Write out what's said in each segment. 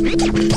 What's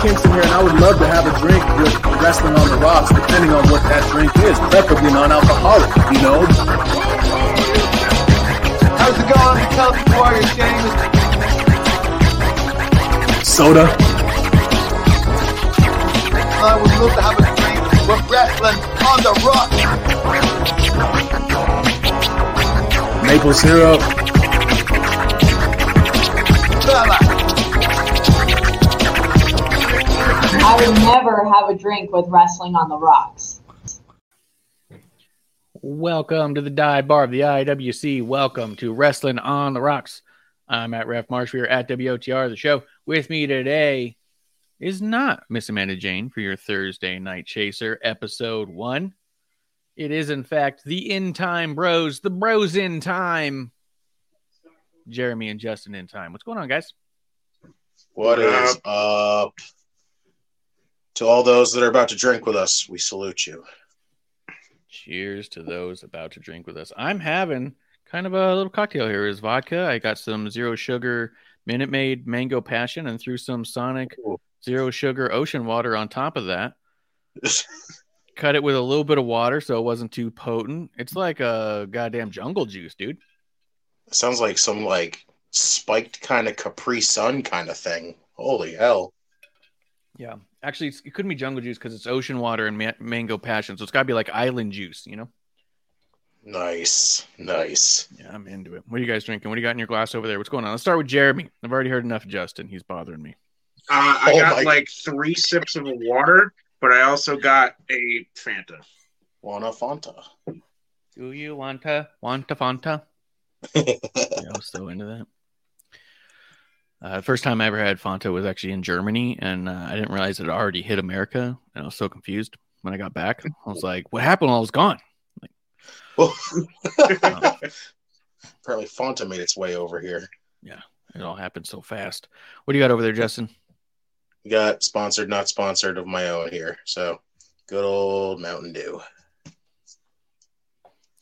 Kingston here, and I would love to have a drink with Wrestling on the Rocks, depending on what that drink is, preferably non-alcoholic, you know? How's it going? I'm Warrior James. Soda. I would love to have a drink with Wrestling on the Rocks. Maple syrup. I would never have a drink with wrestling on the rocks. Welcome to the dive bar of the IWC. Welcome to Wrestling on the Rocks. I'm at Ref Marsh. We are at WOTR, the show. With me today is not Miss Amanda Jane for your Thursday Night Chaser, episode one. It is, in fact, the In Time Bros, the Bros in Time. Jeremy and Justin in time. What's going on, guys? What is up? To all those that are about to drink with us, we salute you. Cheers to those about to drink with us. I'm having kind of a little cocktail here. Is vodka. I got some zero sugar Minute Maid mango passion and threw some Sonic Ooh. zero sugar ocean water on top of that. Cut it with a little bit of water so it wasn't too potent. It's like a goddamn jungle juice, dude. Sounds like some like spiked kind of Capri Sun kind of thing. Holy hell. Yeah. Actually, it's, it couldn't be jungle juice because it's ocean water and ma- mango passion. So it's got to be like island juice, you know? Nice. Nice. Yeah, I'm into it. What are you guys drinking? What do you got in your glass over there? What's going on? Let's start with Jeremy. I've already heard enough of Justin. He's bothering me. Uh, I Oh got my- like three sips of water, but I also got a Fanta. Wanna Fanta. Do you want to want to Fanta? Yeah, I was so into that. Uh, the first time I ever had Fanta was actually in Germany, and uh, I didn't realize it had already hit America, and I was so confused when I got back. I was like, "What happened? while I was gone." Apparently Fanta made its way over here. Yeah, it all happened so fast. What do you got over there, Justin? We got sponsored, not sponsored of my own here. So good old Mountain Dew.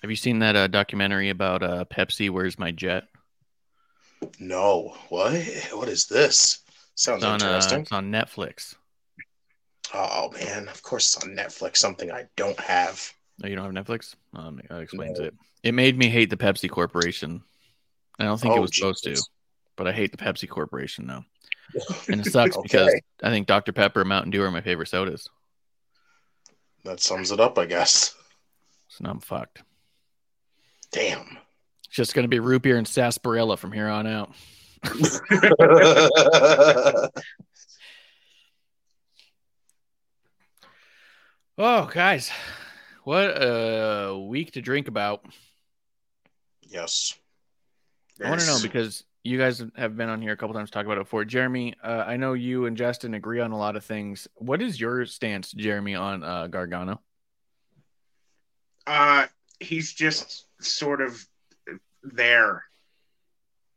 Have you seen that uh, documentary about uh, Pepsi? Where's my jet? No. What? What is this? Sounds on, uh, interesting. it's on Netflix. Oh man, of course it's on Netflix, something I don't have. Oh, you don't have Netflix? Um, that explains No. it. It made me hate the Pepsi Corporation. I don't think it Oh, was supposed to, but I hate the Pepsi Corporation now. And it sucks because I think Dr. Pepper and Mountain Dew are my favorite sodas. That sums it up, I guess. So now I'm fucked. Damn. It's just going to be root beer and sarsaparilla from here on out. oh, guys, what a week to drink about. Yes. yes. I want to know because you guys have been on here a couple times talk about it before. Jeremy, uh, I know you and Justin agree on a lot of things. What is your stance, Jeremy, on uh, Gargano? Uh, he's just sort of there,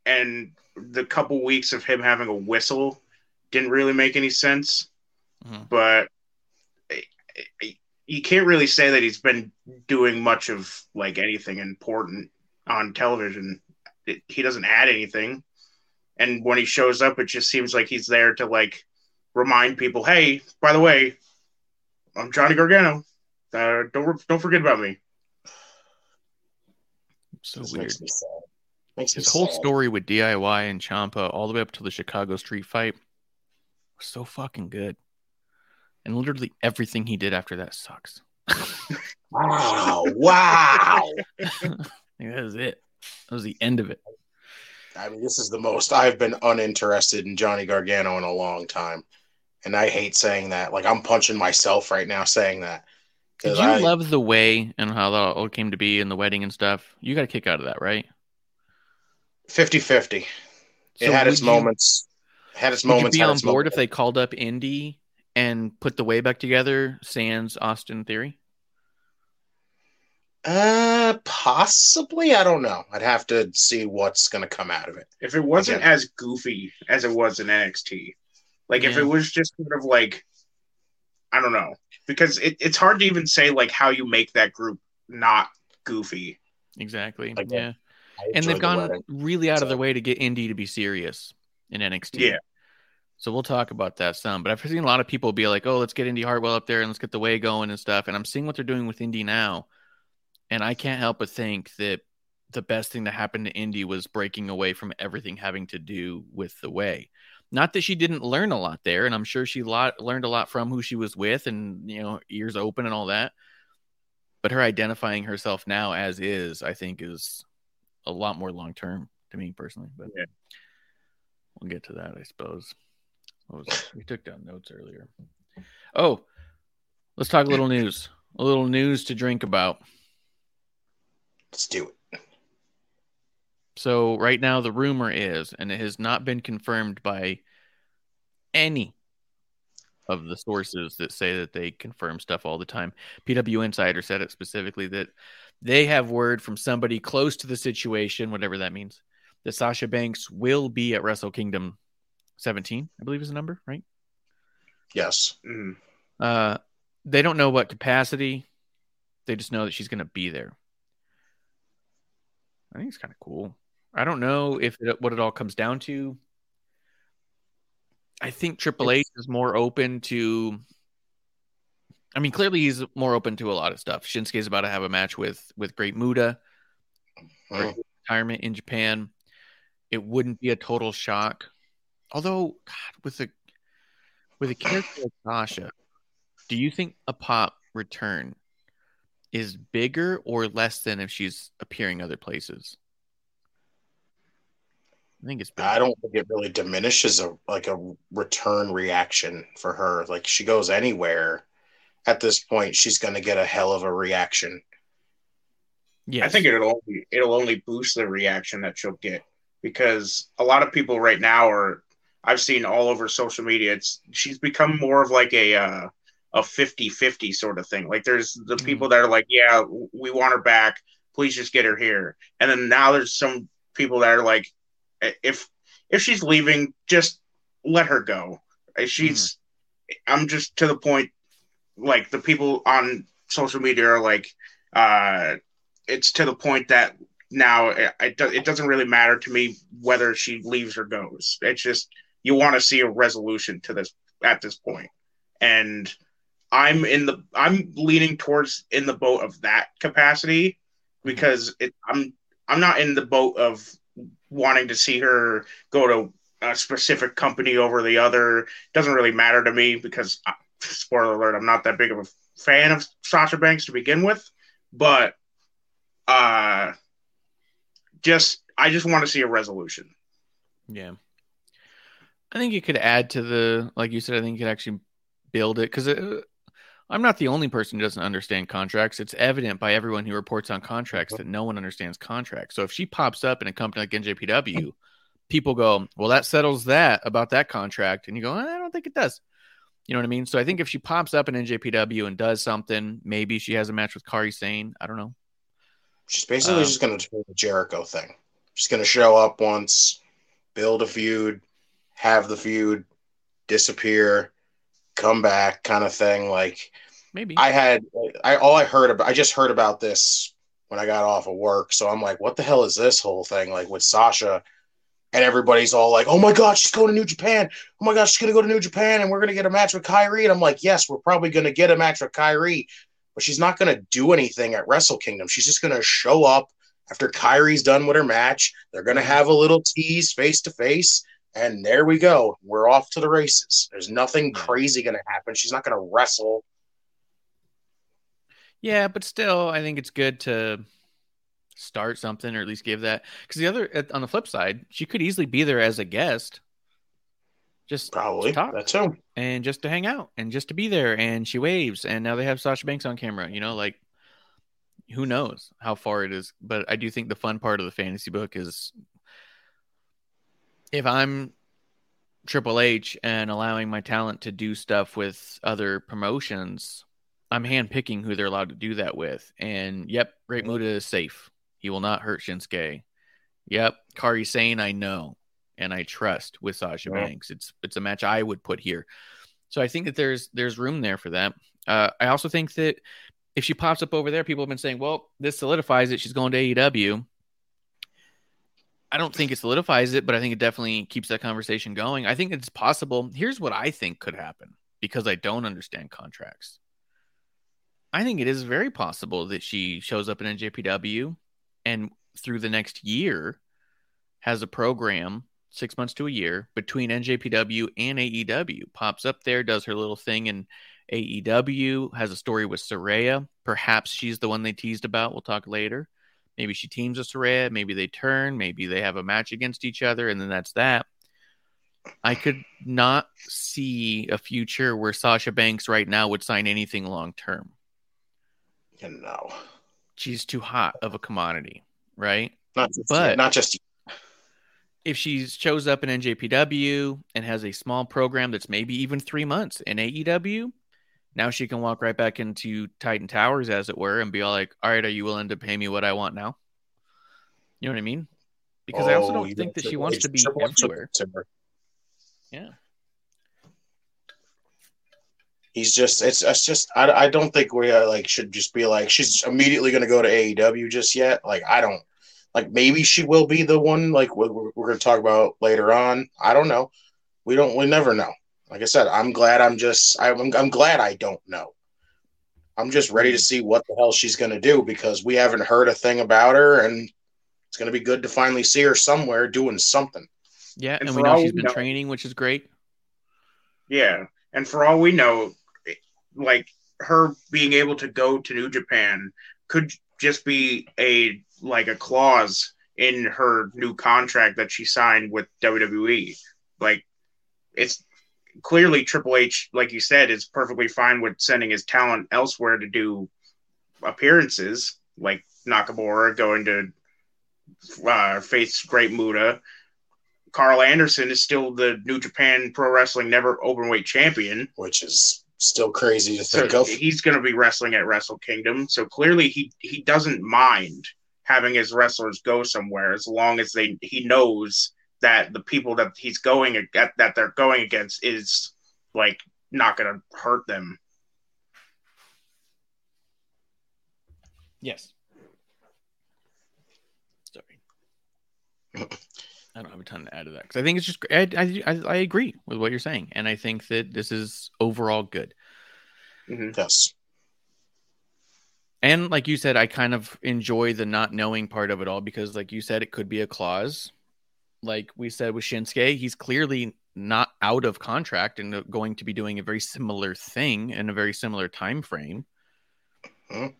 and the couple weeks of him having a whistle didn't really make any sense. Mhm. But I- I- you can't really say that he's been doing much of like anything important on television. It, he doesn't add anything, and when he shows up, it just seems like he's there to like remind people, "Hey, by the way, I'm Johnny Gargano. Uh, don't don't forget about me." So This weird. makes me sad. Makes His whole sad. story with DIY and Ciampa, all the way up to the Chicago street fight, was so fucking good. And literally everything he did after that sucks. Wow! Wow! That was it. That was the end of it. I mean, this is the most I've been uninterested in Johnny Gargano in a long time, and I hate saying that. Like I'm punching myself right now saying that. Did 'Cause you I- love the way and how that all came to be and the wedding and stuff? You got a kick out of that, right? 50-50. It had its you- moments. Had its Would you moments. be on its board if they called up Indi and put the way back together, sans Austin Theory? Uh, possibly. I don't know. I'd have to see what's going to come out of it. if it wasn't Yeah. as goofy as it was in NXT, like if it was just sort of like, I don't know, because it, it's hard to even say like how you make that group not goofy. Exactly. Like, yeah. And they've the gone wedding. really out of their way to get Indi to be serious in NXT. Yeah. So we'll talk about that some. But I've seen a lot of people be like, oh, let's get Indi Hartwell up there and let's get the way going and stuff. And I'm seeing what they're doing with Indi now. And I can't help but think that the best thing that happened to Indi was breaking away from everything having to do with the way. Not that she didn't learn a lot there, and I'm sure she lot, learned a lot from who she was with and, you know, ears open and all that. But her identifying herself now as is, I think, is a lot more long term to me personally. But Yeah. we'll get to that, I suppose. Oh, what was? We took down notes earlier. Oh, let's talk a little news. A little news to drink about. Let's do it. So right now the rumor is, and it has not been confirmed by any of the sources that say that they confirm stuff all the time. PW Insider said it specifically that they have word from somebody close to the situation, whatever that means, that Sasha Banks will be at Wrestle Kingdom 17, I believe is the number, right? Yes. Mm. Uh, they don't know what capacity. They just know that she's going to be there. I think it's kind of cool. I don't know if it, what it all comes down to. I think Triple H is more open to. I mean, clearly he's more open to a lot of stuff. Shinsuke's about to have a match with with Great Muta, Mm. retirement in Japan. It wouldn't be a total shock. Although, God, with a with a character like Sasha, do you think a pop return is bigger or less than if she's appearing other places? I think it's bigger. I don't think it really diminishes a like a return reaction for her. Like she goes anywhere, at this point, she's going to get a hell of a reaction. Yeah, I think it'll only it'll only boost the reaction that she'll get because a lot of people right now are I've seen all over social media. It's she's become more of like a uh, a 50-50 sort of thing. Like there's the people that are like, yeah, we want her back. Please just get her here. And then now there's some people that are like, if if she's leaving, just let her go. She's I'm just to the point. Like the people on social media are like, uh, it's to the point that now it, it, it doesn't really matter to me whether she leaves or goes. It's just you want to see a resolution to this at this point, and I'm in the I'm leaning towards in the boat of that capacity because it, I'm I'm not in the boat of wanting to see her go to a specific company over the other. Doesn't really matter to me because uh, spoiler alert, I'm not that big of a fan of Sasha Banks to begin with, but uh just I just want to see a resolution. Yeah. I think it could add to the, like you said, I think it could actually build it because I'm not the only person who doesn't understand contracts. It's evident by everyone who reports on contracts that no one understands contracts. So if she pops up in a company like NJPW, people go, "Well, that settles that about that contract," and you go, "I don't think it does." You know what I mean? So I think if she pops up in NJPW and does something, maybe she has a match with Kairi Sane. I don't know. She's basically Um, just going to do the Jericho thing. She's going to show up once, build a feud, have the feud, disappear, come back, kind of thing. Like Maybe. I had, I all I heard about, I just heard about this when I got off of work. So I'm like, what the hell is this whole thing? Like with Sasha, and everybody's all like, oh my god, she's going to New Japan. Oh my god, she's going to go to New Japan, and we're going to get a match with Kairi. And I'm like, yes, we're probably going to get a match with Kairi, but she's not going to do anything at Wrestle Kingdom. She's just going to show up after Kairi's done with her match. They're going to mm-hmm. have a little tease face to face. And there we go. We're off to the races. There's nothing crazy going to happen. She's not going to wrestle. Yeah, but still, I think it's good to start something or at least give that. Because the other, on the flip side, she could easily be there as a guest, just Probably. talk That's him. and just to hang out and just to be there. And she waves, and now they have Sasha Banks on camera. You know, like who knows how far it is. But I do think the fun part of the fantasy book is if I'm Triple H and allowing my talent to do stuff with other promotions, I'm handpicking who they're allowed to do that with. And yep, Great Muta is safe. He will not hurt Shinsuke. Yep, Kairi Sane, I know and I trust with Sasha Yeah. Banks. It's it's a match I would put here. So I think that there's there's room there for that. Uh, I also think that if she pops up over there, people have been saying, "Well, this solidifies it. She's going to AEW." I don't think it solidifies it, but I think it definitely keeps that conversation going. I think it's possible. Here's what I think could happen because I don't understand contracts. I think it is very possible that she shows up in NJPW and through the next year has a program six months to a year between NJPW and AEW. Pops up there, does her little thing in AEW, has a story with Saraya. Perhaps she's the one they teased about. We'll talk later. Maybe she teams with Saraya. Maybe they turn. Maybe they have a match against each other, and then that's that. I could not see a future where Sasha Banks right now would sign anything long term. You know, She's too hot of a commodity, right? not just, But- not just if she shows up in NJPW and has a small program that's maybe even three months in AEW, now she can walk right back into Titan Towers, as it were, and be all like, "All right, are you willing to pay me what I want now?" You know what I mean? Because I also Oh, don't think that she wants to be Triple H took everywhere. Yeah. He's just it's it's just I, I don't think we uh, like should just be like she's immediately going to go to AEW just yet. Like I don't like maybe she will be the one like we're, we're going to talk about later on. I don't know. We don't we never know. Like I said, I'm glad I'm just I'm I'm glad I don't know. I'm just ready to mm. see what the hell she's going to do because we haven't heard a thing about her and it's going to be good to finally see her somewhere doing something. Yeah, And and, we know all she's we been know- training, which is great. Yeah, and for all we know, like her being able to go to New Japan could just be a like a clause in her new contract that she signed with WWE. Like it's clearly Triple H, like you said, is perfectly fine with sending his talent elsewhere to do appearances, like Nakamura going to uh, face Great Muta. Karl Anderson is still the New Japan Pro Wrestling Never Openweight Champion. which is still crazy to So think of. he's going to be wrestling at Wrestle Kingdom. So clearly he he doesn't mind having his wrestlers go somewhere as long as they he knows that the people that he's going at that they're going against is like not going to hurt them. Yes. Sorry. I don't have a ton to add to that because I think it's just I, I I I agree with what you're saying, and I think that this is overall good. Mm-hmm. Yes. And like you said, I kind of enjoy the not knowing part of it all because, like you said, it could be a clause. Like we said with Shinsuke, he's clearly not out of contract and going to be doing a very similar thing in a very similar time frame. Mhm.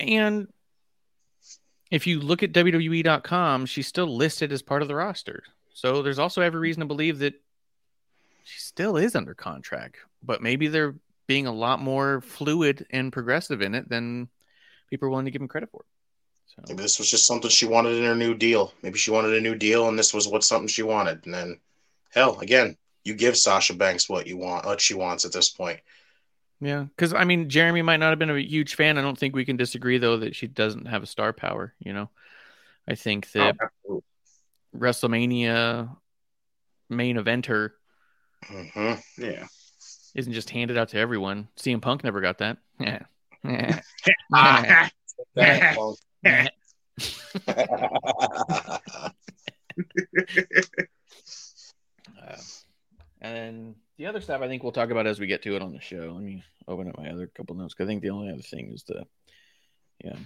And if you look at WWE.com, she's still listed as part of the roster. So there's also every reason to believe that she still is under contract, but maybe they're being a lot more fluid and progressive in it than people are willing to give him credit for. So Maybe this was just something she wanted in her new deal. Maybe she wanted a new deal, and this was what something she wanted. And then, hell, again, you give Sasha Banks what you want, what she wants at this point. yeah, because I mean, Jeremy might not have been a huge fan. I don't think we can disagree though that she doesn't have a star power. You know, I think that Oh, WrestleMania main eventer hmm yeah. isn't just handed out to everyone. CM Punk never got that. Yeah. That Uh, and then the other stuff I think we'll talk about as we get to it on the show. Let me open up my other couple notes. I think the only other thing is the yeah.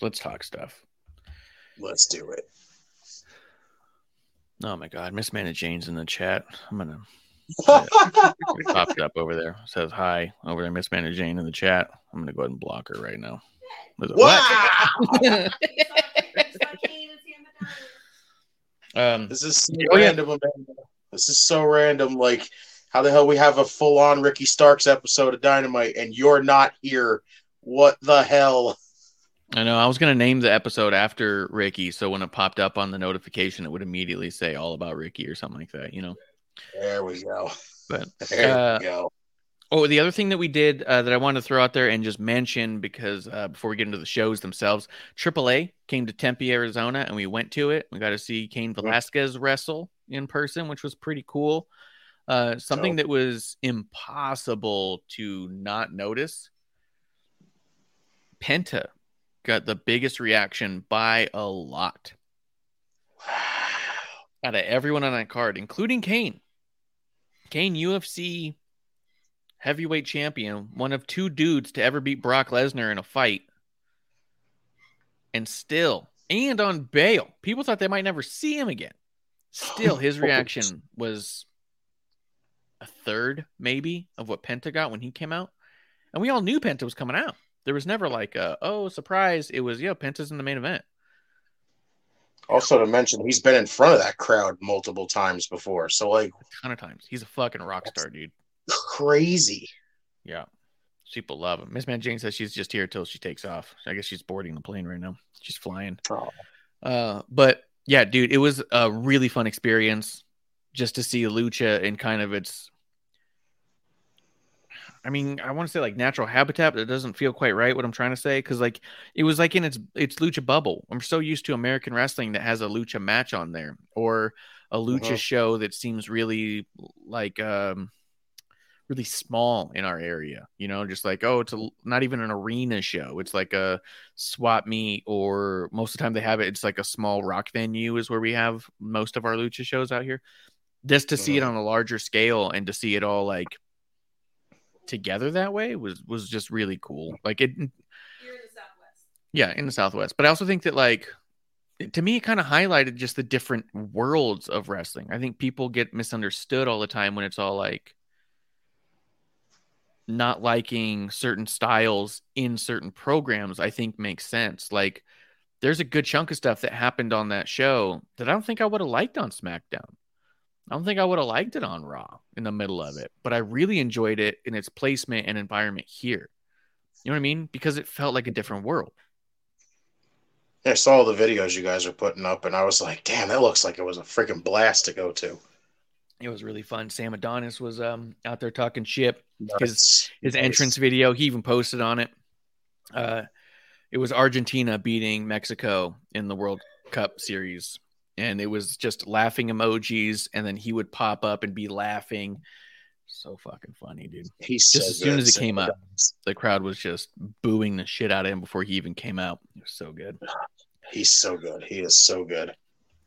Let's talk stuff. Let's do it. Oh my god, Miss Mana Jane's in the chat. I'm gonna it popped up over there. It says hi over there, Miss Mana Jane in the chat. I'm gonna go ahead and block her right now. Was it- Wow! Um, This is so Oh, yeah. random, Amanda. This is so random. Like, how the hell we have a full on Ricky Starks episode of Dynamite and you're not here? What the hell? I know. I was going to name the episode after Ricky, so when it popped up on the notification, it would immediately say all about Ricky or something like that. You know. There we go. But There Uh, we go. Oh, the other thing that we did uh, that I wanted to throw out there and just mention because uh, before we get into the shows themselves, AAA came to Tempe, Arizona, and we went to it. We got to see Cain Velasquez wrestle in person, which was pretty cool. Uh, something that was impossible to not notice. Penta got the biggest reaction by a lot. out of everyone on that card, including Cain. Cain, UFC heavyweight champion, one of two dudes to ever beat Brock Lesnar in a fight. And still, and on bail, people thought they might never see him again. Still, his reaction was a third, maybe, of what Penta got when he came out. And we all knew Penta was coming out. There was never like a, oh, surprise. It was, yeah, Penta's in the main event. Also, to mention, he's been in front of that crowd multiple times before. So, like, A ton of times. He's a fucking rock star, dude. Crazy. Yeah. People love him. Miss Man Jane says she's just here till she takes off. I guess she's boarding the plane right now. She's flying. Oh. Uh, but yeah, dude, it was a really fun experience just to see Lucha in kind of its. I mean, I want to say like natural habitat, but it doesn't feel quite right. What I'm trying to say, because like it was like in its its lucha bubble. I'm so used to American wrestling that has a lucha match on there, or a lucha Mhm. show that seems really like um really small in our area. You know, just like oh, it's a, not even an arena show. It's like a swap meet, or most of the time they have it. It's like a small rock venue is where we have most of our lucha shows out here. Just to see it Mhm. on a larger scale and to see it all like together that way was was just really cool. Like it, You're in the Southwest. yeah, in the Southwest. But I also think that like to me, it kind of highlighted just the different worlds of wrestling. I think people get misunderstood all the time when it's all like not liking certain styles in certain programs. I think makes sense. Like there's a good chunk of stuff that happened on that show that I don't think I would have liked on SmackDown. I don't think I would have liked it on Raw in the middle of it, but I really enjoyed it in its placement and environment here. You know what I mean? Because it felt like a different world. I saw all the videos you guys are putting up, and I was like, damn, that looks like it was a freaking blast to go to. It was really fun. Sam Adonis was um out there talking shit. His Nice. his Nice. entrance video, he even posted on it. Uh it was Argentina beating Mexico in the World Cup series. And it was just laughing emojis, and then he would pop up and be laughing. So fucking funny, dude. He's Just so as soon as it Sam came up. The crowd was just booing the shit out of him before he even came out. It was so good. He's so good. He is so good.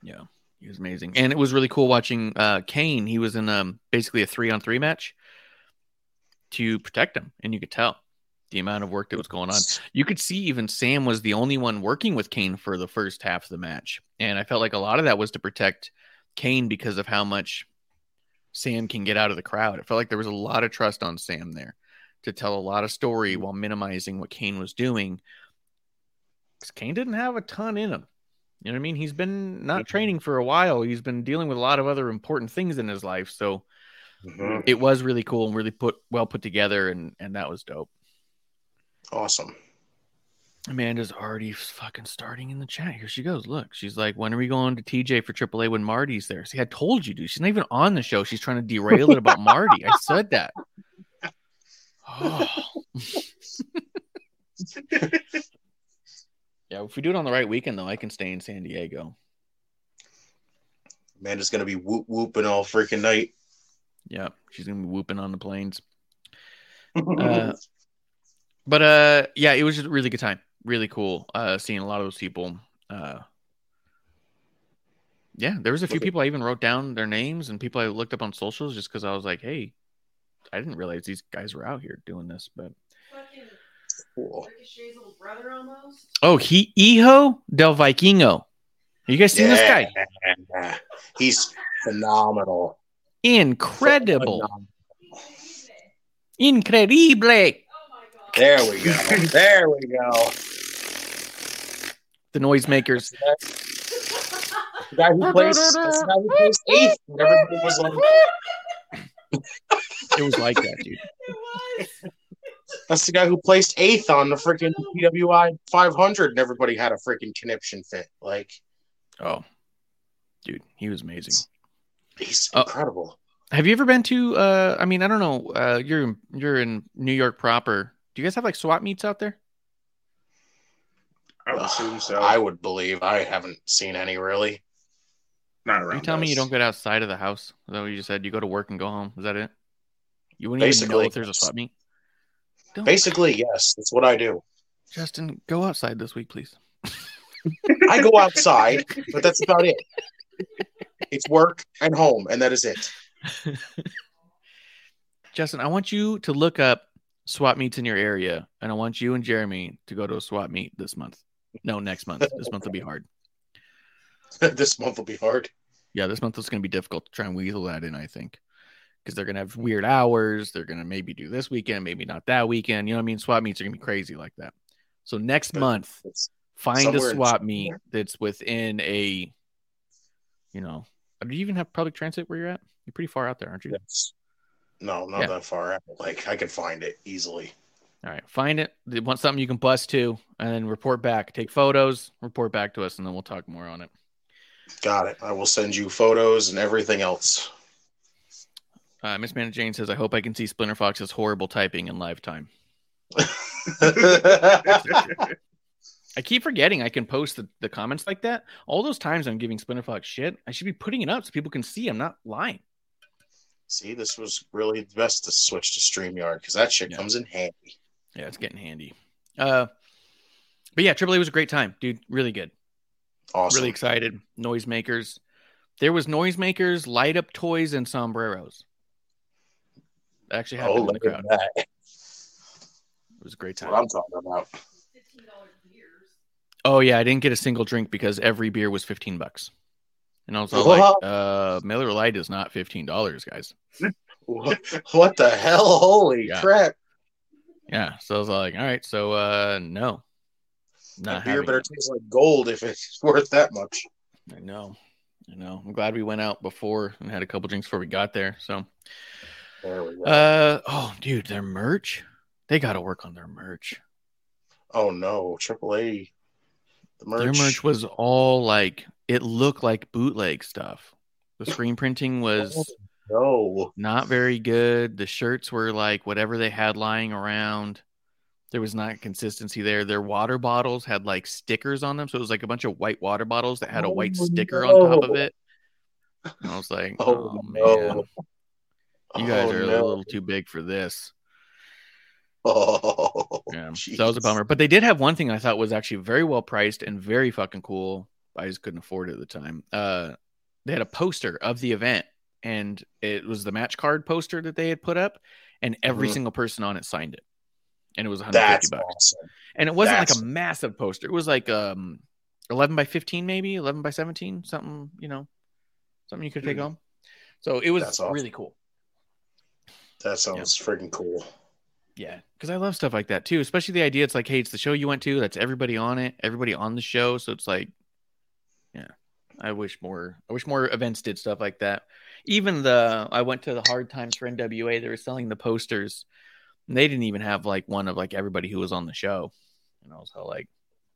Yeah, he was amazing, and it was really cool watching uh, Cain. He was in um, basically a three on three match to protect him, and you could tell the amount of work that was going on. You could see even Sam was the only one working with Cain for the first half of the match, and I felt like a lot of that was to protect Cain because of how much Sam can get out of the crowd. It felt like there was a lot of trust on Sam there to tell a lot of story while minimizing what Cain was doing. Because Cain didn't have a ton in him. You know what I mean? He's been not training for a while. He's been dealing with a lot of other important things in his life. So Mhm. it was really cool and really put well put together, and and that was dope. Awesome. Amanda's already fucking starting in the chat. Here she goes. Look, she's like, when are we going to TJ for AAA when Marty's there? See, I told you, dude. She's not even on the show. She's trying to derail it about Marty. I said that. Oh. yeah, if we do it on the right weekend, though, I can stay in San Diego. Amanda's gonna be whoop whooping all freaking night. Yeah, she's gonna be whooping on the planes. Uh, but uh, yeah, it was just a really good time. Really cool. Uh, seeing a lot of those people. Uh, yeah, there was a few people I even wrote down their names and people I looked up on socials just because I was like, hey, I didn't realize these guys were out here doing this. But cool. Ricochet's little brother almost. oh, he Hijo del Vikingo. You guys seen this guy? He's phenomenal. Incredible, incredible. Oh. There we go. There we go. The noisemakers. The guy who plays, the guy who plays eighth. Everybody was like, It was like that, dude. It was. That's the guy who placed eighth on the freaking PWI 500, and everybody had a freaking conniption fit. Like, Oh, dude, he was amazing. he's Oh. incredible. Have you ever been to? Uh, I mean, I don't know. Uh, you're you're in New York proper. Do you guys have like swap meets out there? I would assume so. I would believe. I haven't seen any really. Not Are around. you telling me you don't get outside of the house? Is that what you just said? You go to work and go home. Is that it? You wouldn't even know if there's a swap meet. Don't, Basically, yes, that's what I do. Justin, go outside this week, please. I go outside, but that's about it. It's work and home, and that is it. Justin, I want you to look up swap meets in your area, and I want you and Jeremy to go to a swap meet this month. No, next month. This month will be hard. this month will be hard. Yeah, this month is going to be difficult to try and weasel that in, I think. Because they're going to have weird hours. They're going to maybe do this weekend, maybe not that weekend. You know what I mean? Swap meets are going to be crazy like that. So next But month, find a swap meet that's within a, you know, uh, do you even have public transit where you're at? You're pretty far out there, aren't you? it's, no, not Yeah. that far out. Like I could find it easily. All right, find it. They want something you can bust to, and then report back. Take photos, report back to us, and then we'll talk more on it. Got it. I will send you photos and everything else. Uh, Miss Manager Jane says, "I hope I can see Splinter Fox's horrible typing in live time." I keep forgetting I can post the, the comments like that. All those times I'm giving Splinter Fox shit, I should be putting it up so people can see I'm not lying. See, this was really the best to switch to StreamYard because that shit Yeah. comes in handy. Yeah, it's getting handy. Uh, but yeah, AAA was a great time, dude. Really good. Awesome. Really excited. Noisemakers. There was noisemakers, light up toys, and sombreros. That actually happened oh, in the crowd. that. It was a great That's time. what I'm talking about. Oh yeah, I didn't get a single drink because every beer was fifteen bucks. And I was like, uh Miller Lite is not fifteen dollars, guys. What, the hell? Holy Yeah. crap. Yeah. So I was like, all right, so uh no. Not That beer better it. taste like gold if it's worth that much. I know. I know. I'm glad we went out before and had a couple drinks before we got there. So There we go. uh oh dude, their merch. They gotta work on their merch. oh no, AAA. The merch. Their merch was all like it looked like bootleg stuff. The screen printing was no. not very good. The shirts were like whatever they had lying around. There was not consistency there. Their water bottles had like stickers on them. So it was like a bunch of white water bottles that had a white Oh, sticker on top of it. And I was like, Oh, oh, no. You guys Oh, are no. a little too big for this. Oh, Yeah. So that was a bummer. But they did have one thing I thought was actually very well priced and very fucking cool. I just couldn't afford it at the time. Uh, they had a poster of the event, and it was the match card poster that they had put up, and every Mhm. single person on it signed it, and it was 150 That's bucks. awesome. And it wasn't like a massive poster. It was like um 11 by 15, maybe 11 by 17, something you know, something you could take Mhm. home. So it was That's awesome. really cool. That sounds freaking cool. Yeah, because I love stuff like that too. Especially the idea it's like, hey, it's the show you went to. That's everybody on it. Everybody on the show. So it's like, yeah, I wish more. I wish more events did stuff like that. Even the I went to the Hard Times for NWA. They were selling the posters. And they didn't even have like one of like everybody who was on the show. And I was all like,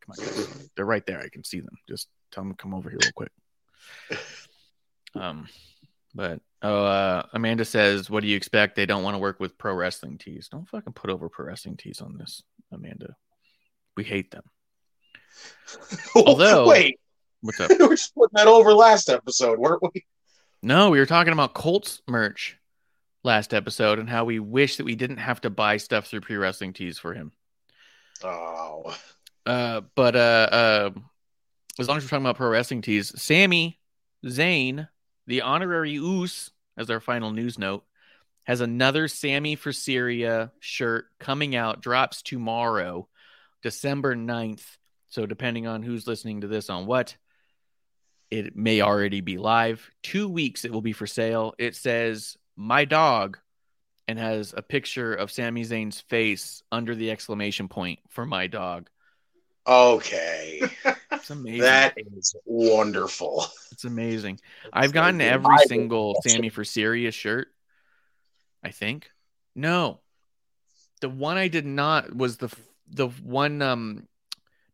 "Come on, guys. they're right there. I can see them. Just tell them to come over here real quick." Um, but oh, uh, Amanda says, "What do you expect? They don't want to work with pro wrestling tees. Don't fucking put over pro wrestling tees on this, Amanda. We hate them. Although- wait, What's up? we were just putting that over last episode, weren't we? No, we were talking about Colts merch last episode and how we wish that we didn't have to buy stuff through pro wrestling tees for him. Oh, Uh, but uh, uh, as long as we're talking about pro wrestling tees, Sami Zayn, the honorary Uce, as our final news note, has another Sami for Syria shirt coming out, drops tomorrow, December 9th. So, depending on who's listening to this on what, it may already be live. Two weeks it will be for sale. It says, My dog, and has a picture of Sami Zayn's face under the exclamation point for my dog. Okay. It's amazing. that is wonderful. It's amazing. I've gotten every single watch. Sami for Syria shirt. I think. No. The one I did not was the the one um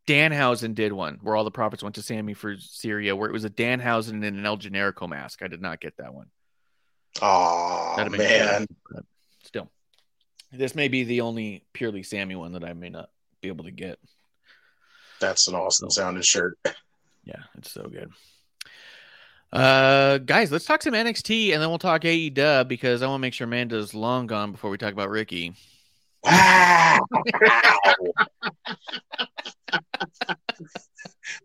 Danhausen did one where all the profits went to Sami for Syria, where it was a Danhausen and an El Generico mask. I did not get that one. Oh That'd man, cool, still. This may be the only purely Sami one that I may not be able to get. That's an awesome sounding shirt. Yeah, it's so good. Uh, guys, let's talk some NXT and then we'll talk AEW because I want to make sure Amanda's long gone before we talk about Ricky. Wow.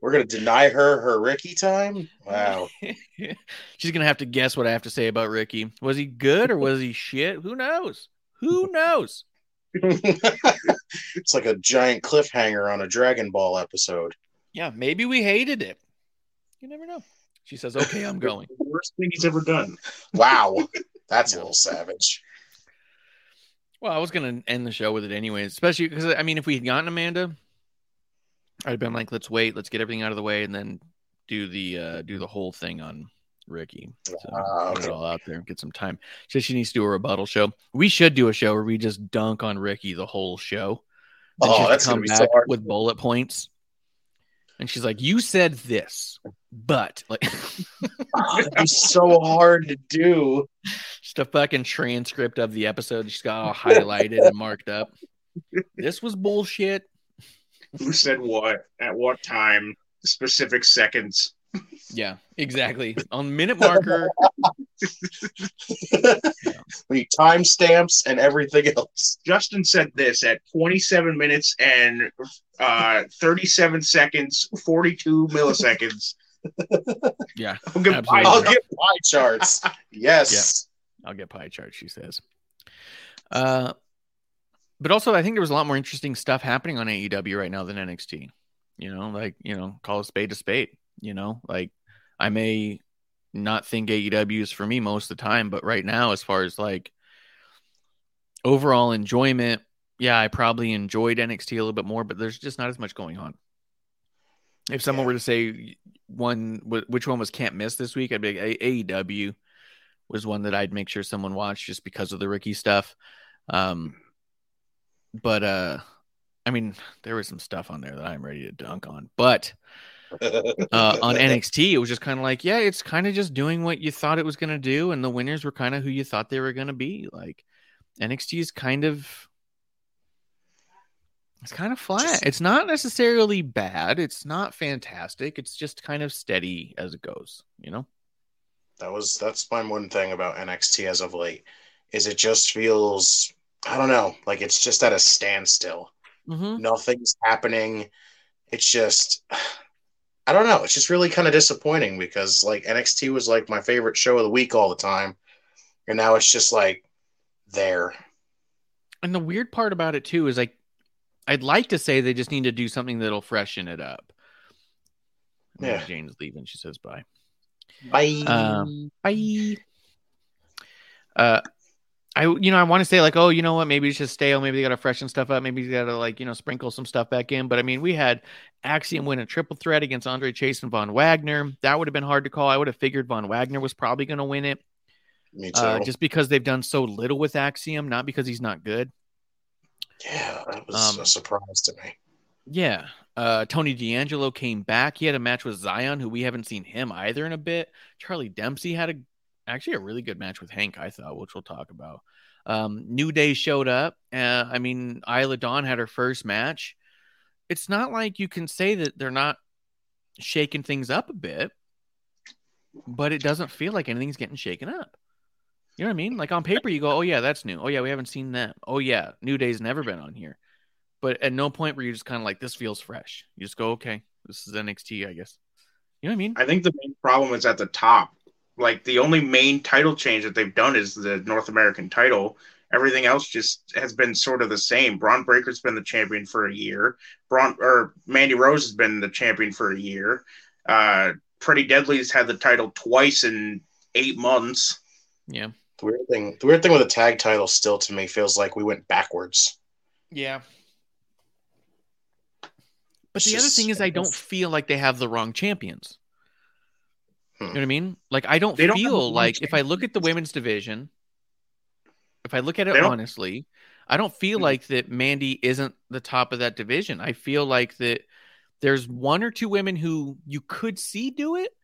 We're gonna deny her her Ricky time. Wow. She's gonna have to guess what I have to say about Ricky. Was he good or was he shit? Who knows? Who knows? it's like a giant cliffhanger on a Dragon Ball episode. Yeah, maybe we hated it. You never know. She says, "Okay, I'm going." The worst thing he's ever done. Wow, that's a little savage. Well, I was gonna end the show with it anyway, especially because I mean, if we had gotten Amanda, I'd have been like, "Let's wait, let's get everything out of the way, and then do the uh do the whole thing on Ricky." So Ah, put it all out there, and get some time. She says she needs to do a rebuttal show. We should do a show where we just dunk on Ricky the whole show. Then Oh, has to that's gonna come be back so hard. with bullet points. And she's like, "You said this, but like." It'd be so hard to do. just a fucking transcript of the episode. She's got all highlighted and marked up. This was bullshit. Who said what at what time? Specific seconds. Yeah, exactly. On minute marker, we need timestamps and everything else. Justin said this at 27 minutes and uh, 37 seconds, 42 milliseconds. yeah, I'll give pie I'll get pie charts. Yes. I'll get pie charts, She says. Uh, but also, I think there was a lot more interesting stuff happening on AEW right now than NXT. You know, like you know, call a spade a spade. You know, like I may not think AEW is for me most of the time, but right now, as far as like overall enjoyment, yeah, I probably enjoyed NXT a little bit more, but there's just not as much going on. If someone Yeah. were to say one, which one was can't miss this week, I'd be like, A- AEW was one that I'd make sure someone watched just because of the Ricky stuff. Um, but uh, I mean, there was some stuff on there that I'm ready to dunk on, but uh, on NXT, it was just kind of like, yeah, it's kind of just doing what you thought it was going to do, and the winners were kind of who you thought they were going to be. Like NXT is kind of, it's kind of flat. Just- it's not necessarily bad. It's not fantastic. It's just kind of steady as it goes. You know? That was that's my one thing about NXT as of late is it just feels I don't know like it's just at a standstill. Mm-hmm. Nothing's happening. It's just I don't know. It's just really kind of disappointing because like NXT was like my favorite show of the week all the time, and now it's just like there. And the weird part about it too is like, I'd like to say they just need to do something that'll freshen it up. Yeah. Jane's leaving. She says bye. Bye. Um, Bye. Uh, I you know I want to say like oh you know what maybe it's just stale maybe they got to freshen stuff up maybe they got to like you know sprinkle some stuff back in but I mean we had Axiom win a triple threat against Andre Chase and Von Wagner that would have been hard to call I would have figured Von Wagner was probably going to win it Me too. uh, just because they've done so little with Axiom, not because he's not good. yeah, that was Um, a surprise to me. Yeah. Uh, Tony D'Angelo came back. He had a match with Zion, who we haven't seen him either in a bit. Charlie Dempsey had a actually a really good match with Hank, I thought, which we'll talk about. Um, New Day showed up. Uh, I mean, Isla Dawn had her first match. It's not like you can say that they're not shaking things up a bit, but it doesn't feel like anything's getting shaken up. You know what I mean? Like on paper, you go, "Oh yeah, that's new. Oh yeah, we haven't seen them. Oh yeah, New Day's never been on here." But at no point where you just kind of like, "This feels fresh." You just go, "Okay, this is NXT, I guess." You know what I mean? I think the main problem is at the top. Like the only main title change that they've done is the North American title. Everything else just has been sort of the same. Bron Breakker's been the champion for a year. Bron or Mandy Rose has been the champion for a year. Uh, Pretty Deadly's had the title twice in eight months. Yeah. The weird thing, the weird thing with the tag title still to me feels like we went backwards. Yeah. But It's the other thing is, I don't feel like they have the wrong champions. Hmm. You know what I mean? Like, I don't They don't feel like if I look at the women's division, if I look at it honestly, I don't feel Mhm. like that Mandy isn't the top of that division. I feel like that there's one or two women who you could see do it,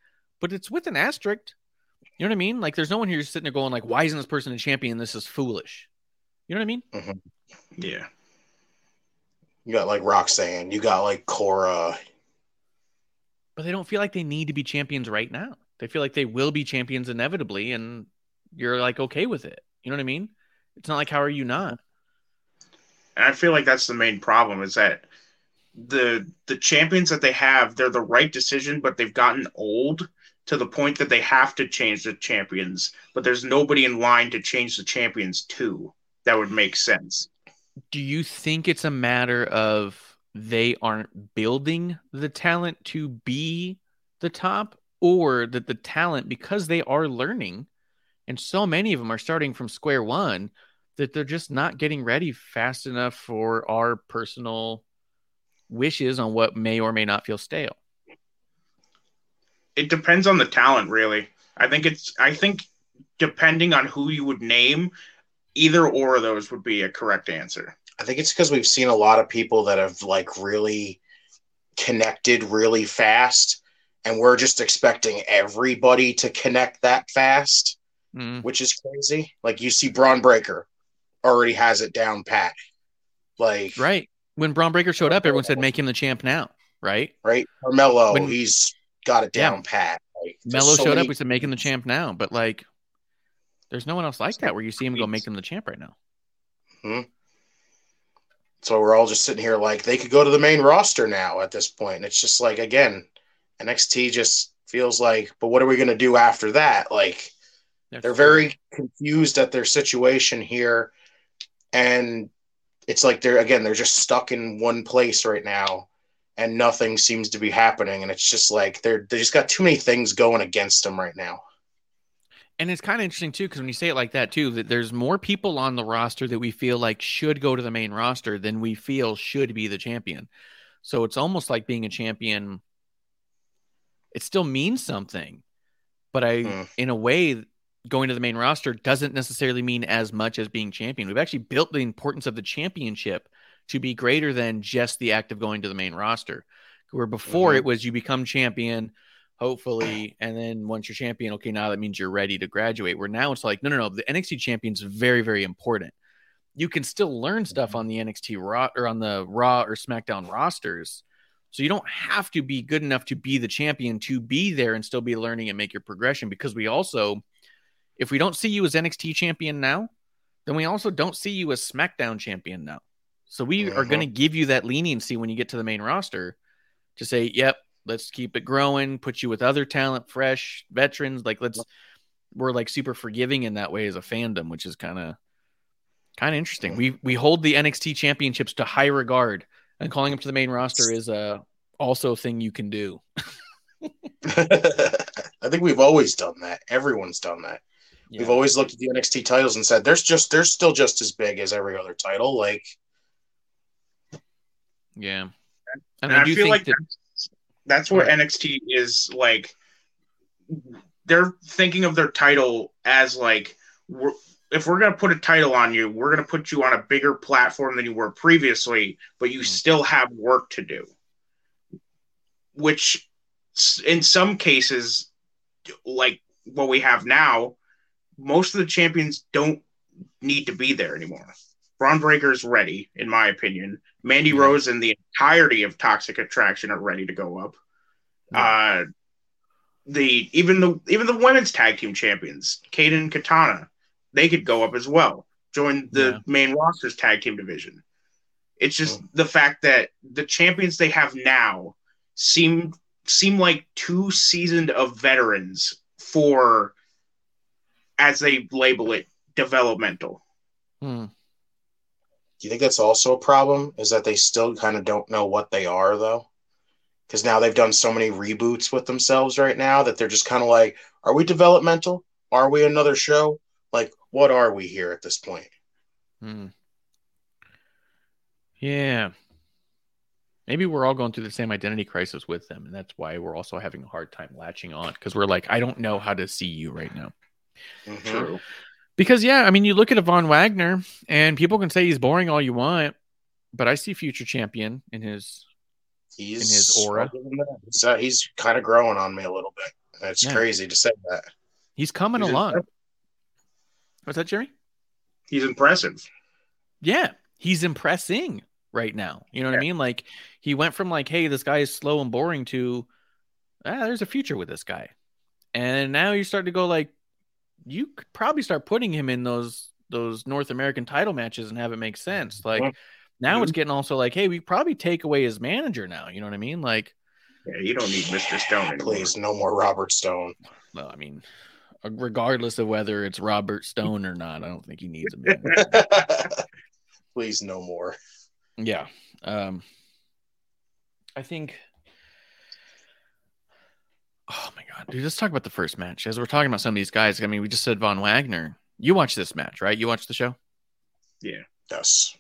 but it's with an asterisk. You know what I mean? Like, there's no one here sitting there going like, "Why isn't this person a champion? This is foolish." You know what I mean? Yeah. You got like Roxanne, you got like Cora. but they don't feel like they need to be champions right now. They feel like they will be champions inevitably, and you're like okay with it. You know what I mean? It's not like how are you not? And I feel like that's the main problem is that the the champions that they have, they're the right decision, but they've gotten old to the point that they have to change the champions. But there's nobody in line to change the champions to. That would make sense. Do you think it's a matter of they aren't building the talent to be the top, or that the talent because they are learning, and so many of them are starting from square one, that they're just not getting ready fast enough for our personal wishes on what may or may not feel stale. It depends on the talent, really. I think it's I think depending on who you would name, either or of those would be a correct answer. I think it's because we've seen a lot of people that have like really connected really fast, and we're just expecting everybody to connect that fast, Mm. which is crazy. Like you see Bron Breakker already has it down pat. Like Right. When Bron Breakker showed up, everyone said make him the champ now. Right. right? Carmelo, When- he's got it Yeah. down pat. Like, Mello so showed many- up. We said make him the champ now. But like, there's no one else like that where you see him go make him the champ right now. So we're all just sitting here like they could go to the main roster now at this point. And it's just like again, NXT just feels like, but what are we gonna do after that? Like That's they're very confused at their situation here. And it's like they're again, they're just stuck in one place right now and nothing seems to be happening. And it's just like they're they just got too many things going against them right now. And it's kind of interesting too, because when you say it like that too, that there's more people on the roster that we feel like should go to the main roster than we feel should be the champion. So it's almost like being a champion. It still means something, but I, Mm. in a way, going to the main roster doesn't necessarily mean as much as being champion. We've actually built the importance of the championship to be greater than just the act of going to the main roster. Where before Mhm. it was you become champion, hopefully, and then once you're champion, okay, now that means you're ready to graduate. Where now it's like, no, no, no, the NXT champion's very, very important. You can still learn stuff on the NXT Raw or on the Raw or SmackDown rosters. So you don't have to be good enough to be the champion to be there and still be learning and make your progression because we also if we don't see you as NXT champion now, then we also don't see you as SmackDown champion now. So we are going to uh-huh. give you that leniency when you get to the main roster to say, "Yep, let's keep it growing, put you with other talent, fresh veterans, like let's we're like super forgiving in that way as a fandom, which is kind of kind of interesting. We we hold the NXT championships to high regard and calling them to the main roster is a also a thing you can do. I think we've always done that. Everyone's done that. We've always looked at the NXT titles and said there's just they're still just as big as every other title. Like yeah. And, And, I, I feel like that that's, that's what Right. NXT is like. They're thinking of their title as like we're, if we're going to put a title on you, we're going to put you on a bigger platform than you were previously, but you Mhm. still have work to do. Which, in some cases, like what we have now, most of the champions don't need to be there anymore. Bron is ready, in my opinion. Mandy Yeah. Rose and the entirety of Toxic Attraction are ready to go up. Uh, the even the even the women's tag team champions, Kayden and Katana, they could go up as well. Join the Yeah. main roster's tag team division. It's just the fact that the champions they have now seem seem like two seasoned of veterans for as they label it developmental. Hmm. Do you think that's also a problem? Is that they still kind of don't know what they are, though? Because now they've done so many reboots with themselves right now that they're just kind of like, are we developmental? Are we another show? Like, what are we here at this point? Hmm. Yeah. Maybe we're all going through the same identity crisis with them, and that's why we're also having a hard time latching on because we're like, I don't know how to see you right now. Mhm. True. Because yeah, I mean, you look at Von Wagner, and people can say he's boring all you want, but I see future champion in his. He's In his aura. He's, uh, he's kind of growing on me a little bit. It's Yeah. crazy to say that. He's coming He's along. Impressive. What's that, Jerry? He's impressive. Yeah, he's impressing right now. You know what I mean? Like he went from like, hey, this guy is slow and boring to, ah, there's a future with this guy, and now you start to go like, you could probably start putting him in those those North American title matches and have it make sense. Like Mhm. now it's getting also like, hey, we probably take away his manager now. You know what I mean? Like, Yeah, you don't need Mr. Stone anymore. Please, no more Robert Stone. well, I mean, regardless of whether it's Robert Stone or not, I don't think he needs him. anymore. Please, no more. Yeah. Um I think Oh my god, dude, let's talk about the first match. As we're talking about some of these guys, I mean, we just said Von Wagner. You watched this match, right? You watched the show? Yeah. Yes.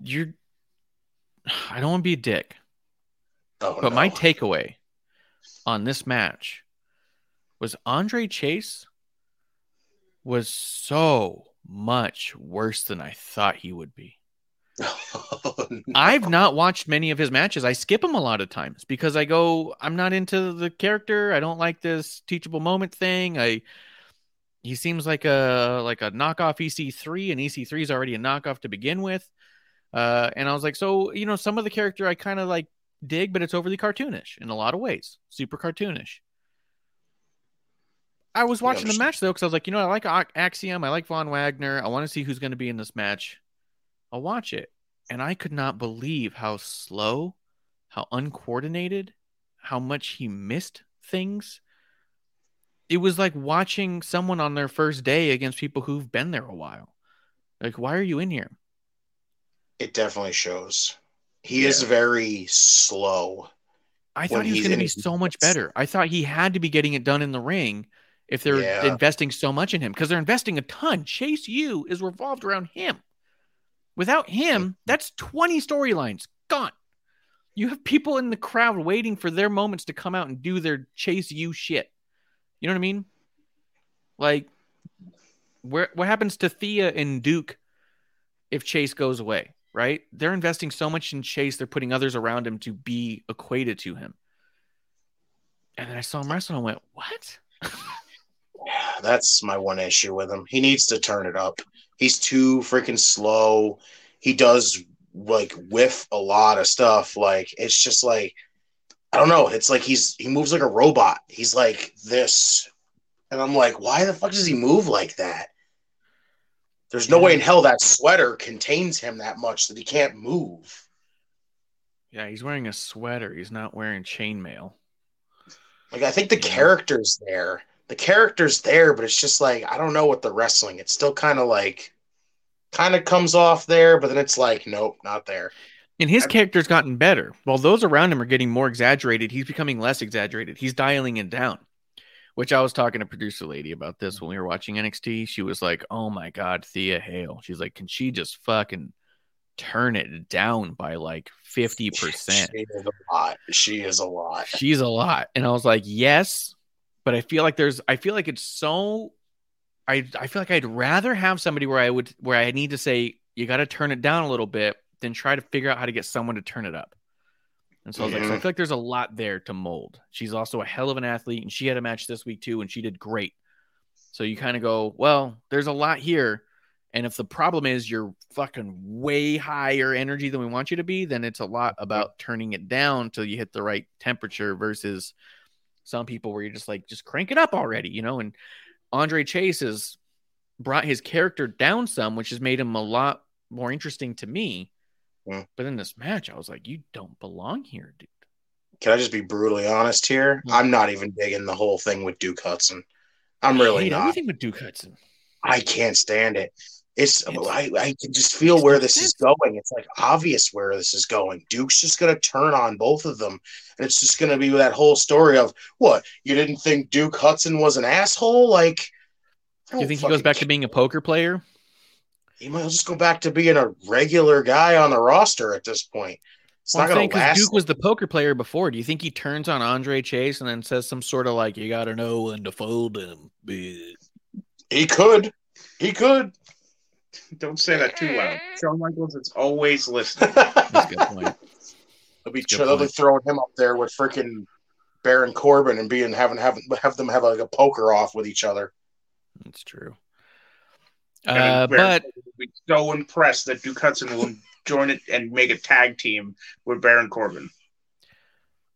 You're I don't want to be a dick, Oh, but no. my takeaway on this match was Andre Chase was so much worse than I thought he would be. Oh, no. I've not watched many of his matches. I skip him a lot of times because I go, I'm not into the character. I don't like this teachable moment thing. I he seems like a like a knockoff EC3, and EC3 is already a knockoff to begin with. Uh, and I was like, so you know, some of the character I kind of like dig, but it's overly cartoonish in a lot of ways, super cartoonish. I was watching the match though because I was like, you know, I like Axiom, I like Von Wagner. I want to see who's going to be in this match. I'll watch it and I could not believe how slow, how uncoordinated, how much he missed things. It was like watching someone on their first day against people who've been there a while. Like, why are you in here? It definitely shows. He is very slow. I thought he was going to be so much better. I thought he had to be getting it done in the ring if they're Yeah. investing so much in him because they're investing a ton. Chase U is revolved around him. Without him, that's 20 storylines gone. You have people in the crowd waiting for their moments to come out and do their Chase U shit. You know what I mean? Like, where what happens to Thea and Duke if Chase goes away? Right? They're investing so much in Chase, they're putting others around him to be equated to him. And then I saw him wrestle and I went, What? That's my one issue with him. He needs to turn it up. He's too freaking slow. He does like whiff a lot of stuff. Like it's just like I don't know. It's like he's he moves like a robot. He's like this, and I'm like, why the fuck does he move like that? There's no way in hell that sweater contains him that much that he can't move. Yeah, he's wearing a sweater. He's not wearing chainmail. Like I think the Yeah. character's there. The character's there, but it's just like I don't know what the wrestling. It's still kind of like kind of comes off there, but then it's like nope, not there. And his character's gotten better. While those around him are getting more exaggerated, he's becoming less exaggerated. He's dialing it down. Which I was talking to producer lady about this mm. when we were watching NXT. She was like, "Oh my god, Thea Hail." She's like, "Can she just fucking turn it down by like fifty percent?" She is a lot. She is a lot. She's a lot. And I was like, "Yes, but I feel like there's I feel like it's so I I feel like I'd rather have somebody where I would where I need to say you got to turn it down a little bit than try to figure out how to get someone to turn it up. And so I was like, so I feel like there's a lot there to mold. She's also a hell of an athlete, and she had a match this week too, and she did great. So you kind of go, well, there's a lot here. And if the problem is you're fucking way higher energy than we want you to be, then it's a lot mm-hmm. about turning it down till you hit the right temperature versus some people where you're just like, just crank it up already, you know? And Andre Chase has brought his character down some, which has made him a lot more interesting to me. Hmm. But in this match, I was like, you don't belong here, dude. Can I just be brutally honest here? Yeah. I'm not even digging the whole thing with Duke Hudson. I'm really I hate not. everything with Duke Hudson. I can't stand it. It's, It's- I, I can just feel where this is going. It's like obvious where this is going. Duke's just gonna turn on both of them, and it's just gonna be that whole story of what you didn't think Duke Hudson was an asshole. Like, Do you think he goes back to being a poker player? He might just go back to being a regular guy on the roster at this point. It's Well, not gonna last. Duke was the poker player before. Do you think he turns on Andre Chase and then says some sort of like, "You got to know when to fold him"? he could. He could. Don't say that too loud. Shawn Michaels is always listening. That's a good point. They'll be, That's a good they'll be throwing him up there with freaking Baron Corbin and being having have, have them have like a poker off with each other. That's true. Uh, but be so impressed that Duke Hudson will join it and make a tag team with Baron Corbin.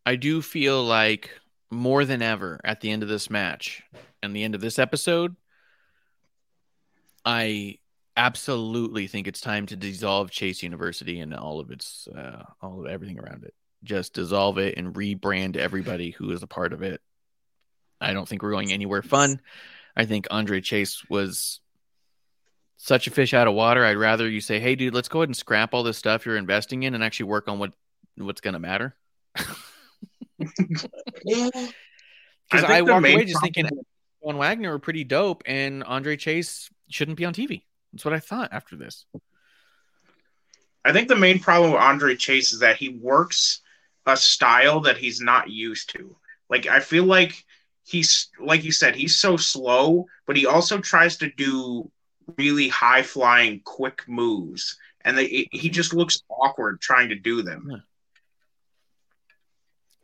I do feel like more than ever at the end of this match and the end of this episode, I absolutely think it's time to dissolve Chase University and all of its uh, all of everything around it. Just dissolve it and rebrand everybody who is a part of it. I don't think we're going anywhere fun. I think Andre Chase was such a fish out of water. I'd rather you say, "Hey, dude, let's go ahead and scrap all this stuff you're investing in and actually work on what what's going to matter." Because I, the walked away just problem- thinking Von Wagner were pretty dope, and Andre Chase shouldn't be on TV. That's what I thought after this. I think the main problem with Andre Chase is that he works a style that he's not used to. Like I feel like he's like you said, he's so slow, but he also tries to do really high flying, quick moves, and they, he mm-hmm. just looks awkward trying to do them. Yeah.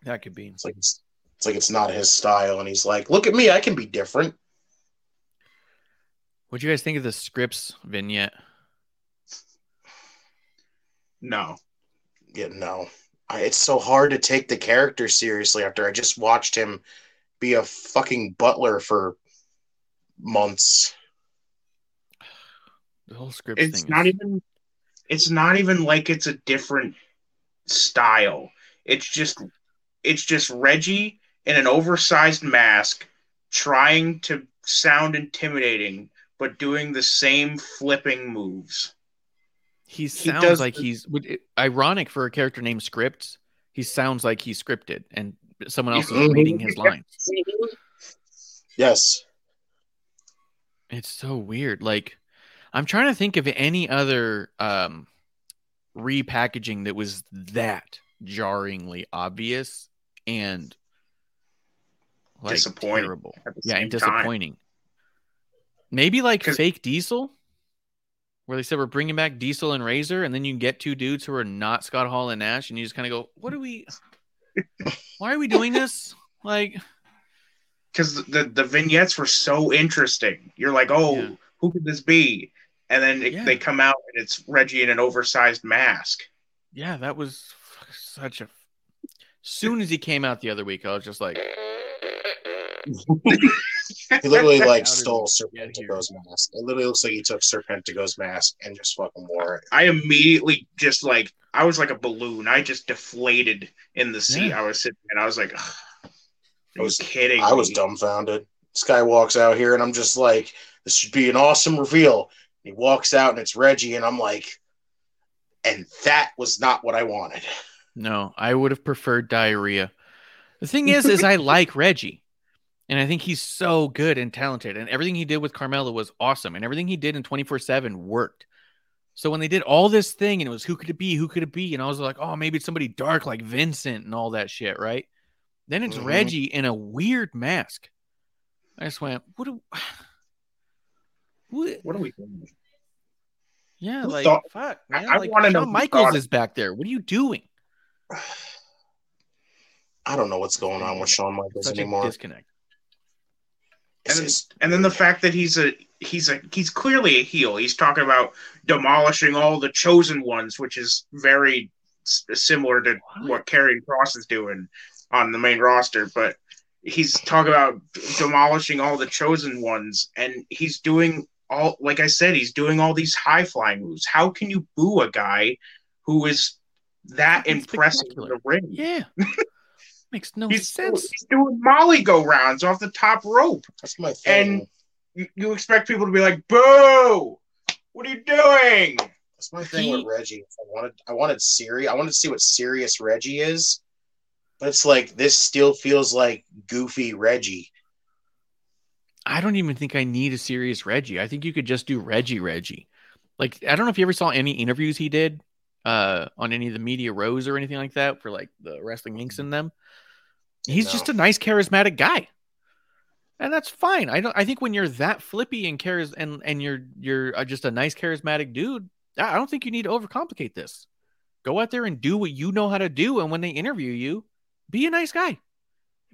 That could be. It's like it's, it's like it's not his style, and he's like, "Look at me, I can be different." What do you guys think of the Scrypts vignette? No, Yeah, no, I, it's so hard to take the character seriously after I just watched him be a fucking butler for months. The whole script it's thing. not is- even. It's not even like it's a different style. It's just, it's just Reggie in an oversized mask trying to sound intimidating, but doing the same flipping moves. he sounds does like the- he's it- ironic for a character named Scrypts. He sounds like he's scripted, and someone else is reading his lines. Yes, It's so weird. Like, I'm trying to think of any other um, repackaging that was that jarringly obvious and like Disappointing terrible. Yeah, and same time. disappointing. Maybe like fake Diesel, where they said we're bringing back Diesel and Razor, and then you get two dudes who are not Scott Hall and Nash, and you just kind of go, "What are we? Why are we doing this?" Like, because the the vignettes were so interesting. You're like, oh, Yeah. who could this be? And then it, Yeah. they come out and it's Reggie in an oversized mask. yeah, that was such a. Soon as he came out the other week, I was just like, he literally like stole we get here? Serpentico's mask. It literally looks like he took Serpentico's mask and just fucking wore it. I immediately just like I was like a balloon. I just deflated in the seat Yeah. I was sitting in. I was like, "Ugh, are I was- you kidding? I was dumbfounded. This guy walks out here, and I'm just like, "This should be an awesome reveal." He walks out, and it's Reggie, and I'm like, and that was not what I wanted. No, I would have preferred diarrhea. The thing is, is I like Reggie, and I think he's so good and talented, and everything he did with Carmella was awesome, and everything he did in twenty four seven worked. So when they did all this thing, and it was who could it be, who could it be, and I was like, oh, maybe it's somebody dark like Vincent and all that shit, right? Then it's Mhm. Reggie in a weird mask, I just went, what? Do, what? What are we doing? Yeah, Who like thought- fuck, I- man. I like wanna know Shawn Michaels thought it. is back there. What are you doing? I don't know what's going on with Shawn Michaels Such a anymore. disconnect. And, just- and then the fact that he's a he's a he's clearly a heel. He's talking about demolishing all the chosen ones, which is very similar to What? what Karrion Kross is doing on the main roster. But he's talking about demolishing all the chosen ones, and he's doing all like I said, he's doing all these high flying moves. How can you boo a guy who is that Fucking impressive in the ring? Yeah, makes no He's, sense. he's doing Molly go rounds off the top rope. that's my thing. And you, you expect people to be like, "Boo! What are you doing?" That's my thing He- with Reggie. I wanted I wanted Siri. I wanted to see what serious Reggie is. But it's like this still feels like goofy Reggie. I don't even think I need a serious Reggie. I think you could just do Reggie Reggie. Like I don't know if you ever saw any interviews he did uh on any of the media rows or anything like that for like the wrestling links in them. He's No. just a nice charismatic guy. And that's fine. I don't I think when you're that flippy and charis and and you're you're uh, just a nice charismatic dude, I don't think you need to overcomplicate this. Go out there and do what you know how to do and when they interview you, be a nice guy.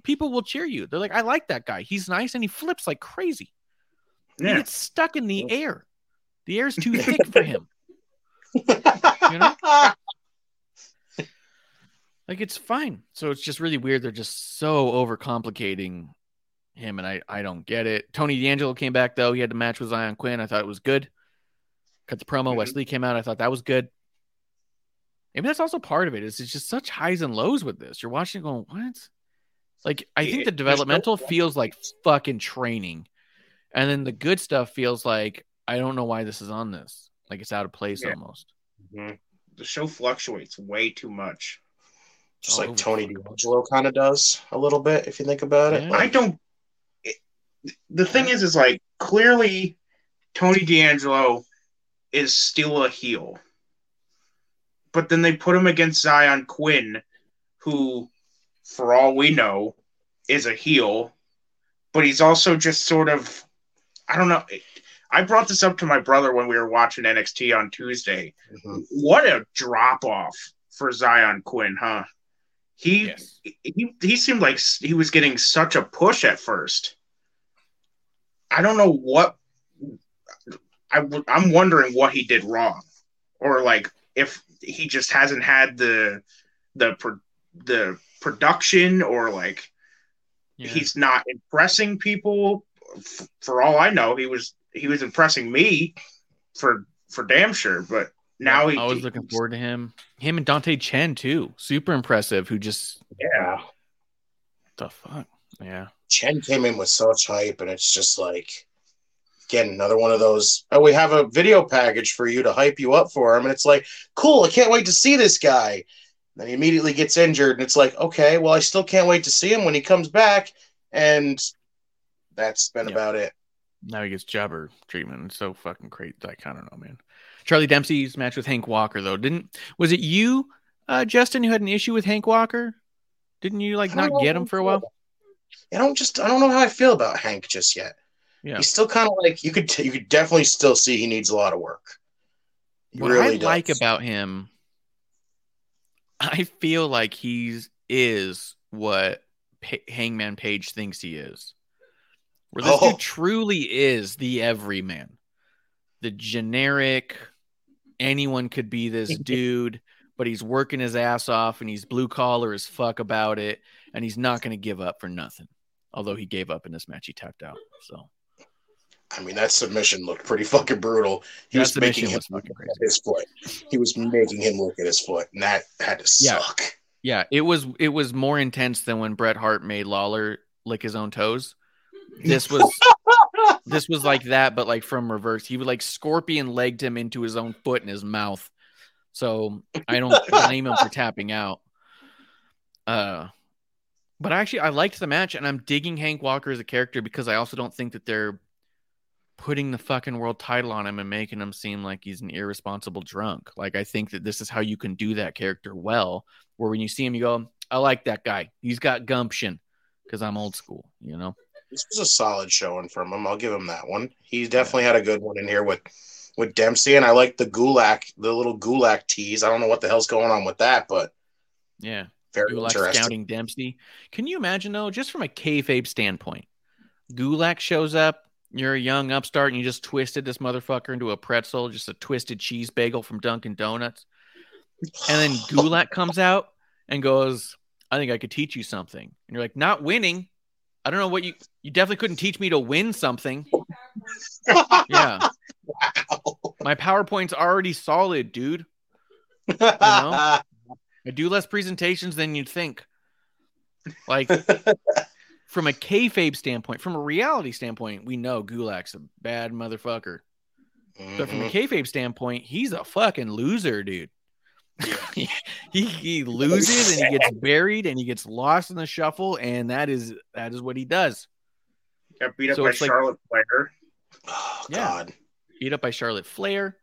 People will cheer you. They're like, "I like that guy. He's nice and he flips like crazy." He Yeah. gets stuck in the air. The air's too thick for him. You know? Like it's fine. So it's just really weird. They're just so overcomplicating him, and I I don't get it. Tony D'Angelo came back though. He had the match with Zion Quinn. I thought it was good. Cut the promo. Mhm. Wes Lee came out. I thought that was good. Maybe that's also part of it. Is it's just such highs and lows with this. You're watching, it going what? Like I think the developmental feels like fucking training, and then the good stuff feels like I don't know why this is on this. Like it's out of place Yeah. almost. Mm-hmm. The show fluctuates way too much. Just Oh, like Tony. D'Angelo kind of does a little bit, if you think about it. Yeah. I don't. it- the thing is, is like clearly Tony D'Angelo is still a heel, but then they put him against Zion Quinn, who, for all we know, is a heel, but he's also just sort of, I don't know. I brought this up to my brother when we were watching NXT on Tuesday. Mhm. What a drop off for Zion Quinn, huh? He Yes. he he seemed like he was getting such a push at first. I don't know what I I'm wondering what he did wrong, or like if he just hasn't had the the the production, or like Yeah. he's not impressing people. F- For all I know, he was he was impressing me for for damn sure. But now he I was looking forward to him. Him and Dante Chen too. Super impressive. Who just Yeah, the fuck? Yeah. Chen came in with such hype, and it's just like, again, another one of those. Oh, we have a video package for you to hype you up for him, and it's like, cool. I can't wait to see this guy. Then he immediately gets injured, and it's like, okay, well, I still can't wait to see him when he comes back, and that's been Yeah. about it. Now he gets jobber treatment. It's so fucking crazy. Like I don't know, man. Charlie Dempsey's match with Hank Walker though didn't was it you, uh, Justin, who had an issue with Hank Walker? Didn't you like not get him for a while? I don't just I don't know how I feel about Hank just yet. Yeah. He's still kind of like you could t- you could definitely still see he needs a lot of work. He What really I like about him, I feel like he's is what pa- Hangman Page thinks he is. Where this Oh. dude truly is the everyman, the generic. Anyone could be this dude, but he's working his ass off and he's blue collar as fuck about it, and he's not going to give up for nothing. Although he gave up in this match, he tapped out. So I mean, that submission looked pretty fucking brutal. He That was making him was look crazy. at his foot. He was making him look at his foot, and that had to Yeah. suck. Yeah, it was it was more intense than when Bret Hart made Lawler lick his own toes. This was this was like that, but like from reverse. He would like scorpion legged him into his own foot in his mouth. So I don't blame him for tapping out. Uh but actually I liked the match and I'm digging Hank Walker as a character because I also don't think that they're putting the fucking world title on him and making him seem like he's an irresponsible drunk. Like I think that this is how you can do that character well, where when you see him, you go, I like that guy. He's got gumption because I'm old school, you know. This was a solid showing from him. I'll give him that one. He definitely had a good one in here with with Dempsey, and I like the Gulak, the little Gulak tease. I don't know what the hell's going on with that, but Yeah. very Gulak interesting. scouting Dempsey. Can you imagine though, just from a kayfabe standpoint, Gulak shows up, you're a young upstart, and you just twisted this motherfucker into a pretzel, just a twisted cheese bagel from Dunkin' Donuts. And then Gulak comes out and goes, I think I could teach you something. And you're like, not winning. I don't know what you you definitely couldn't teach me to win something. Yeah. Wow. My PowerPoint's already solid, dude. know? I do less presentations than you'd think. Like from a kayfabe standpoint, from a reality standpoint, we know Gulak's a bad motherfucker. But from a Mhm. kayfabe standpoint, he's a fucking loser, dude. he, he loses and he gets buried and he gets lost in the shuffle, and that is that is what he does. Got beat up So by it's like- Charlotte Flair. Oh, Yeah. God. Beat up by Charlotte Flair.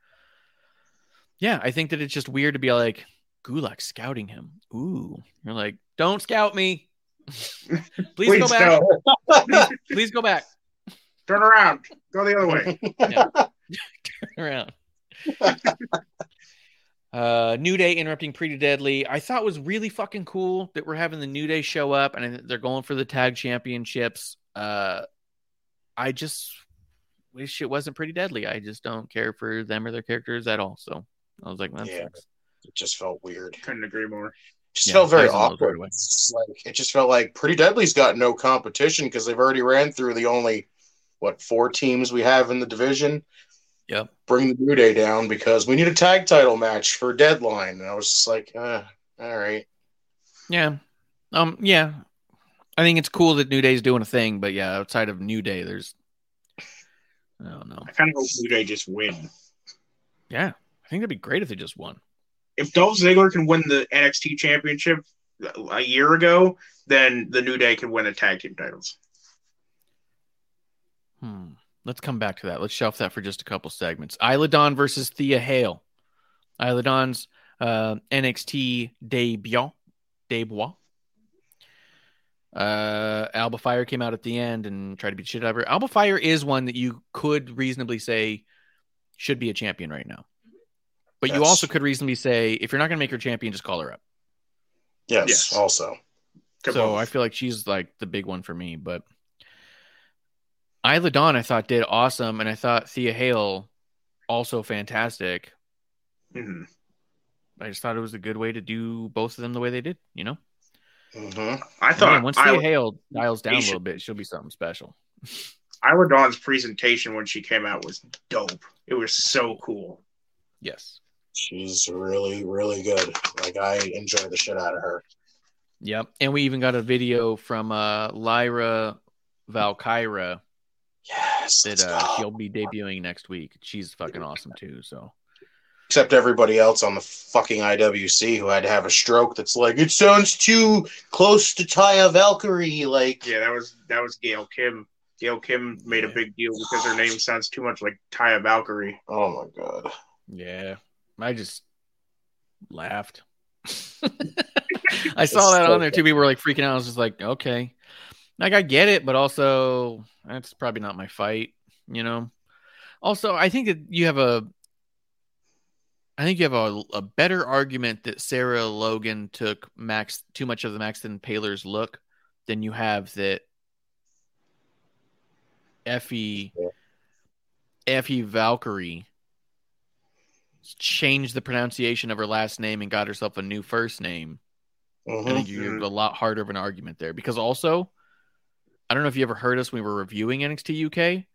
Yeah, I think that it's just weird to be like Gulak scouting him. Ooh, you're like, don't scout me. Please, go back. no. Please go back. Turn around. Go the other way. Turn around. uh, New Day interrupting Pretty Deadly. I thought was really fucking cool that we're having the New Day show up and they're going for the tag championships. Uh, I just wish it wasn't Pretty Deadly. I just don't care for them or their characters at all. So I was like, that Yeah. sucks. It just felt weird. Couldn't agree more. Just Yeah, felt very Tyson Mills right awkward. away. It's just like it just felt like Pretty Deadly's got no competition because they've already ran through the only what four teams we have in the division. Yep. Bring the New Day down because we need a tag title match for Deadline. And I was just like, uh, all right. Yeah. Um. Yeah. I think it's cool that New Day's doing a thing, but yeah, outside of New Day, there's. I don't know. I kind of hope New Day just win. Yeah, I think it'd be great if they just won. If Dolph Ziggler can win the NXT Championship a year ago, then the New Day can win the tag team titles. Hmm. Let's come back to that. Let's shelf that for just a couple segments. Isla Dawn versus Thea Hail. Isla Dawn's uh, NXT debut. Debut. Uh, Alba Fyre came out at the end and tried to beat shit out of her. Alba Fyre is one that you could reasonably say should be a champion right now. But you also could reasonably say if you're not going to make her champion, just call her up. Yes, Yes. also. To So both. I feel like she's like the big one for me. But Isla Dawn, I thought did awesome, and I thought Thea Hail also fantastic. Mhm. I just thought it was a good way to do both of them the way they did. You know, hmm I thought then once Isla, Thea Hail dials down a little bit, she'll be something special. Isla Dawn's presentation when she came out was dope. It was so cool. Yes. She's really, really good. Like I enjoy the shit out of her. Yep. And we even got a video from uh, Lyra Valkyria Yes. that let's uh, go. she'll be debuting next week. She's fucking awesome too. So Except everybody else on the fucking IWC who had to have a stroke that's like, it sounds too close to Taya Valkyrie. Like, Yeah, that was that was Gail Kim. Gail Kim made a big deal because her name sounds too much like Taya Valkyrie. oh my God. yeah, I just laughed. I saw that on there too. People were like freaking out. I was just like, okay, like I get it, but also that's probably not my fight, you know. Also, I think that you have a, I think you have a, a better argument that Sarah Logan took Max too much of the Maxton Paler's look than you have that Effie Yeah. Effie Valkyrie changed the pronunciation of her last name and got herself a new first name. I Mhm. think you have a lot harder of an argument there because also, I don't know if you ever heard us when we were reviewing NXT UK.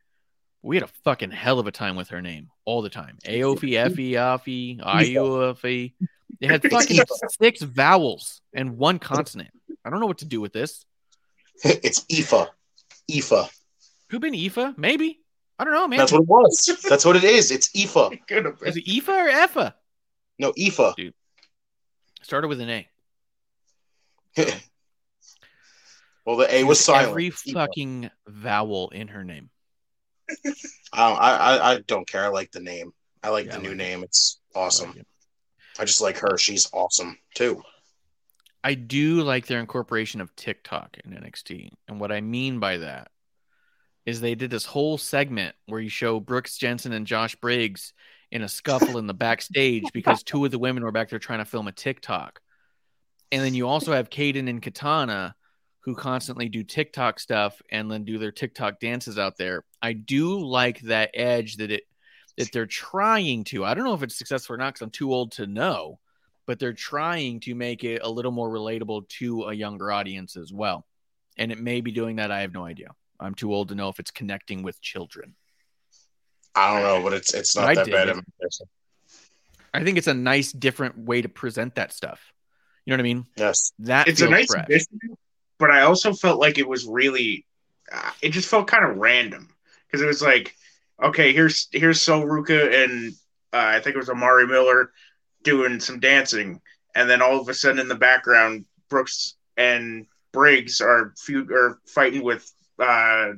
We had a fucking hell of a time with her name all the time. Aofi, Effie, Afi, Iufi. It had fucking six vowels and one consonant. I don't know what to do with this. it's. Aoife. Could have been Aoife, maybe. I don't know, man. That's what it was. That's what it is. It's Aoife. Could have been. Is it Aoife or Effa? No, Aoife. Started with an A. well, the A was silent. Every Aoife. fucking vowel in her name. I, don't- I, I, I don't care. I like the name. I like Yeah, the I new it. name. It's awesome. Like. I just like her. She's awesome too. I do like their incorporation of TikTok in NXT. And what I mean by that is they did this whole segment where you show Brooks Jensen and Josh Briggs in a scuffle in the backstage because two of the women were back there trying to film a TikTok. And then you also have Kayden and Katana who constantly do TikTok stuff and then do their TikTok dances out there. I do like that edge that it that they're trying to. I don't know if it's successful or not because I'm too old to know, but they're trying to make it a little more relatable to a younger audience as well. And it may be doing that. I have no idea. I'm too old to know if it's connecting with children. I don't know, but it's it's not I that dig bad. it. of a. I think it's a nice, different way to present that stuff. You know what I mean? Yes. That it's a nice fresh. addition, but I also felt like it was really, uh, it just felt kind of random because it was like, okay, here's here's Sol Ruka and uh, I think it was Amari Miller doing some dancing, and then all of a sudden in the background, Brooks and Briggs are feud are fighting with uh,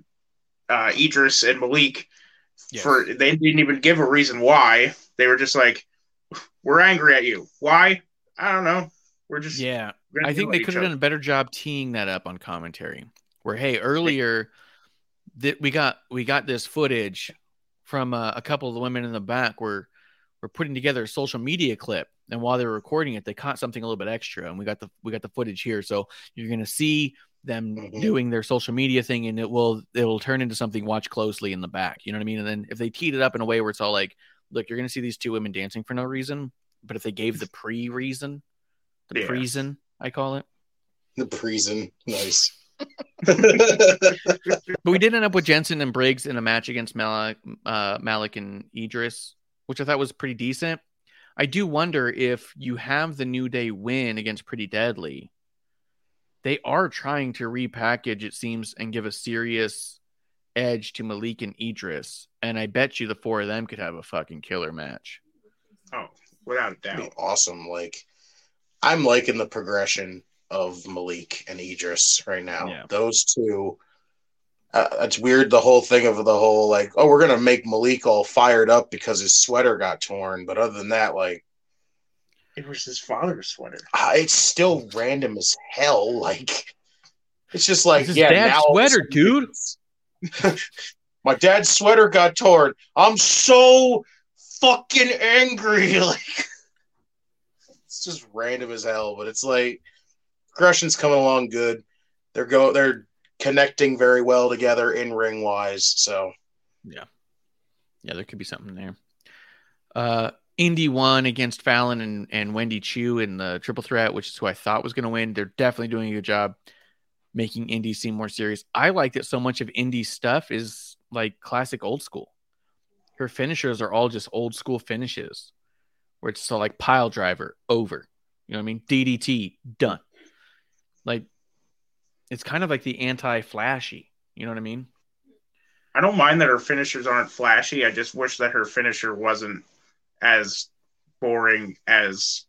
uh, Idris and Malik. Yes. For they didn't even give a reason why. They were just like, "We're angry at you. Why? I don't know. We're just Yeah. I think they could have done a better job teeing that up on commentary. Where hey, earlier that we got we got this footage from uh, a couple of the women in the back where we're putting together a social media clip, and while they were recording it, they caught something a little bit extra, and we got the we got the footage here. So you're gonna see them Mhm. doing their social media thing, and it will it will turn into something watch closely in the back. You know what I mean? And then if they teed it up in a way where it's all like, look, you're gonna see these two women dancing for no reason, but if they gave the pre reason, the Yeah. reason I call it. The prison. Nice. But we did end up with Jensen and Briggs in a match against Malik, uh, Malik and Idris, which I thought was pretty decent. I do wonder if you have the New Day win against Pretty Deadly, they are trying to repackage, it seems, and give a serious edge to Malik and Idris. And I bet you the four of them could have a fucking killer match. Oh, without a doubt. awesome. Like, I'm liking the progression of Malik and Idris right now. Yeah. Those two. Uh, it's weird the whole thing of the whole like, oh, we're gonna make Malik all fired up because his sweater got torn. But other than that, like, It was his father's sweater. ah, it's still random as hell. Like, it's just like, It's his yeah, dad's now all of a sweater, dude. My dad's sweater got torn. I'm so fucking angry. Like, it's just random as hell. But it's like, progression's coming along good. They're go. They're connecting very well together in ring wise. So yeah, Yeah, there could be something there. Uh, Indi won against Fallon and, and Wendy Choo in the triple threat, which is who I thought was going to win. They're definitely doing a good job making Indi seem more serious. I like that so much of Indi's stuff is like classic old school. Her finishers are all just old school finishes, where it's so like pile driver over. You know what I mean? DDT done. Like it's kind of like the anti flashy. You know what I mean? I don't mind that her finishers aren't flashy. I just wish that her finisher wasn't as boring as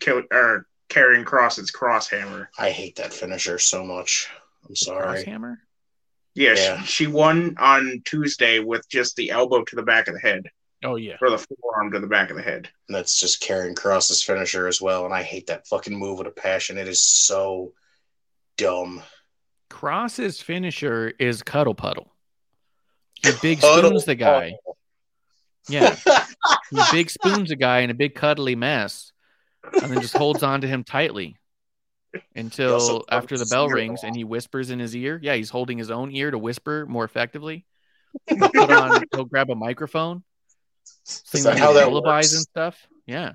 kill or Karrion Kross's crosshammer. I hate that finisher so much. I'm sorry. Crosshammer. Yeah, Yeah. She, she won on Tuesday with just the elbow to the back of the head Oh yeah. or the forearm to the back of the head. And that's just Karrion Kross's finisher as well. And I hate that fucking move with a passion. It is so dumb. Kross's finisher is cuddle puddle. He big Cuddle spoons the guy. Yeah, big spoons a guy in a big cuddly mess, and then just holds on to him tightly until after the bell rings off. and he whispers in his ear. Yeah, he's holding his own ear to whisper more effectively. He'll put on. He'll grab a microphone, sing that like how that lullabies works? and stuff. Yeah,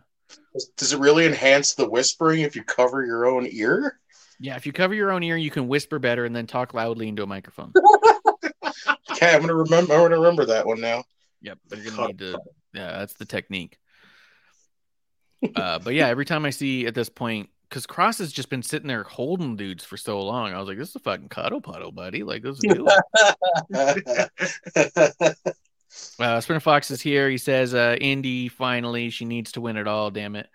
Does it really enhance the whispering if you cover your own ear? yeah. If you cover your own ear, you can whisper better and then talk loudly into a microphone. Okay, I'm gonna remember. I'm gonna remember that one now. Yep, but you're gonna need to. Yeah, that's the technique. Uh, but yeah, every time I see at this point, because Kross has just been sitting there holding dudes for so long, I was like, "This is a fucking cuddle puddle, buddy. Like, let's do it." uh, Spinner Fox is here. He says, uh, "Indi finally, she needs to win it all. Damn it,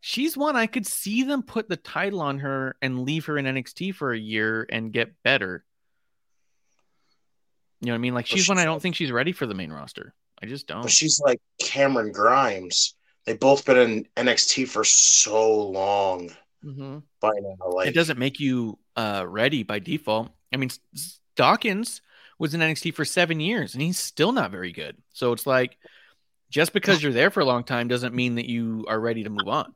she's one. I could see them put the title on her and leave her in NXT for a year and get better. You know what I mean? Like, But she's one. I don't think she's ready for the main roster. I just don't. but she's like Cameron Grimes. They've both been in NXT for so long Mhm. by now. Like it doesn't make you uh ready by default. I mean, Dawkins was in NXT for seven years and he's still not very good. So it's like just because you're there for a long time doesn't mean that you are ready to move on.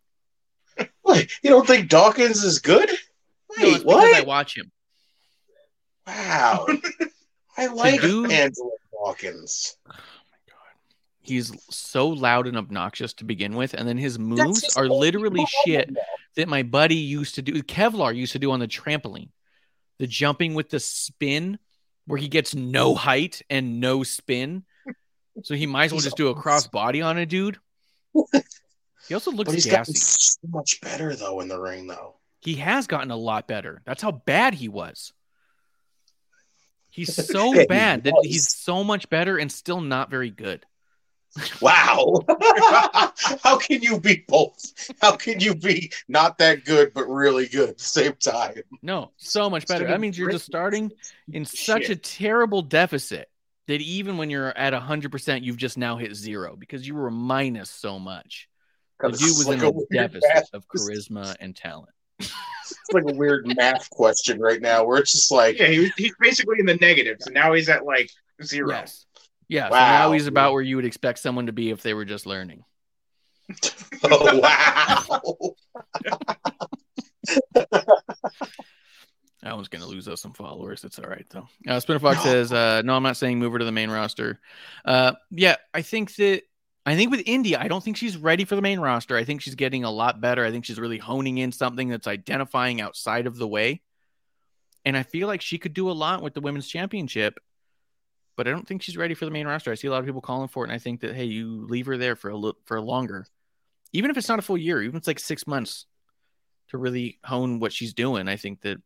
Wait, you don't think Dawkins is good? Wait, it's because I watch him. Wow. I like Angelo Dawkins. He's so loud and obnoxious to begin with, and then his moves are literally shit though. that my buddy used to do. Kevlar used to do on the trampoline, the jumping with the spin, where he gets no height and no spin, so he might as well just do a almost- cross body on a dude. He also But looks he's gotten so much better though in the ring though. He has gotten a lot better. That's how bad he was. He's so bad that he's so much better and still not very good. Wow. How can you be both? How can you be not that good but really good at the same time? No, so much better. That means you're just starting in such a terrible deficit that even when you're at 100%, you've just now hit zero because you were minus so much. The dude was It's in like a deficit math- of charisma and talent. It's like a weird math question right now where it's just like, Yeah, he was, he's basically in the negatives, and now he's at like zero. Yes. Yeah. So Wow. now he's about where you would expect someone to be if they were just learning. oh, wow. That one's going to lose us some followers. It's all right, though. Uh, Spinner Fox No. says, uh, no, I'm not saying move her to the main roster. Uh, yeah, I think that, I think with Indi, I don't think she's ready for the main roster. I think she's getting a lot better. I think she's really honing in something that's identifying outside of the way. And I feel like she could do a lot with the women's championship, but I don't think she's ready for the main roster. I see a lot of people calling for it, and I think that, hey, you leave her there for a little, for longer. Even if it's not a full year, even if it's like six months to really hone what she's doing, I think that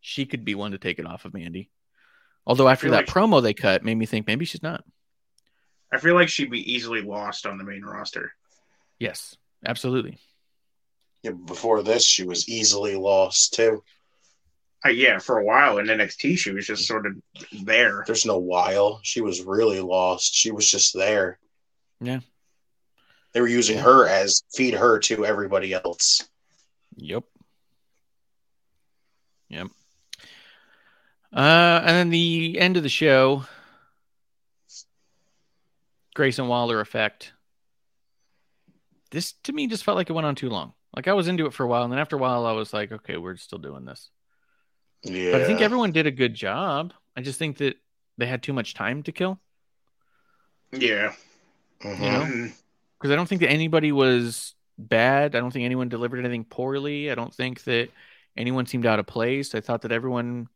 she could be one to take it off of Mandy. Although after that like- promo they cut made me think maybe she's not. I feel like she'd be easily lost on the main roster. Yes, absolutely. Yeah, before this, she was easily lost too. Uh, yeah, for a while in NXT, she was just sort of there. There's no while. She was really lost. She was just there. Yeah. They were using her as feed her to everybody else. Yep. Yep. Uh, and then the end of the show, Grayson Waller effect. This to me just felt like it went on too long. Like I was into it for a while, and then after a while, I was like, okay, we're still doing this. Yeah. But I think everyone did a good job. I just think that they had too much time to kill. Yeah. Mhm. you know? Because I don't think that anybody was bad. I don't think anyone delivered anything poorly. I don't think that anyone seemed out of place. I thought that everyone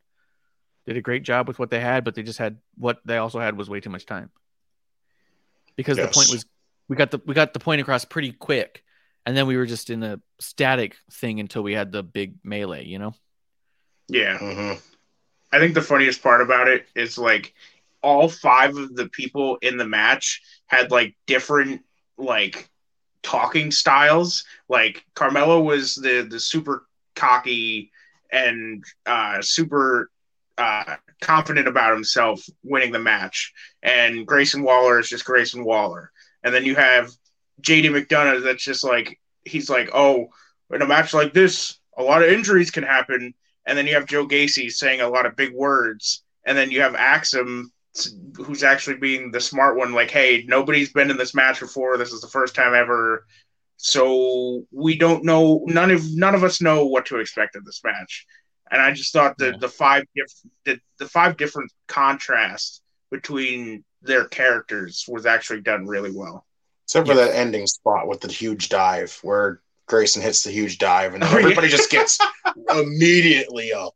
did a great job with what they had, but they just had what they also had was way too much time. Because the point was we got the we got the point across pretty quick, and then we were just in the static thing until we had the big melee. You know? Yeah. Mhm. I think the funniest part about it is like all five of the people in the match had like different like talking styles. Like Carmelo was the the super cocky and uh super uh confident about himself winning the match. And Grayson Waller is just Grayson Waller. And then you have JD McDonagh that's just like he's like, "Oh, in a match like this, a lot of injuries can happen." And then you have Joe Gacy saying a lot of big words, and then you have Axiom who's actually being the smart one, like, "Hey, nobody's been in this match before. This is the first time ever, so we don't know. None of none of us know what to expect of this match." And I just thought that Yeah. the five diff- the, the five different contrasts between their characters was actually done really well. Except for Yeah. that ending spot with the huge dive where Grayson hits the huge dive and Oh, everybody just gets immediately up.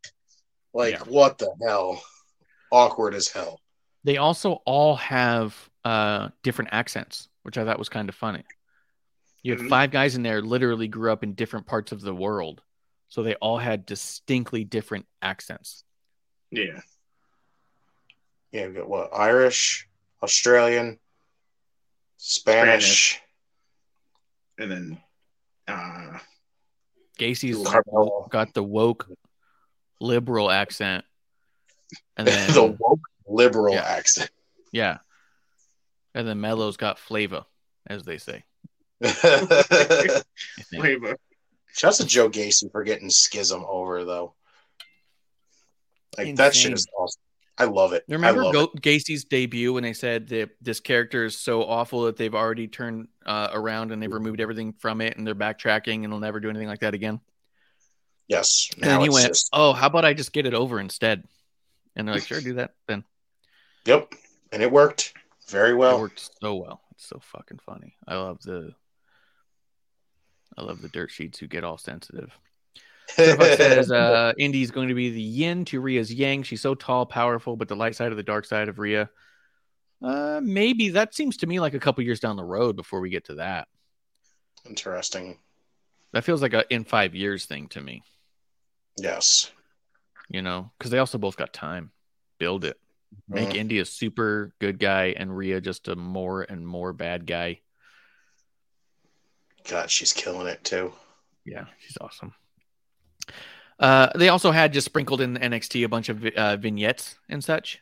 Like, Yeah. what the hell? Awkward as hell. They also all have uh, different accents, which I thought was kind of funny. You had Mhm. five guys in there literally grew up in different parts of the world. So they all had distinctly different accents. Yeah, Yeah, we got what? Irish, Australian, Spanish, and then uh, Gacy's Carmelo. got the woke liberal accent. And then, the woke liberal Yeah. accent. yeah. And then Mello's got flavor, as they say. Shouts I think. to Joe Gacy for getting schism over though. Like that shit is awesome. I love it. Remember Go- Gacy's debut when they said that this character is so awful that they've already turned uh, around and they've removed everything from it and they're backtracking and they'll never do anything like that again. Yes. And then he went, just- "Oh, how about I just get it over instead?" And they're like, "Sure, do that then." Yep. And it worked very it well. worked so well. It's so fucking funny. I love the, I love the dirt sheets who get all sensitive. Says uh, Indi's going to be the yin to Rhea's yang. She's so tall, powerful, but the light side of the dark side of Rhea. Uh, maybe that seems to me like a couple years down the road before we get to that. Interesting. That feels like a in five years thing to me, Yes. you know, because they also both got time. Build it. Make Mhm. Indy a super good guy and Rhea just a more and more bad guy. God, she's killing it too. Yeah, she's awesome. Uh, they also had just sprinkled in NXT a bunch of uh, vignettes and such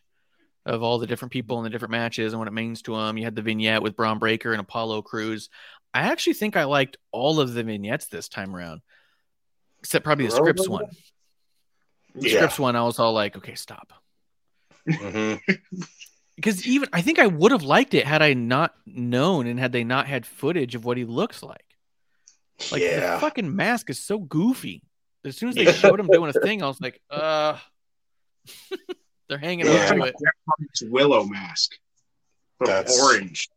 of all the different people in the different matches and what it means to them. You had the vignette with Bron Breakker and Apollo Crews. I actually think I liked all of the vignettes this time around, except probably the Really? Scrypts one. The Yeah. Scrypts one, I was all like, okay, stop. hmm Because even I think I would have liked it had I not known and had they not had footage of what he looks like. Like yeah. the fucking mask is so goofy. As soon as they showed him doing a thing, I was like, uh they're hanging Yeah. on to it. Jeff Hardy's Willow mask. But That's- orange.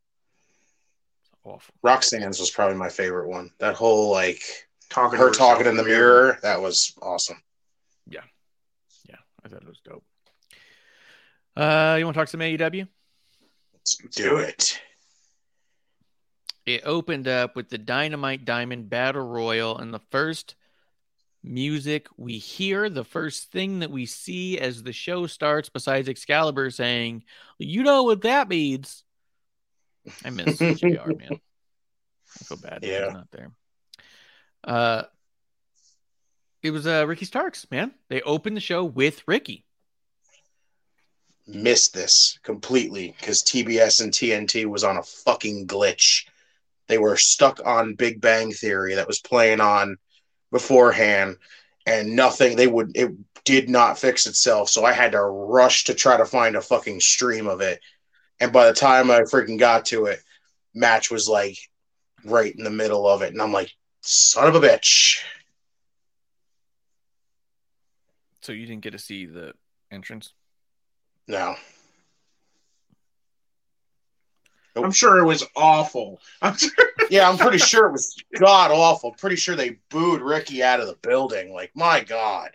Awful. Roxanne's was probably my favorite one. That whole like Talking her talking in the mirror, that was awesome. Yeah, yeah, I thought it was dope. Uh you want to talk some AEW? Let's Let's do do it. It opened up with the Dynamite Diamond Battle Royal, and the first music we hear, the first thing that we see as the show starts, besides Excalibur saying, "You know what that means." I miss Jr. Man. I feel bad. Yeah. he's not there. Uh, it was uh Ricky Starks, man. They opened the show with Ricky. Missed this completely because TBS and TNT was on a fucking glitch. They were stuck on Big Bang Theory that was playing on beforehand, and nothing. They would it did not fix itself, so I had to rush to try to find a fucking stream of it. And by the time I freaking got to it, match was like right in the middle of it, and I'm like, son of a bitch. So you didn't get to see the entrance. No. I'm sure it was awful. I'm sure. Yeah, I'm pretty sure it was god awful. Pretty sure they booed Ricky out of the building. Like, my God.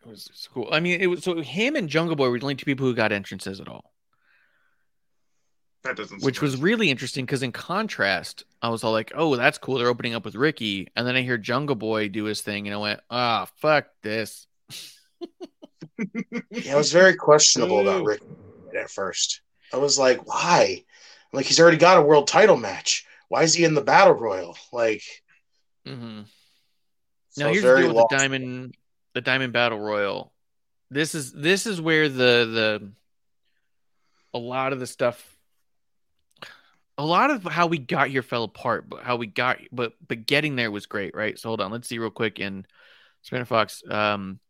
It was it's cool. I mean, it was so him and Jungle Boy were the only two people who got entrances at all. That doesn't. which was surprise really interesting because in contrast, I was all like, "Oh, that's cool." They're opening up with Ricky, and then I hear Jungle Boy do his thing, and I went, "Ah, fuck this." Yeah, it was very questionable about Ricky at first. I was like, why? Like, he's already got a world title match. Why is he in the battle royal? Like, Mm-hmm. so Now here's the deal with the diamond, the diamond battle royal. This is this is where the the a lot of the stuff, a lot of how we got here fell apart, but how we got, but but getting there was great, right? So hold on, let's see real quick And Spinner Fox. Um,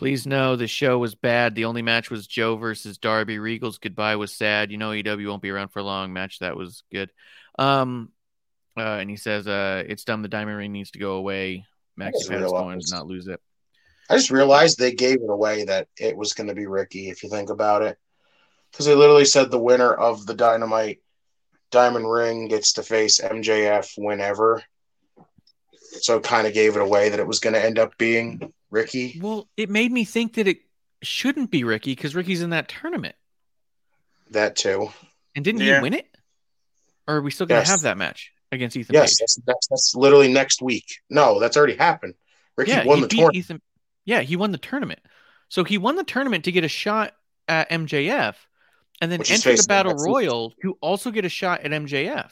please know the show was bad. The only match was Joe versus Darby. Regal's goodbye was sad. You know EW won't be around for long. Match that was good. Um, uh, and he says, uh, it's dumb. The diamond ring needs to go away. Maxi just going to not lose it. I just realized they gave it away that it was going to be Ricky, if you think about it. Because they literally said the winner of the Dynamite Diamond Ring gets to face MJF whenever. So kind of gave it away that it was going to end up being Ricky. Well, it made me think that it shouldn't be Ricky because Ricky's in that tournament. That too. And didn't Yeah. he win it? Or are we still going to Yes. have that match against Ethan Yes, Page? that's, that's, that's literally next week. No, that's already happened. Ricky yeah, won he the tournament. Ethan. Yeah, he won the tournament. So he won the tournament to get a shot at MJF and then Which enter the battle next week. royal to also get a shot at MJF.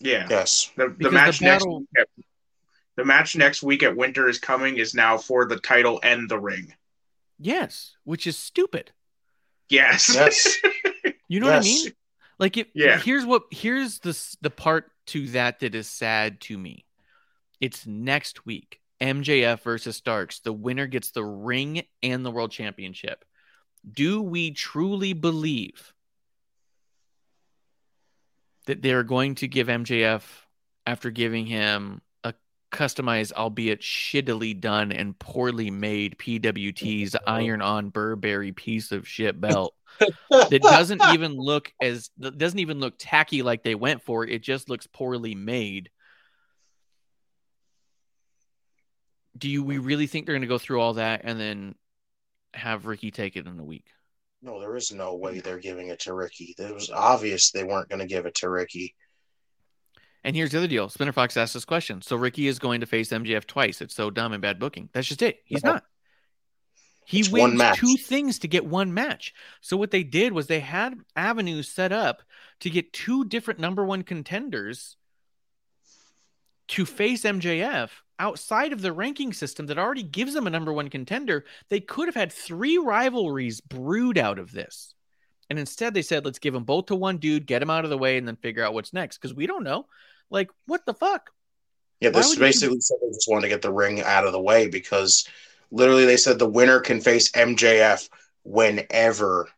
Yeah. Yes. The, the match the next battle- week at, the match next week at Winter is coming is now for the title and the ring. Yes, which is stupid. Yes. Yes. You know what I mean? Like it Yeah. here's what here's the the part to that that is sad to me. It's next week. MJF versus Starks. The winner gets the ring and the world championship. Do we truly believe that they're going to give MJF after giving him a customized, albeit shittily done and poorly made PWT's oh. iron on Burberry piece of shit belt that doesn't even look as doesn't even look tacky like they went for it just looks poorly made do you we really think they're going to go through all that and then have ricky take it in a week No, there is no way they're giving it to Ricky. It was obvious they weren't going to give it to Ricky. And here's the other deal spinner fox asked this question so ricky is going to face mjf twice. It's so dumb and bad booking. That's just it. He's No. not. He It's wins two things to get one match. So what they did was they had avenues set up to get two different number one contenders to face MJF outside of the ranking system that already gives them a number one contender, they could have had three rivalries brewed out of this. And instead, they said, let's give them both to one dude, get him out of the way, and then figure out what's next. Because we don't know. Like, what the fuck? Yeah, this you- basically said they just wanted to get the ring out of the way because literally they said the winner can face MJF whenever.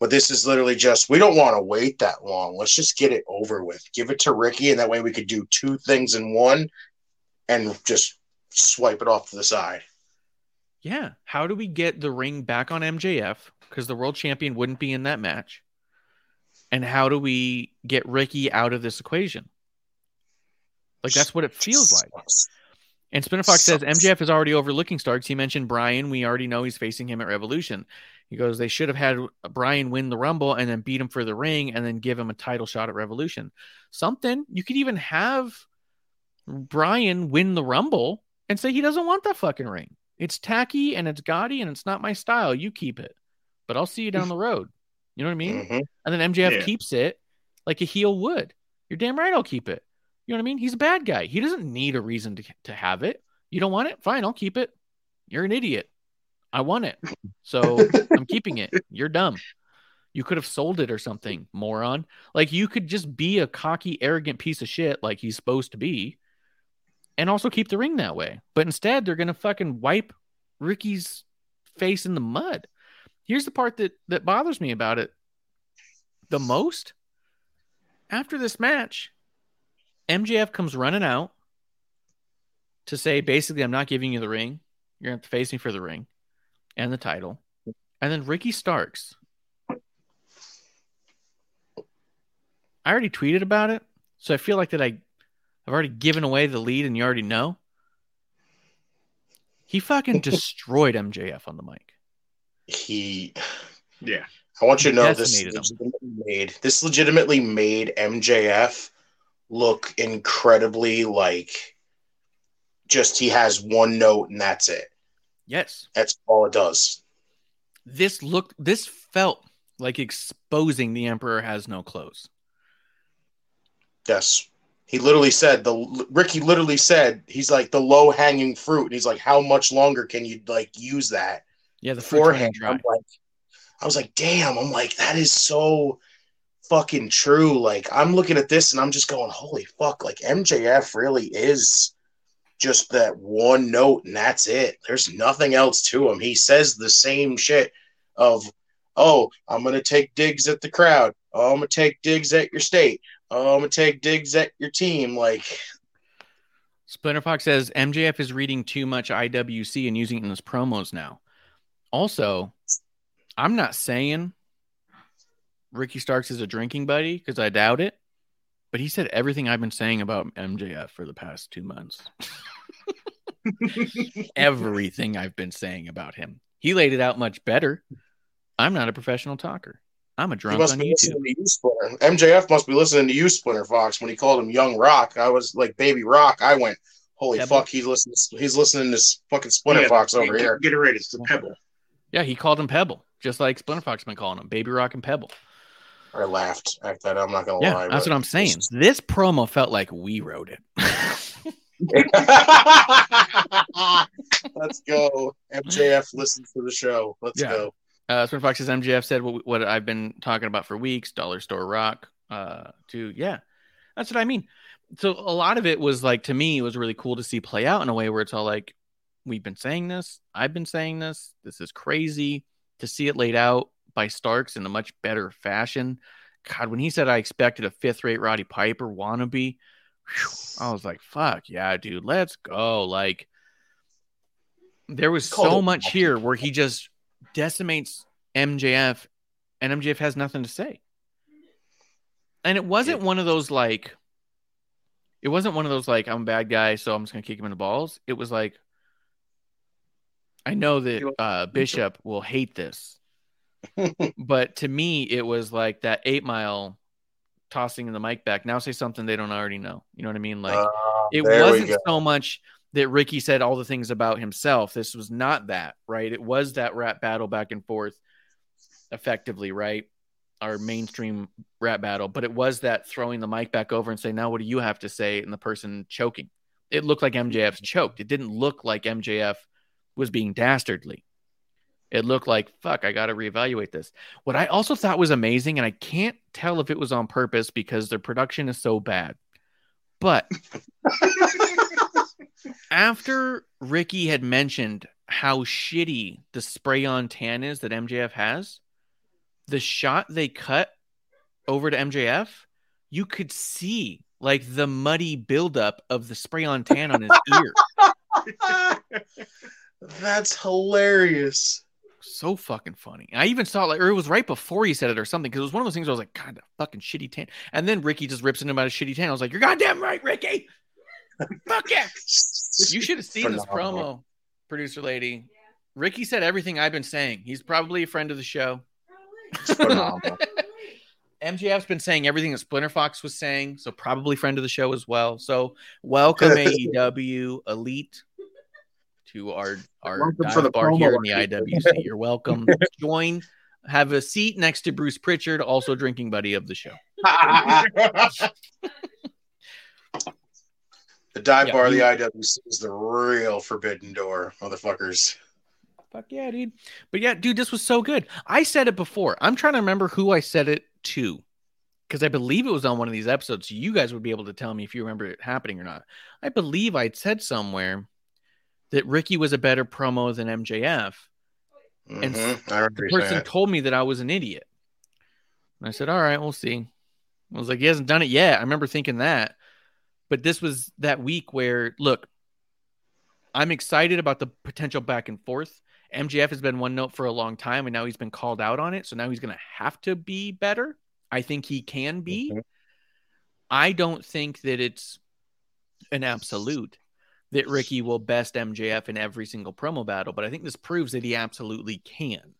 But this is literally just we don't want to wait that long. Let's just get it over with. Give it to Ricky, and that way we could do two things in one and just swipe it off to the side. Yeah. How do we get the ring back on MJF? Because the world champion wouldn't be in that match. And how do we get Ricky out of this equation? Like, that's what it feels like. And Spinner Fox says MJF is already overlooking Starks. He mentioned Brian. We already know he's facing him at Revolution. He goes, they should have had Brian win the Rumble and then beat him for the ring and then give him a title shot at Revolution. Something you could even have Brian win the Rumble and say he doesn't want that fucking ring. It's tacky and it's gaudy and it's not my style. You keep it, but I'll see you down the road. You know what I mean? Mhm. And then MJF Yeah. keeps it like a heel would. You're damn right I'll keep it. You know what I mean? He's a bad guy. He doesn't need a reason to, to have it. You don't want it? Fine, I'll keep it. You're an idiot. I want it. So I'm keeping it. You're dumb. You could have sold it or something, moron. Like you could just be a cocky, arrogant piece of shit like he's supposed to be and also keep the ring that way. But instead, they're going to fucking wipe Ricky's face in the mud. Here's the part that that bothers me about it the most. After this match, MJF comes running out to say basically I'm not giving you the ring. You're going to to face me for the ring and the title. And then Ricky Starks. I already tweeted about it, so I feel like that I I've already given away the lead and you already know. He fucking destroyed MJF on the mic. He Yeah. I want you to know this legitimately made this legitimately made MJF look incredibly like just he has one note and that's it. Yes. That's all it does. This looked this felt like exposing the Emperor has no clothes. Yes. He literally said the Ricky literally said he's like the low hanging fruit. And he's like, how much longer can you like use that Yeah, the running. I'm like, I was like, damn. I'm like, that is so fucking true. Like, I'm looking at this and I'm just going, holy fuck. Like, MJF really is just that one note and that's it. There's nothing else to him. He says the same shit of, oh, I'm gonna take digs at the crowd. Oh, I'm gonna take digs at your state. Oh, I'm gonna take digs at your team. Like, Splinter Fox says MJF is reading too much IWC and using it in his promos now. Also, I'm not saying Ricky Starks is a drinking buddy because I doubt it, but he said everything I've been saying about MJF for the past two months. everything I've been saying about him. He laid it out much better. I'm not a professional talker. I'm a he drunk must on be YouTube. listening to you, Splinter. MJF must be listening to you, Splinter Fox. When he called him Young Rock, I was like Baby Rock. I went, holy Pebble. fuck, he's listening. He's listening to this fucking Splinter Yeah, Fox get- over here. Get it right. It's the pebble. Yeah, he called him Pebble, just like Splinter Fox been calling him Baby Rock and Pebble. I laughed at that. I'm not gonna Yeah, lie. that's what I'm saying. This promo felt like we wrote it. Let's go. MJF listens to the show. Let's Yeah. go. Uh, Sprinter Fox says MJF said what, what I've been talking about for weeks. Dollar Store Rock. Uh, to yeah, that's what I mean. So a lot of it was like to me it was really cool to see play out in a way where it's all like we've been saying this. I've been saying this. This is crazy to see it laid out by Starks in a much better fashion. God, when he said I expected a fifth rate Roddy Piper wannabe, whew, I was like, fuck yeah, dude, let's go. Like, there was so much here where he just decimates MJF and MJF has nothing to say. And it wasn't one of those like, it wasn't one of those like, I'm a bad guy, so I'm just going to kick him in the balls. It was like, I know that uh, Bishop will hate this, but to me, it was like that eight mile tossing the mic back. Now say something they don't already know. You know what I mean? Like, Uh, it wasn't so much that Ricky said all the things about himself. This was not that, right? It was that rap battle back and forth effectively, right? Our mainstream rap battle, but it was that throwing the mic back over and saying, now what do you have to say? And the person choking. It looked like MJF's choked. It didn't look like MJF was being dastardly. It looked like, fuck, I got to reevaluate this. What I also thought was amazing, and I can't tell if it was on purpose because their production is so bad, but after Ricky had mentioned how shitty the spray on tan is that MJF has, the shot they cut over to MJF, you could see like the muddy buildup of the spray on tan on his ear. That's hilarious. So fucking funny. I even saw it like, or it was right before he said it or something, because it was one of those things where I was like, God, that fucking shitty tan. And then Ricky just rips into him about his shitty tan. I was like, You're goddamn right, Ricky. Fuck yeah. You should have seen this promo, producer lady. Ricky said everything I've been saying. He's probably a friend of the show. MJF's been saying everything that Splinter Fox was saying, so probably friend of the show as well. So welcome AEW Elite to our our Welcome for the bar here in the. IWC. You're welcome. Join, have a seat next to Bruce Pritchard, also drinking buddy of the show. The dive Yeah, bar of the IWC is the real forbidden door, motherfuckers. Fuck yeah, dude. But yeah, dude, this was so good. I said it before. I'm trying to remember who I said it to. Because I believe it was on one of these episodes. So you guys would be able to tell me if you remember it happening or not. I believe I'd said somewhere that Ricky was a better promo than MJF. And Mhm. I The person it. told me that I was an idiot. And I said, All right, we'll see. I was like, He hasn't done it yet. I remember thinking that. But this was that week where, look, I'm excited about the potential back and forth. MJF has been one note for a long time, and now he's been called out on it. So now he's going to have to be better. I think he can be. Mhm. I don't think that it's an absolute that Ricky will best MJF in every single promo battle, but I think this proves that he absolutely can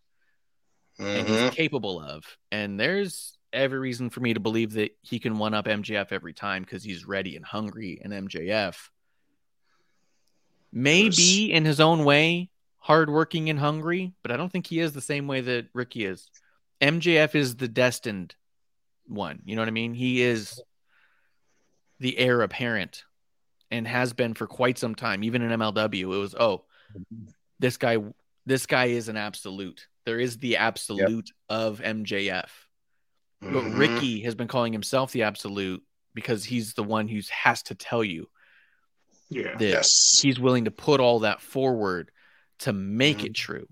and Mhm. he's capable of. And there's every reason for me to believe that he can one up MJF every time because he's ready and hungry. And MJF may Yes. be in his own way hardworking and hungry, but I don't think he is the same way that Ricky is. MJF is the destined one. You know what I mean? He is the heir apparent and has been for quite some time. Even in MLW, it was oh, this guy, this guy is an absolute. There is the absolute of MJF. But Mhm. Ricky has been calling himself the absolute because he's the one who has to tell you yeah. that Yes. he's willing to put all that forward to make Mhm. it true.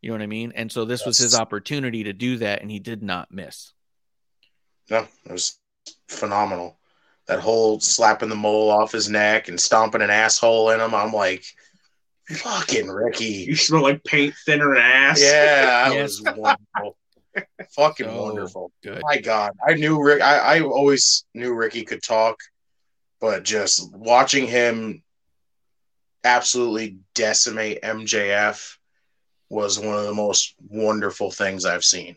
You know what I mean? And so this was his opportunity to do that, and he did not miss. No, it was phenomenal. That whole slapping the mole off his neck and stomping an asshole in him. I'm like, fucking Ricky. You smell like paint thinner than ass. Yeah, that Yes. was wonderful. fucking So wonderful. Good. My God, I knew Rick. I, I always knew Ricky could talk, but just watching him absolutely decimate MJF was one of the most wonderful things I've seen.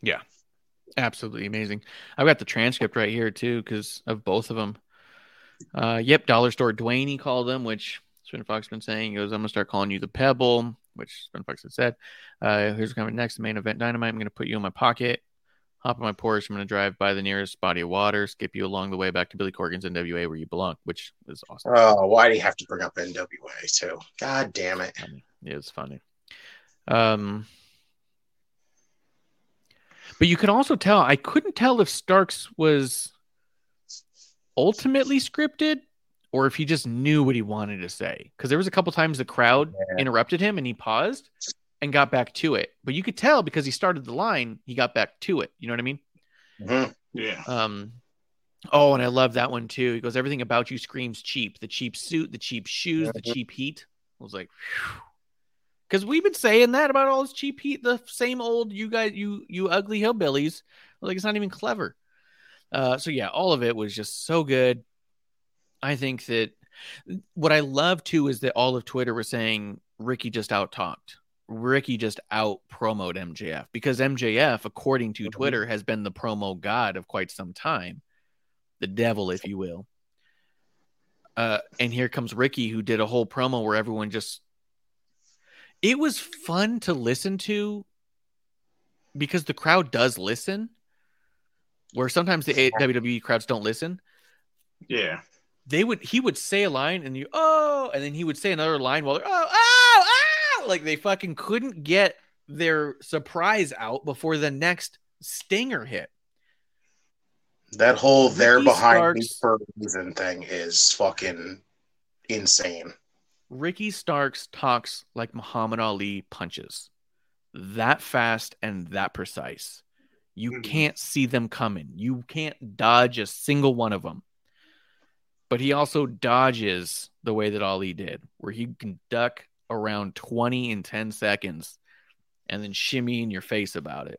Yeah, absolutely amazing. I've got the transcript right here too, because of both of them. Uh, yep, Dollar Store Dwayne he called him, which Spin Fox been saying. He goes, I'm gonna start calling you the Pebble, which Spin Fox had said. Uh, here's coming next, main event Dynamite. I'm gonna put you in my pocket, hop on my Porsche. I'm gonna drive by the nearest body of water, skip you along the way back to Billy Corgan's NWA where you belong, which is awesome. Oh, why do you have to bring up NWA too? God damn it! funny. It was funny. Um, but you could also tell. I couldn't tell if Starks was ultimately scripted or if he just knew what he wanted to say. Because there was a couple times the crowd Yeah. interrupted him and he paused and got back to it. But you could tell because he started the line, he got back to it. You know what I mean? Mhm. Yeah. Um, oh, and I love that one too. He goes, "Everything about you screams cheap. The cheap suit, the cheap shoes, the Mhm. cheap heat." I was like, because we've been saying that about all this cheap heat. The same old you guys, you you ugly hillbillies. Like it's not even clever. Uh, so yeah, all of it was just so good. I think that what I love too is that all of Twitter was saying Ricky just out talked. Ricky just out promoed MJF because MJF, according to Mhm. Twitter, has been the promo god of quite some time, the devil, if you will. Uh, and here comes Ricky, who did a whole promo where everyone just. It was fun to listen to because the crowd does listen, where sometimes the WWE crowds don't listen Yeah. They would he would say a line and you oh and then he would say another line while they're oh oh oh like they fucking couldn't get their surprise out before the next stinger hit. That whole they're Ricky behind me for a reason thing is fucking insane. Ricky Starks talks like Muhammad Ali punches. That fast and that precise. You Mhm. can't see them coming. You can't dodge a single one of them. But he also dodges the way that Ali did, where he can duck around 20 in 10 seconds and then shimmy in your face about it.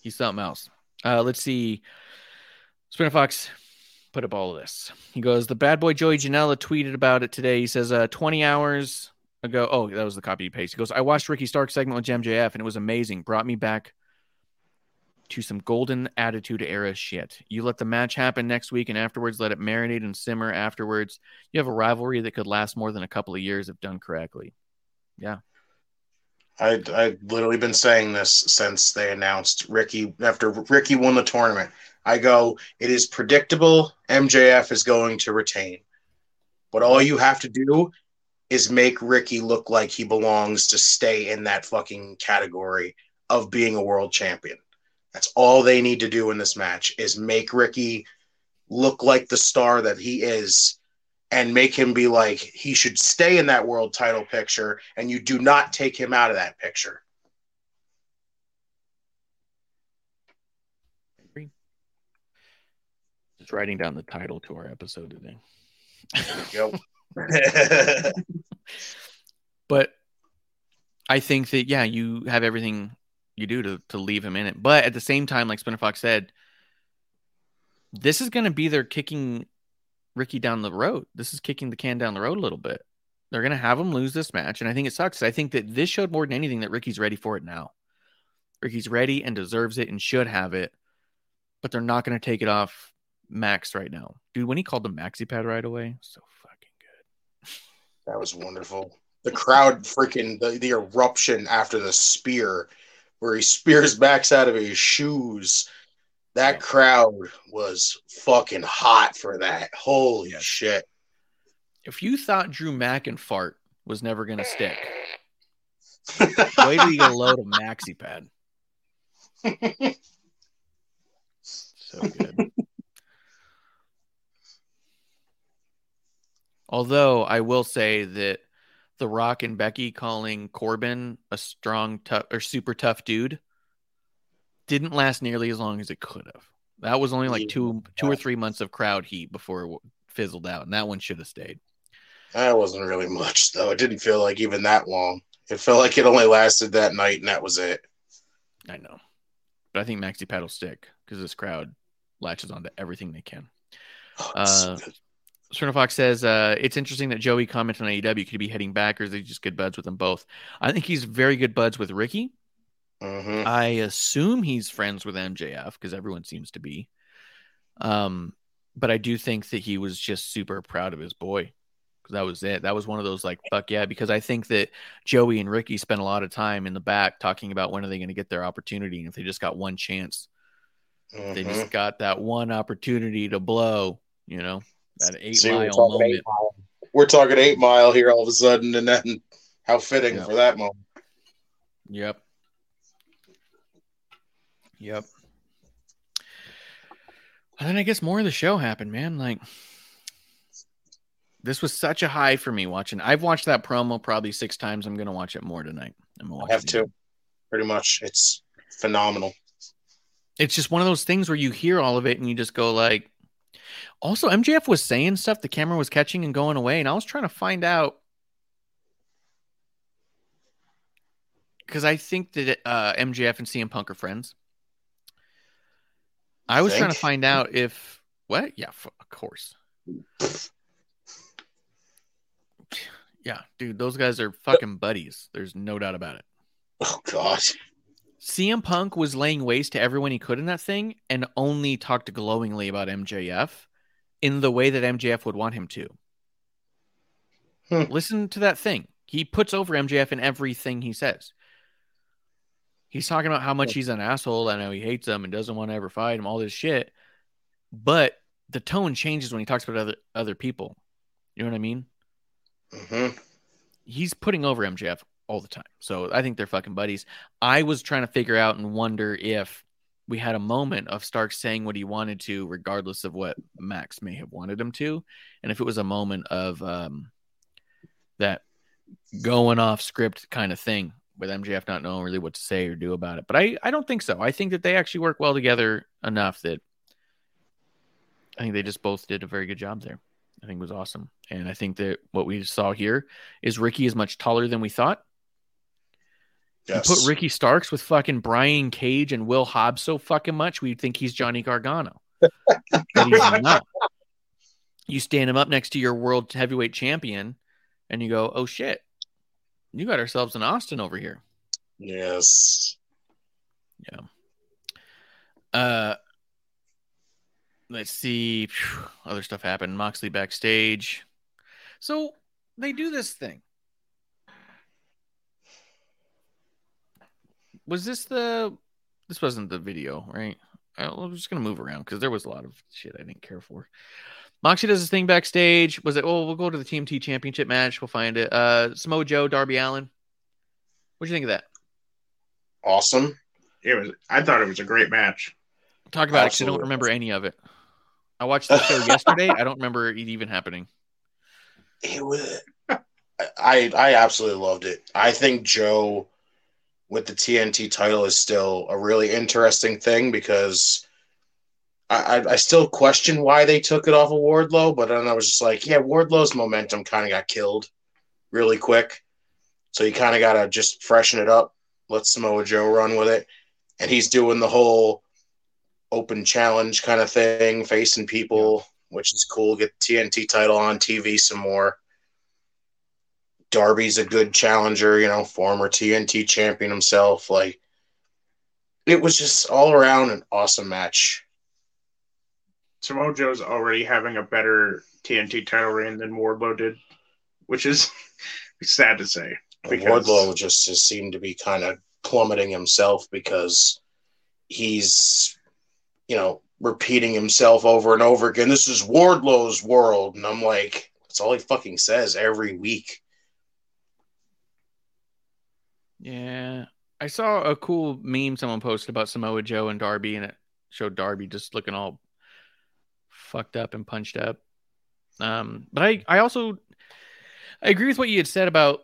He's something else. Uh, let's see. Spinner Fox put up all of this. He goes, The bad boy Joey Janela tweeted about it today. He says, uh, 20 hours ago. Oh, that was the copy paste. He goes, I watched Ricky Stark segment with MJF and it was amazing. Brought me back to some golden attitude era shit. You let the match happen next week and afterwards let it marinate and simmer afterwards. You have a rivalry that could last more than a couple of years if done correctly. Yeah. I I've literally been saying this since they announced Ricky after Ricky won the tournament. I go, it is predictable. MJF is going to retain, but all you have to do is make Ricky look like he belongs to stay in that fucking category of being a world champion. That's all they need to do in this match is make Ricky look like the star that he is and make him be like he should stay in that world title picture and you do not take him out of that picture. Just writing down the title to our episode today. Go. but I think that yeah, you have everything you do to to leave him in it. But at the same time, like Spinner Fox said, this is going to be their kicking Ricky down the road. This is kicking the can down the road a little bit. They're going to have him lose this match, and I think it sucks. I think that this showed more than anything that Ricky's ready for it now. Ricky's ready and deserves it and should have it, but they're not going to take it off Max right now, dude. When he called the maxi pad right away, so fucking good. that was wonderful. The crowd freaking the, the eruption after the spear where he spears Max out of his shoes. That crowd was fucking hot for that. Holy Yes. shit. If you thought Drew McInfart was never going to stick, wait till you get a load of maxi pad. So good. Although I will say that The Rock and Becky calling Corbin a strong, tough, or super tough dude didn't last nearly as long as it could have. That was only like two, two or three months of crowd heat before it fizzled out, and that one should have stayed. That wasn't really much though. It didn't feel like even that long. It felt like it only lasted that night and that was it. I know, but I think Maxi Pad will stick because this crowd latches onto everything they can. Oh, Uh. Cerner Fox says uh, it's interesting that Joey commented on AEW. Could he be heading back, or is he just good buds with them both? I think he's very good buds with Ricky. Mhm. I assume he's friends with MJF because everyone seems to be. Um, but I do think that he was just super proud of his boy because that was it. That was one of those like fuck yeah. Because I think that Joey and Ricky spent a lot of time in the back talking about when are they going to get their opportunity, and if they just got one chance, they Mhm. just got that one opportunity to blow. You know that eight See, we're mile moment. eight mile. We're talking eight mile here all of a sudden, and then how fitting Yeah. for that moment. Yep. Yep. And then I guess more of the show happened, man. Like this was such a high for me watching. I've watched that promo probably six times. I'm gonna watch it more tonight. I'm gonna I have to. Pretty much, it's phenomenal. It's just one of those things where you hear all of it and you just go like. Also, MJF was saying stuff the camera was catching and going away, and I was trying to find out because I think that uh, MJF and CM Punk are friends. I was trying to find out if what? Yeah, of course. Yeah, dude, those guys are fucking buddies. There's no doubt about it. Oh gosh. CM Punk was laying waste to everyone he could in that thing and only talked glowingly about MJF in the way that MJF would want him to. Hmm. Listen to that thing. He puts over MJF in everything he says. He's talking about how much he's an asshole and how he hates him and doesn't want to ever fight him, all this shit. But the tone changes when he talks about other other people. You know what I mean? hmm he's putting over MJF all the time. So I think they're fucking buddies. I was trying to figure out and wonder if we had a moment of Stark saying what he wanted to, regardless of what Max may have wanted him to, and if it was a moment of um, that going off script kind of thing with MJF not knowing really what to say or do about it. But I, I don't think so. I think that they actually work well together enough that I think they just both did a very good job there. I think it was awesome. And I think that what we saw here is Ricky is much taller than we thought. Yes. You put Ricky Starks with fucking Brian Cage and Will Hobbs so fucking much, we'd think he's Johnny Gargano. he's not. You stand him up next to your world heavyweight champion and you go, oh shit, you got ourselves an Austin over here. Yes. Yeah. Uh, let's see. Phew, other stuff happened. Moxley backstage. So they do this thing. Was this the? This wasn't the video, right? I'm just gonna move around because there was a lot of shit I didn't care for. Moxley does his thing backstage. Was it? Oh, we'll go to the TNT Championship match. We'll find it. Uh, Samoa Joe, Darby Allin. What do you think of that? Awesome. It was. I thought it was a great match. Talk about it 'cause I don't remember any of it. I watched the show yesterday. I don't remember it even happening. It was. I I absolutely loved it. I think Joe with the TNT title is still a really interesting thing because I, I, I still question why they took it off of Wardlow, but then I was just like, yeah, Wardlow's momentum kind of got killed really quick. So you kind of got to just freshen it up, let Samoa Joe run with it. And he's doing the whole open challenge kind of thing, facing people, which is cool. Get the TNT title on TV some more. Darby's a good challenger, you know, former TNT champion himself. Like, it was just all around an awesome match. Samoa Joe's already having a better TNT title reign than Wardlow did, which is sad to say. Because- Wardlow just, just seemed to be kind of plummeting himself because he's, you know, repeating himself over and over again. This is Wardlow's world. And I'm like, that's all he fucking says every week. Yeah. I saw a cool meme someone posted about Samoa Joe and Darby, and it showed Darby just looking all fucked up and punched up. Um, but I, I also I agree with what you had said about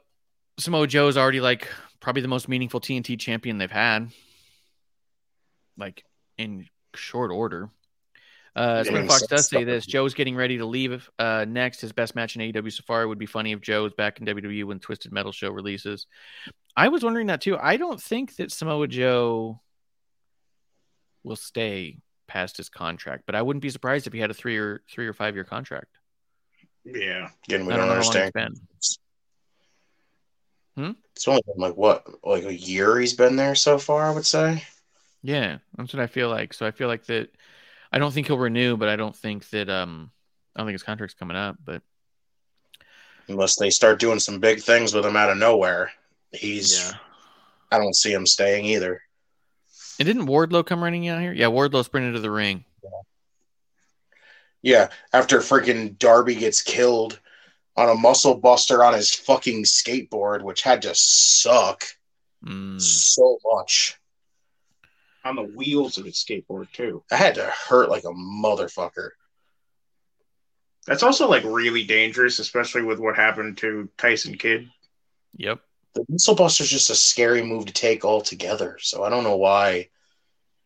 Samoa Joe is already like probably the most meaningful TNT champion they've had. Like in short order. Uh, Yeah, Fox does say this. Joe's getting ready to leave. Uh, next, his best match in AEW so far would be funny if Joe is back in WWE when Twisted Metal show releases. I was wondering that too. I don't think that Samoa Joe will stay past his contract, but I wouldn't be surprised if he had a three or three or five year contract. Yeah. Again, we I don't, don't know how long understand. it's. It's only been like what, like a year he's been there so far, I would say. Yeah, that's what I feel like. So I feel like that. I don't think he'll renew, but I don't think that. Um, I don't think his contract's coming up. But Unless they start doing some big things with him out of nowhere. He's Yeah. I don't see him staying either. And didn't Wardlow come running out here? Yeah, Wardlow sprinted to the ring. Yeah, after freaking Darby gets killed on a muscle buster on his fucking skateboard, which had to suck Mm. so much. On the wheels of his skateboard too. I had to hurt like a motherfucker. That's also like really dangerous, especially with what happened to Tyson Kidd. Yep. The muscle buster is just a scary move to take altogether. So I don't know why.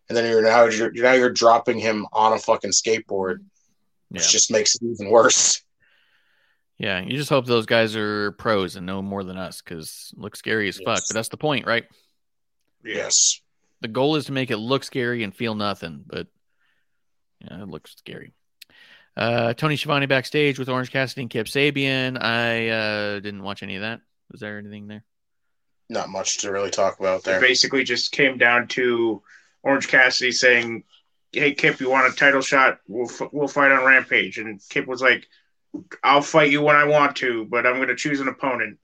And then you're now you're now you're dropping him on a fucking skateboard, which Yeah. just makes it even worse. Yeah. You just hope those guys are pros and know more than us because look scary as fuck. But that's the point, right? Yes. The goal is to make it look scary and feel nothing, but yeah, it looks scary. Uh, Tony Schiavone backstage with Orange Cassidy and Kip Sabian. I uh, didn't watch any of that. Was there anything there? Not much to really talk about It there. basically just came down to Orange Cassidy saying, "Hey Kip, you want a title shot? We'll f- we'll fight on Rampage." And Kip was like, "I'll fight you when I want to, but I'm going to choose an opponent."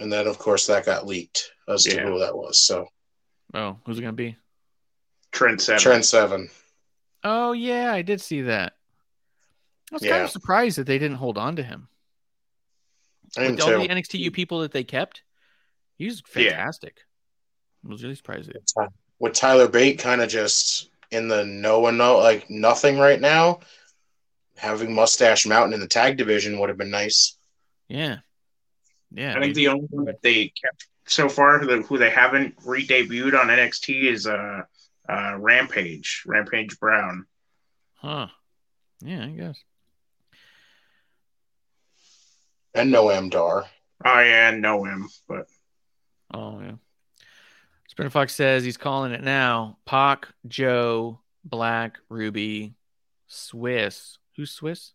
And then of course that got leaked as to who that was. So Oh, who's it gonna be? Trent Seven. Trent Seven. Oh yeah, I did see that. I was kind of surprised that they didn't hold on to him. I am With all the too. NXT UK people that they kept, he was Yeah. fantastic. I was really surprised. With Tyler Bate kind of just in the no and no like nothing right now. Having Mustache Mountain in the tag division would have been nice. Yeah, yeah. I think the only one that they kept so far, who they, who they haven't re-debuted on NXT, is uh, uh, Rampage, Rampage Brown. huh? Yeah, I guess. And Noam Dar. Oh yeah, I know him, but Oh yeah. Spinner Fox says he's calling it now. Pac, Joe, Black, Ruby, Swiss. Who's Swiss?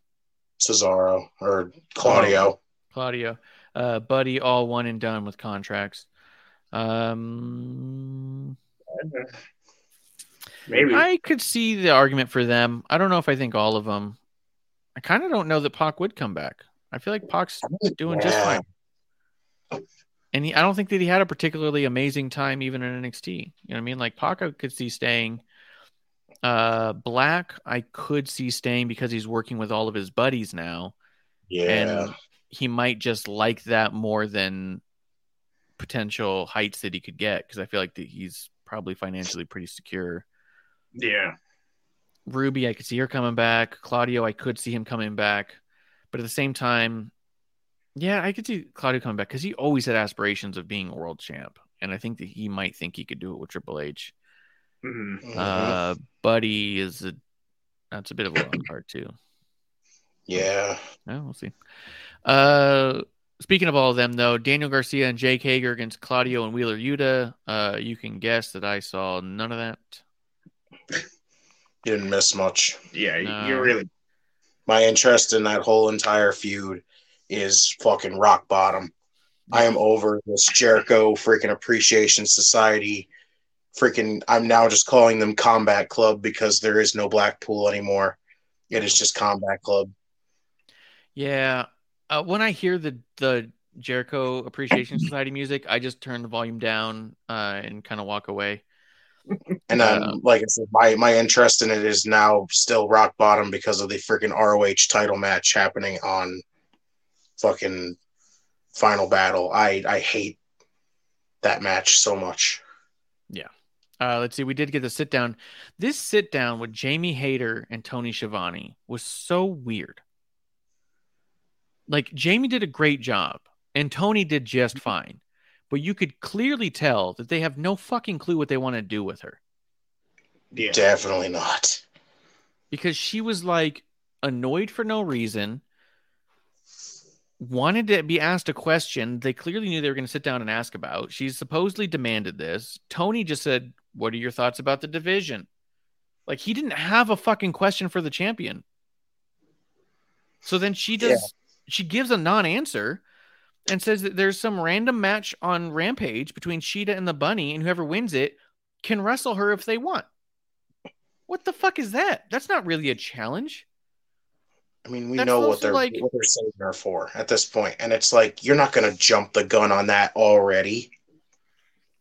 Cesaro or Claudio. Claudio. Uh, Buddy, all one and done with contracts. Um, maybe I could see the argument for them. I don't know if I think all of them. I kind of don't know that Pac would come back. I feel like Pac's doing just fine. And he, I don't think that he had a particularly amazing time even in NXT. You know what I mean? Like Pac, I could see staying. Uh, Black, I could see staying because he's working with all of his buddies now, Yeah. and he might just like that more than potential heights that he could get. Because I feel like that he's probably financially pretty secure. yeah. Ruby, I could see her coming back. Claudio, I could see him coming back. But at the same time, yeah, I could see Claudio coming back because he always had aspirations of being a world champ. And I think that he might think he could do it with Triple H. Mhm. Mhm. Uh, Buddy is a that's a bit of a wild card too. yeah. Yeah, we'll see. Uh, speaking of all of them, though, Daniel Garcia and Jake Hager against Claudio and Wheeler Yuta. Uh, you can guess that I saw none of that. You didn't miss much. Yeah, No. you really. My interest in that whole entire feud is fucking rock bottom. I am over this Jericho freaking appreciation society. Freaking, I'm now just calling them Combat Club because there is no Blackpool anymore. It is just Combat Club. Yeah. Uh, when I hear the the Jericho Appreciation Society music, I just turn the volume down uh, and kind of walk away. And then, Uh, like I said, my, my interest in it is now still rock bottom because of the freaking ROH title match happening on fucking Final Battle. I, I hate that match so much. Yeah. Uh, let's see. We did get the sit down. This sit down with Jamie Hayter and Tony Schiavone was so weird. Like Jamie did a great job, and Tony did just fine, but you could clearly tell that they have no fucking clue what they want to do with her Yeah. Definitely not. because she was like annoyed for no reason. Wanted to be asked a question they clearly knew they were going to sit down and ask about. She supposedly demanded this. Tony just said, What are your thoughts about the division? Like he didn't have a fucking question for the champion. So then she does she gives a non-answer and says that there's some random match on Rampage between Shida and the Bunny, and whoever wins it can wrestle her if they want. What the fuck is that? That's not really a challenge. I mean, we That's know what they're like- what they're saving her for at this point, and it's like you're not going to jump the gun on that already.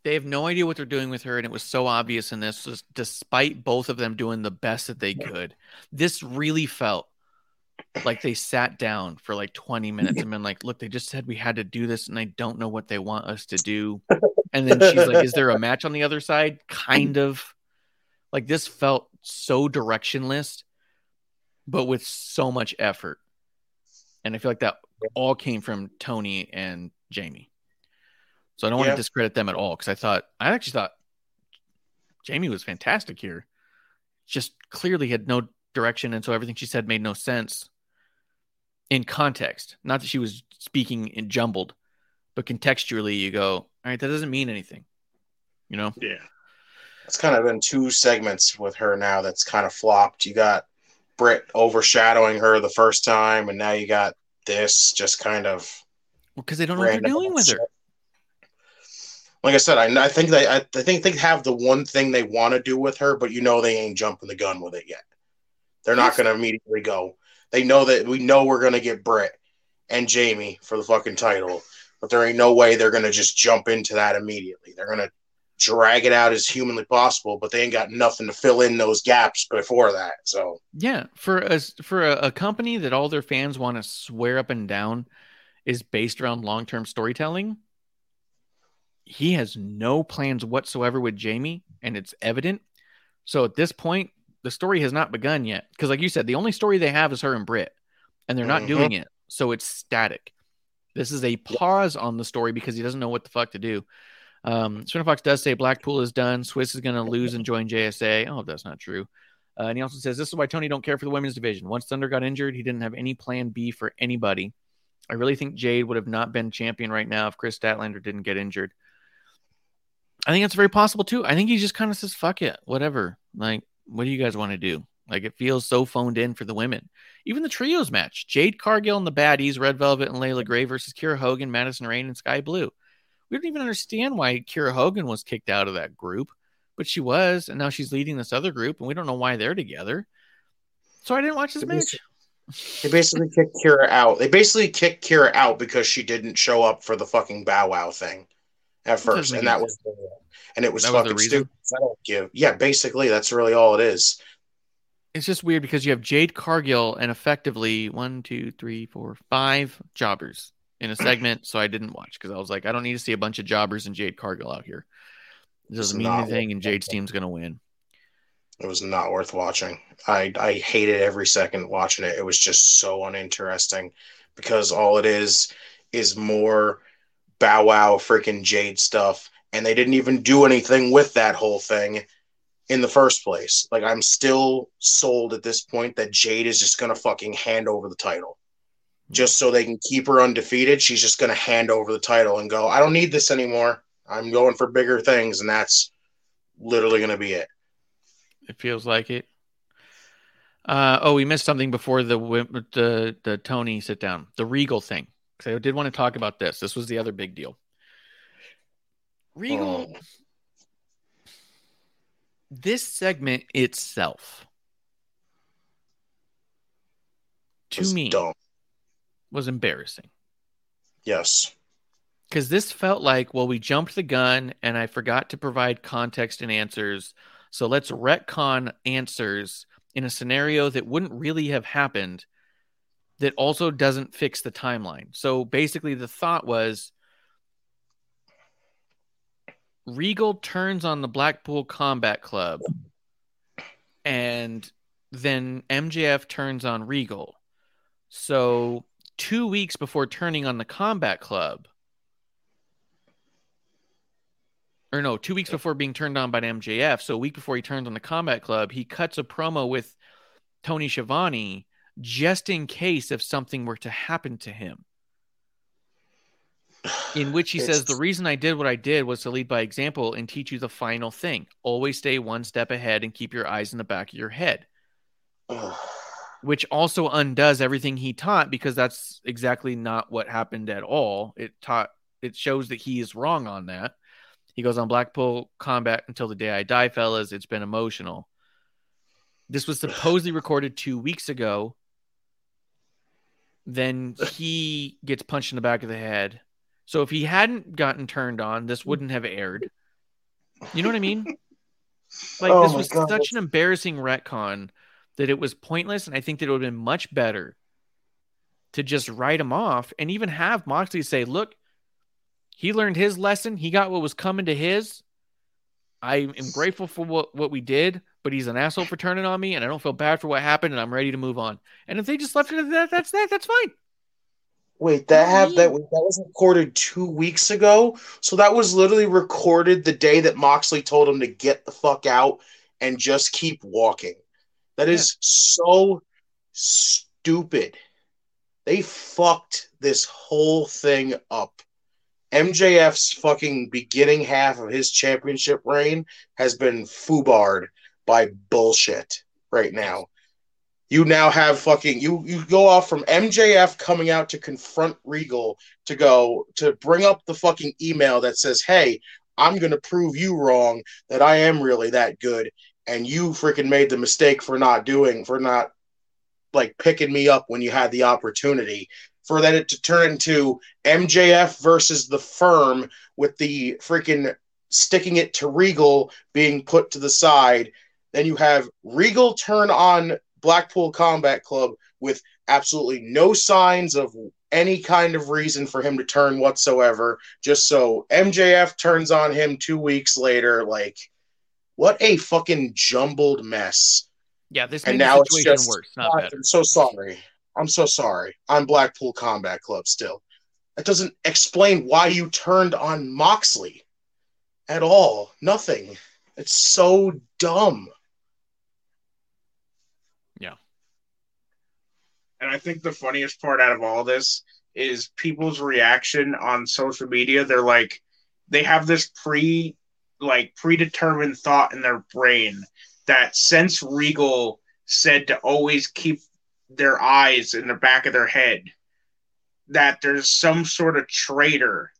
They have no idea what they're doing with her, and it was so obvious in this, despite both of them doing the best that they could. This really felt like they sat down for like 20 minutes and been like, look, they just said we had to do this, and I don't know what they want us to do. And then she's like, is there a match on the other side? Kind of. Like this felt so directionless, but with so much effort. And I feel like that all came from Tony and Jamie. So I don't want Yeah. to discredit them at all because I thought I actually thought Jamie was fantastic here. Just clearly had no direction, and so everything she said made no sense in context. Not that she was speaking in jumbled, but contextually, you go, all right, that doesn't mean anything. You know? Yeah. It's kind of been two segments with her now that's kind of flopped. You got Britt overshadowing her the first time, and now you got this just kind of Because they don't know what they're doing with her. Like I said, I, I think they I, I think they have the one thing they want to do with her, but you know they ain't jumping the gun with it yet. They're not going to immediately go. They know that we know we're going to get Britt and Jamie for the fucking title, but there ain't no way they're going to just jump into that immediately. They're going to drag it out as humanly possible, but they ain't got nothing to fill in those gaps before that. So Yeah, for a for a, a company that all their fans want to swear up and down is based around long term storytelling. He has no plans whatsoever with Jamie, and it's evident. So at this point, the story has not begun yet. Because, like you said, the only story they have is her and Britt, and they're not Mhm. doing it. So it's static. This is a pause on the story because he doesn't know what the fuck to do. Um, Swinner Fox does say Blackpool is done. Swiss is going to lose and join JSA. Oh, that's not true. Uh, and he also says this is why Tony don't care for the women's division. Once Thunder got injured, he didn't have any plan B for anybody. I really think Jade would have not been champion right now if Kris Statlander didn't get injured. I think that's very possible too. I think he just kind of says, fuck it, whatever. Like, what do you guys want to do? Like, it feels so phoned in for the women. Even the trios match Jade Cargill and the Baddies, Red Velvet and Leila Grey versus Kiera Hogan, Madison Rayne, and Skye Blue. We don't even understand why Kiera Hogan was kicked out of that group, but she was, and now she's leading this other group, and we don't know why they're together. So I didn't watch this match. They basically kicked Kiera out. They basically kicked Kiera out because she didn't show up for the fucking Bow Wow thing at first, and that was and it was That fucking stupid. I don't give. Yeah, basically that's really all it is. It's just weird because you have Jade Cargill and effectively one, two, three, four, five jobbers in a segment. so I didn't watch because I was like, I don't need to see a bunch of jobbers and Jade Cargill out here. It doesn't mean anything, and Jade's team's going to win. It was not worth watching. I I hated every second watching it. It was just so uninteresting because all it is is more Bow Wow freaking Jade stuff, and they didn't even do anything with that whole thing in the first place. Like I'm still sold at this point that Jade is just gonna fucking hand over the title. Just so they can keep her undefeated, she's just gonna hand over the title and go, I don't need this anymore. I'm going for bigger things, and that's literally gonna be it. It feels like it. Uh, oh, we missed something before the the the Tony sit down. The Regal thing. Because I did want to talk about this. This was the other big deal. Regal. Oh. This segment itself, to me, dumb. Was embarrassing. Yes. because this felt like well we jumped the gun and i forgot to provide context and answers so let's retcon answers in a scenario that wouldn't really have happened that also doesn't fix the timeline so basically the thought was regal turns on the blackpool combat club and then mjf turns on regal so two weeks before turning on the combat club or no, two weeks before being turned on by the MJF, so a week before he turned on the Combat Club, he cuts a promo with Tony Schiavone just in case if something were to happen to him. In which he says, The reason I did what I did was to lead by example and teach you the final thing. Always stay one step ahead and keep your eyes in the back of your head. Which also undoes everything he taught because that's exactly not what happened at all. It taught it shows that he is wrong on that. He goes on Blackpool Combat until the day I die, fellas. It's been emotional. This was supposedly recorded two weeks ago. Then he gets punched in the back of the head. So if he hadn't gotten turned on, this wouldn't have aired. You know what I mean? Like Oh this was God, such an embarrassing retcon that it was pointless, and I think that it would have been much better to just write him off and even have Moxley say, "Look, he learned his lesson. He got what was coming to his. I am grateful for what, what we did, but he's an asshole for turning on me, and I don't feel bad for what happened, and I'm ready to move on. And if they just left it at that, that's that. That's fine. Wait, that What do you have that that was recorded two weeks ago. So that was literally recorded the day that Moxley told him to get the fuck out and just keep walking. That is so stupid. They fucked this whole thing up. MJF's fucking beginning half of his championship reign has been foobarred by bullshit right now. You now have fucking you you go off from MJF coming out to confront Regal to go to bring up the fucking email that says, "Hey, I'm going to prove you wrong that I am really that good and you freaking made the mistake for not doing for not like picking me up when you had the opportunity." For that to turn into MJF versus the firm with the freaking sticking it to Regal being put to the side. Then you have Regal turn on Blackpool Combat Club with absolutely no signs of any kind of reason for him to turn whatsoever. Just so MJF turns on him two weeks later. Like, what a fucking jumbled mess. Yeah, this And now it's situation just- worse, not better. I'm so sorry. I'm so sorry. I'm Blackpool Combat Club still. That doesn't explain why you turned on Moxley at all. Nothing. It's so dumb. Yeah. And I think the funniest part out of all this is people's reaction on social media. They're like, they have this pre, like predetermined thought in their brain that since Regal said to always keep their eyes in the back of their head, that there's some sort of traitor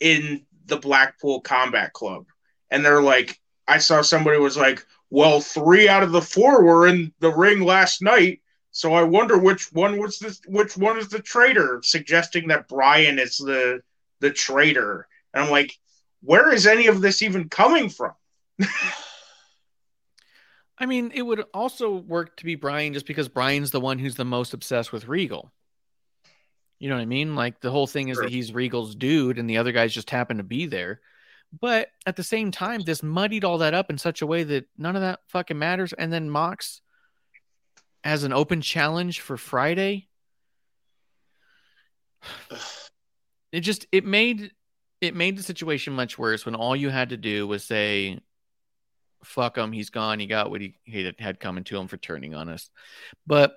in the Blackpool Combat Club. And they're like, I saw somebody was like, well, three out of the four were in the ring last night. So I wonder which one was this which one is the traitor, suggesting that Brian is the the traitor. And I'm like, where is any of this even coming from? I mean, it would also work to be Brian just because Brian's the one who's the most obsessed with Regal. You know what I mean? Like the whole thing is Sure. that he's Regal's dude and the other guys just happen to be there. But at the same time, this muddied all that up in such a way that none of that fucking matters. And then Mox has an open challenge for Friday. It just it made it made the situation much worse when all you had to do was say fuck him he's gone he got what he, had coming to him for turning on us. But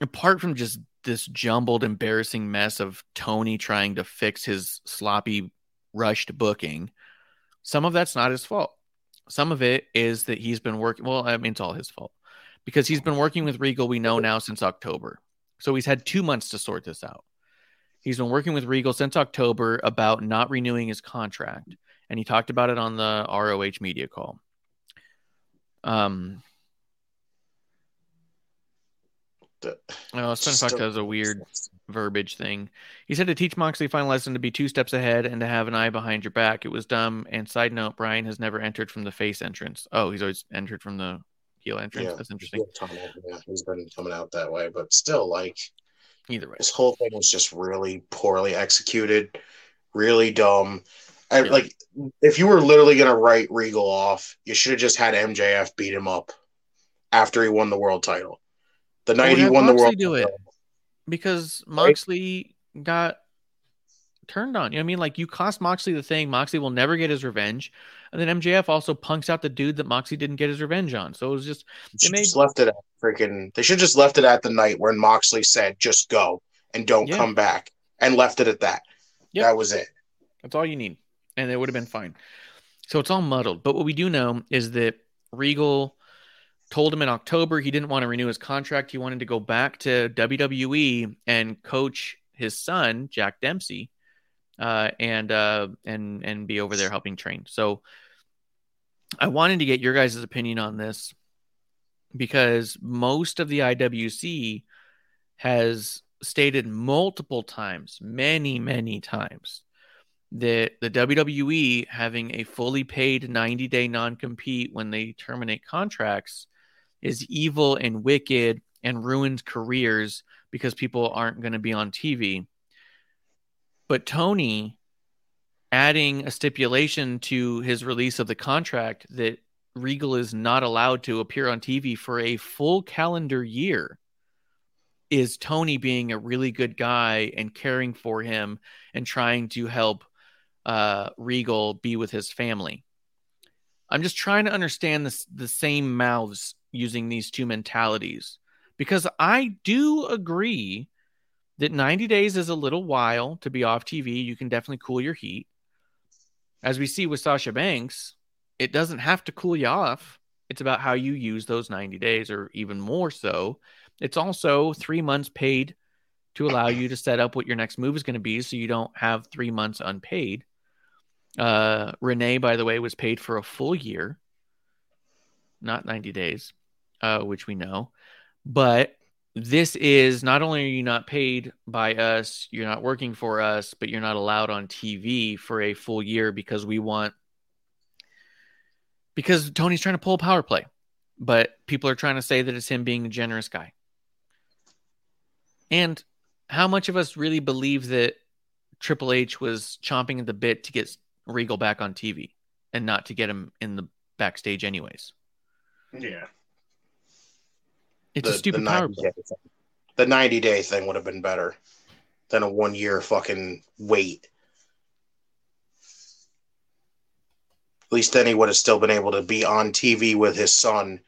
apart from just this jumbled embarrassing mess of tony trying to fix his sloppy rushed booking some of that's not his fault. Some of it is that he's been working well i mean it's all his fault because he's been working with regal we know now since october. So he's had two months to sort this out he's been working with regal since october about not renewing his contract and he talked about it on the roh media call um Oh, Spin Just Fuck don't- has a weird verbiage thing. He said to teach Moxley final lesson to be two steps ahead and to have an eye behind your back. It was dumb. And side note, Brian has never entered from the face entrance. Oh, he's always entered from the heel entrance. Yeah. That's interesting. Yeah, he's been coming out that way, but still, like Either way. this whole thing was just really poorly executed, really dumb. I, Yeah. Like, if you were literally gonna write Regal off, you should have just had MJF beat him up after he won the world title. The night he won the world do it. title. Because Moxley got turned on. You know what I mean? Like you cost Moxley the thing. Moxley will never get his revenge. And then MJF also punks out the dude that Moxley didn't get his revenge on. So it was just They should made- just left it at freaking. They should just left it at the night when Moxley said, "Just go and don't Yeah. come back," and left it at that. Yep. That was it. That's all you need. And it would have been fine. So it's all muddled. But what we do know is that Regal told him in October he didn't want to renew his contract. He wanted to go back to WWE and coach his son, Jack Dempsey, uh, and uh, and and be over there helping train. So I wanted to get your guys' opinion on this because most of the IWC has stated multiple times, many, many times, that the WWE having a fully paid 90 day non compete when they terminate contracts is evil and wicked and ruins careers because people aren't going to be on TV. But Tony adding a stipulation to his release of the contract that Regal is not allowed to appear on TV for a full calendar year is Tony being a really good guy and caring for him and trying to help uh, Regal be with his family. I'm just trying to understand this, the same mouths using these two mentalities because I do agree that 90 days is a little while to be off TV. You can definitely cool your heat. As we see with Sasha Banks, it doesn't have to cool you off. It's about how you use those 90 days, or even more so. It's also three months paid to allow you to set up what your next move is going to be so you don't have three months unpaid. Uh, Renee, by the way, was paid for a full year, not 90 days, uh, which we know. But this is not only are you not paid by us, you're not working for us, but you're not allowed on TV for a full year because we want because Tony's trying to pull a power play, but people are trying to say that it's him being a generous guy. And how much of us really believe that Triple H was chomping at the bit to get Regal back on TV and not to get him in the backstage, anyways? Yeah. It's a stupid power 90 play. The 90 day thing would have been better than a one year fucking wait. At least then he would have still been able to be on TV with his son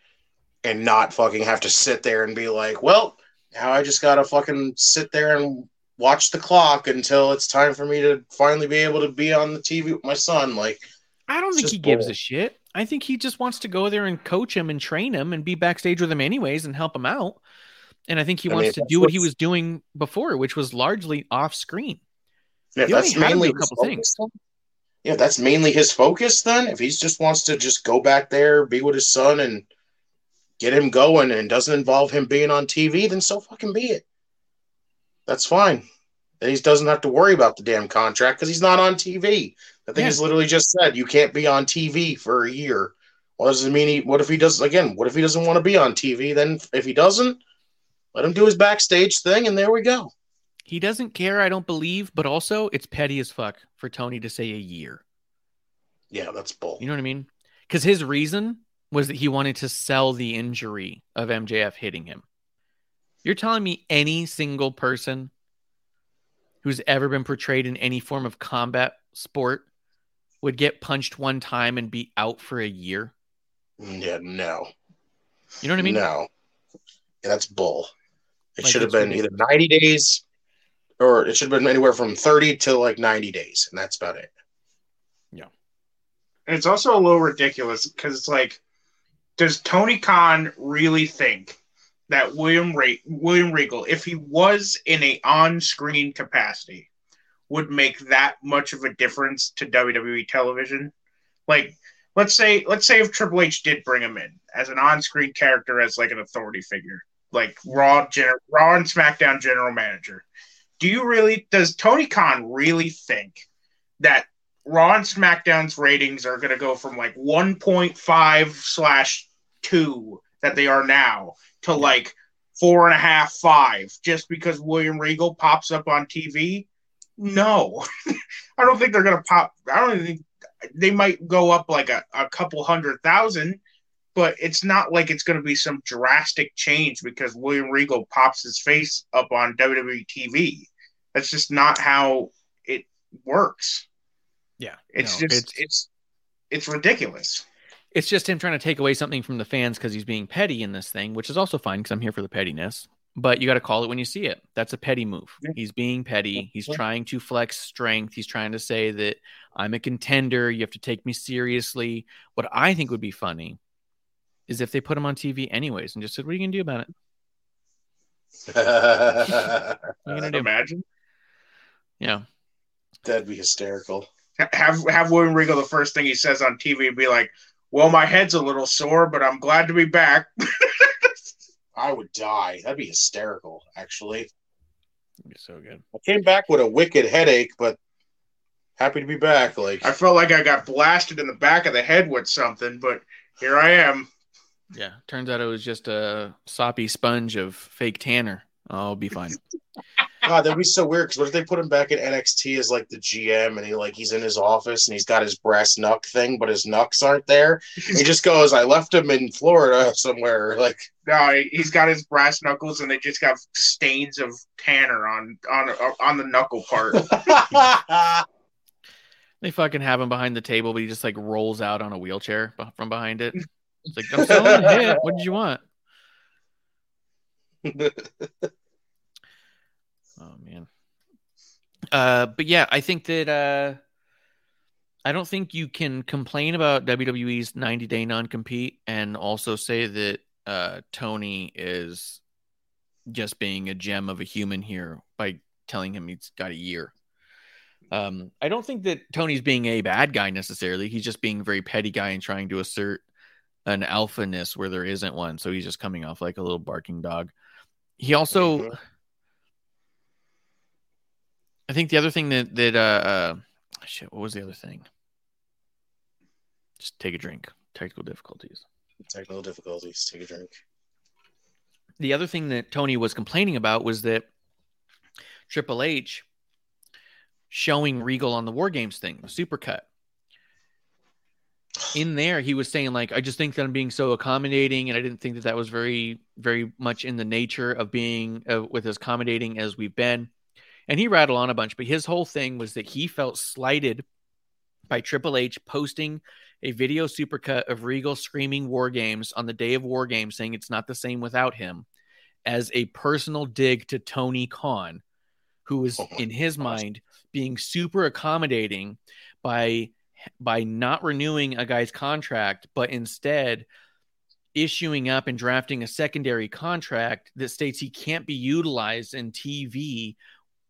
and not fucking have to sit there and be like, well, now I just gotta fucking sit there and watch the clock until it's time for me to finally be able to be on the TV with my son. Like, I don't think he gives a shit. I think he just wants to go there and coach him and train him and be backstage with him anyways and help him out. And I think he I mean, wants to do what he was doing before, which was largely off screen. Yeah, He that's only had to do mainly a couple his focus, then- Yeah, that's mainly his focus. Then, if he just wants to just go back there, be with his son, and get him going, and doesn't involve him being on TV, then so fucking be it. That's fine. Then he doesn't have to worry about the damn contract because he's not on TV. I think Yeah. he's literally just said you can't be on TV for a year. What does it mean? He, what if he does again? What if he doesn't want to be on TV? Then, if he doesn't, let him do his backstage thing, and there we go. He doesn't care, I don't believe, but also it's petty as fuck for Tony to say a year. Yeah, that's bull. You know what I mean? Because his reason was that he wanted to sell the injury of MJF hitting him. You're telling me any single person who's ever been portrayed in any form of combat sport would get punched one time and be out for a year? Yeah, no. You know what I mean? No. Yeah, that's bull. It Like, should have it's been either 90 days or it should have been anywhere from 30 to like 90 days, and that's about it. Yeah. And it's also a little ridiculous because it's like, does Tony Khan really think that William Re- William Regal, if he was in a on-screen capacity, would make that much of a difference to WWE television? Like, let's say let's say if Triple H did bring him in as an on-screen character as like an authority figure, like Raw gener- Raw and SmackDown general manager. Do you really does Tony Khan really think that Raw and SmackDown's ratings are going to go from like 1.5 slash two that they are now to like four and a half, five, just because William Regal pops up on TV? No, I don't think they're going to pop. I don't even think they might go up like a, a couple hundred thousand, but it's not like it's going to be some drastic change because William Regal pops his face up on WWE TV. That's just not how it works. Yeah. It's no, just it's, it's it's ridiculous. it's just him trying to take away something from the fans because he's being petty in this thing, which is also fine because I'm here for the pettiness. But you got to call it when you see it. That's a petty move. Yeah. He's being petty. He's Yeah. trying to flex strength. He's trying to say that I'm a contender. You have to take me seriously. What I think would be funny is if they put him on TV anyways and just said, "What are you gonna do about it? What are you gonna uh, do?" Imagine Yeah, That'd be hysterical. Have have William Regal the first thing he says on TV be like, "Well, my head's a little sore, but I'm glad to be back." I would die. That'd be hysterical, actually. it'd be so good. I came back with a wicked headache, but happy to be back. Like, I felt like I got blasted in the back of the head with something, but here I am. Yeah, turns out it was just a soppy sponge of fake tanner. I'll be fine. God, that'd be so weird. Because what if they put him back in NXT as like the GM, and he like he's in his office and he's got his brass knuck thing, but his knucks aren't there. he just goes, "I left him in Florida somewhere." Like, No, he- he's got his brass knuckles, and they just got stains of tanner on on on the knuckle part. They fucking have him behind the table, but he just like rolls out on a wheelchair from behind it. It's like I'm selling a hit. What did you want? Oh man. Uh, but yeah, I think that uh, I don't think you can complain about WWE's 90 day non compete and also say that uh, Tony is just being a gem of a human here by telling him he's got a year. Um, I don't think that Tony's being a bad guy necessarily. He's just being very petty guy and trying to assert an alphaness where there isn't one. So he's just coming off like a little barking dog. He also. I think the other thing that that uh, uh shit, what was the other thing? Just take a drink. Technical difficulties. Technical difficulties. Take a drink. The other thing that Tony was complaining about was that Triple H showing Regal on the War Games thing, the supercut. In there, he was saying like, I just think that I'm being so accommodating, and I didn't think that that was very, very much in the nature of being uh, with as accommodating as we've been. And he rattled on a bunch, but his whole thing was that he felt slighted by Triple H posting a video supercut of Regal screaming War Games on the day of War Games, saying it's not the same without him, as a personal dig to Tony Khan, who was Oh in his gosh. mind being super accommodating by by not renewing a guy's contract, but instead issuing up and drafting a secondary contract that states he can't be utilized in TV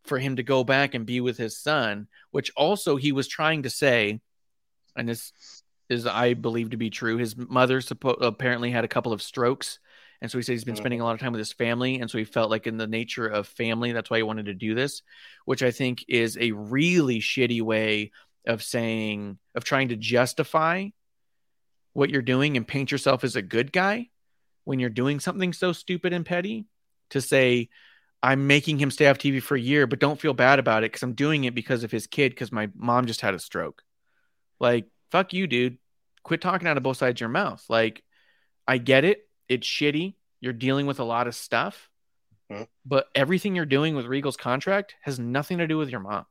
for him to go back and be with his son, which also he was trying to say, and this is I believe to be true. His mother suppo- apparently had a couple of strokes, and so he said he's been Mhm. spending a lot of time with his family, and so he felt like in the nature of family, that's why he wanted to do this, which I think is a really shitty way of saying of trying to justify what you're doing and paint yourself as a good guy when you're doing something so stupid and petty to say I'm making him stay off TV for a year, but don't feel bad about it because I'm doing it because of his kid because my mom just had a stroke. Like, fuck you, dude. Quit talking out of both sides of your mouth. Like, I get it. It's shitty. You're dealing with a lot of stuff, Mhm. but everything you're doing with Regal's contract has nothing to do with your mom.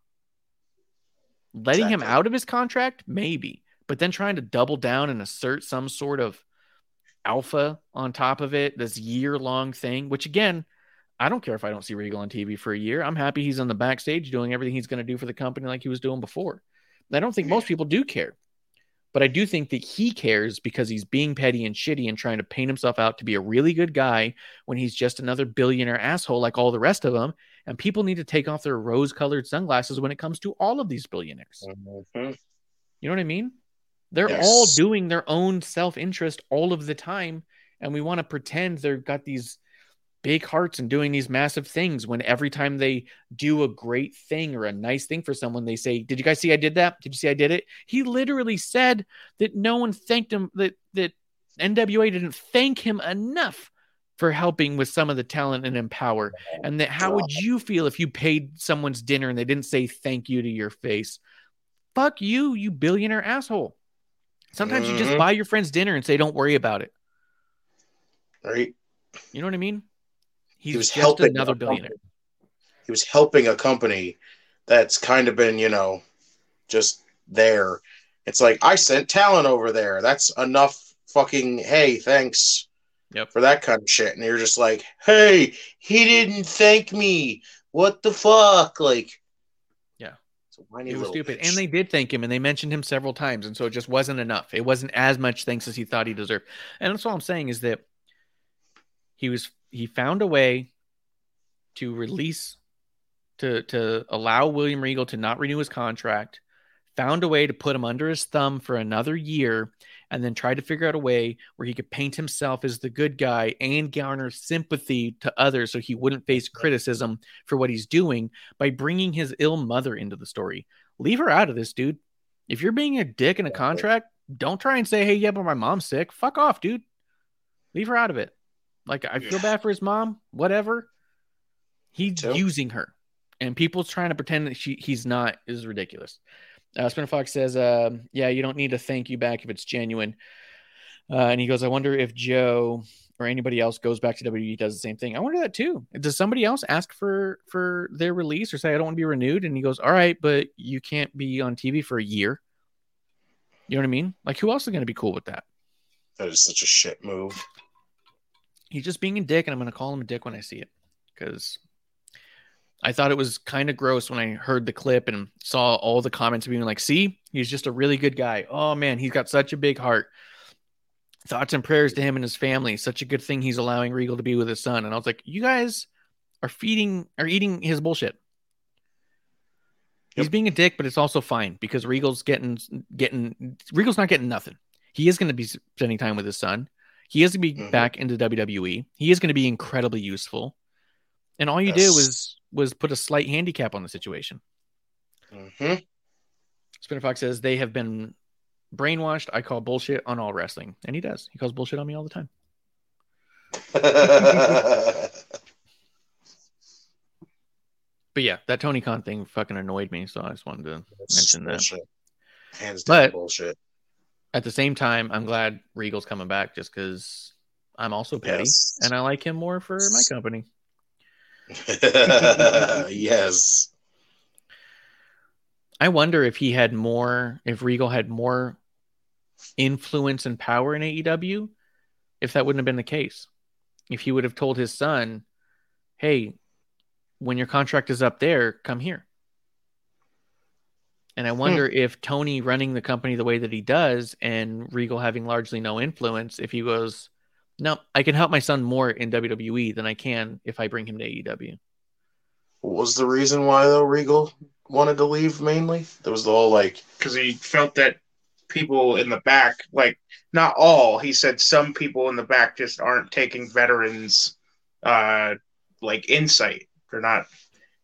Letting him out of his contract, maybe, but then trying to double down and assert some sort of alpha on top of it, this year long thing, which again, I don't care if I don't see Regal on TV for a year. I'm happy he's on the backstage doing everything he's going to do for the company like he was doing before. I don't think most people do care. But I do think that he cares because he's being petty and shitty and trying to paint himself out to be a really good guy when he's just another billionaire asshole like all the rest of them. And people need to take off their rose colored sunglasses when it comes to all of these billionaires. Mhm. You know what I mean? They're Yes. all doing their own self interest all of the time. And we want to pretend they've got these big hearts and doing these massive things when every time they do a great thing or a nice thing for someone, they say, Did you guys see I did that? Did you see I did it? He literally said that no one thanked him, that, that NWA didn't thank him enough for helping with some of the talent and empower. And that how would you feel if you paid someone's dinner and they didn't say thank you to your face? Fuck you, you billionaire asshole. Sometimes you just Mhm. buy your friends dinner and say, Don't worry about it. Right? You know what I mean? He's was just helping another billionaire. He was helping a company that's kind of been, you know, just there. It's like I sent talent over there. That's enough fucking hey, thanks Yep. for that kind of shit. And you're just like, hey, he didn't thank me. What the fuck? Like, Yeah. it's a whiny It was stupid. bitch. And they did thank him and they mentioned him several times. And so it just wasn't enough. It wasn't as much thanks as he thought he deserved. And that's all I'm saying is that he was he found a way to release to to allow William Regal to not renew his contract, found a way to put him under his thumb for another year, and then tried to figure out a way where he could paint himself as the good guy and garner sympathy to others so he wouldn't face criticism for what he's doing by bringing his ill mother into the story. Leave her out of this, dude. If you're being a dick in a contract, don't try and say, hey, yeah, but my mom's sick. Fuck off, dude. Leave her out of it. Like, I feel Yeah. bad for his mom, whatever. He's using her. and people trying to pretend that she, he's not is ridiculous. Uh, Spinner Fox says, um, "Yeah, you don't need to thank you back if it's genuine." Uh, and he goes, "I wonder if Joe or anybody else goes back to WWE does the same thing. I wonder that too. Does somebody else ask for for their release or say I don't want to be renewed?" And he goes, "All right, but you can't be on TV for a year." You know what I mean? Like, who else is going to be cool with that? That is such a shit move. He's just being a dick, and I'm going to call him a dick when I see it because I thought it was kind of gross when I heard the clip and saw all the comments being like, see, he's just a really good guy. Oh man, he's got such a big heart. Thoughts and prayers to him and his family. Such a good thing he's allowing Regal to be with his son. And I was like, you guys are feeding are eating his bullshit. He's being a dick, but it's also fine because Regal's getting getting Regal's not getting nothing. He is going to be spending time with his son. He is going to be Mhm. back into WWE. He is going to be incredibly useful. And all you did was was put a slight handicap on the situation. hmm Spinner Fox says they have been brainwashed. I call bullshit on all wrestling, and he does. He calls bullshit on me all the time. But yeah, that Tony Khan thing fucking annoyed me, so I just wanted to mention that. Hands down But- bullshit. At the same time, I'm glad Regal's coming back just because I'm also petty Yes. and I like him more for my company. yes. I wonder if he had more, if Regal had more influence and power in AEW, if that wouldn't have been the case. If he would have told his son, hey, when your contract is up there, come here. And I wonder if Tony running the company the way that he does and Regal having largely no influence, if he goes, no, I can help my son more in WWE than I can if I bring him to AEW. What was the reason why though Regal wanted to leave mainly? There was the whole like because he felt that people in the back, like not all, he said some people in the back just aren't taking veterans, uh, like insight. They're not,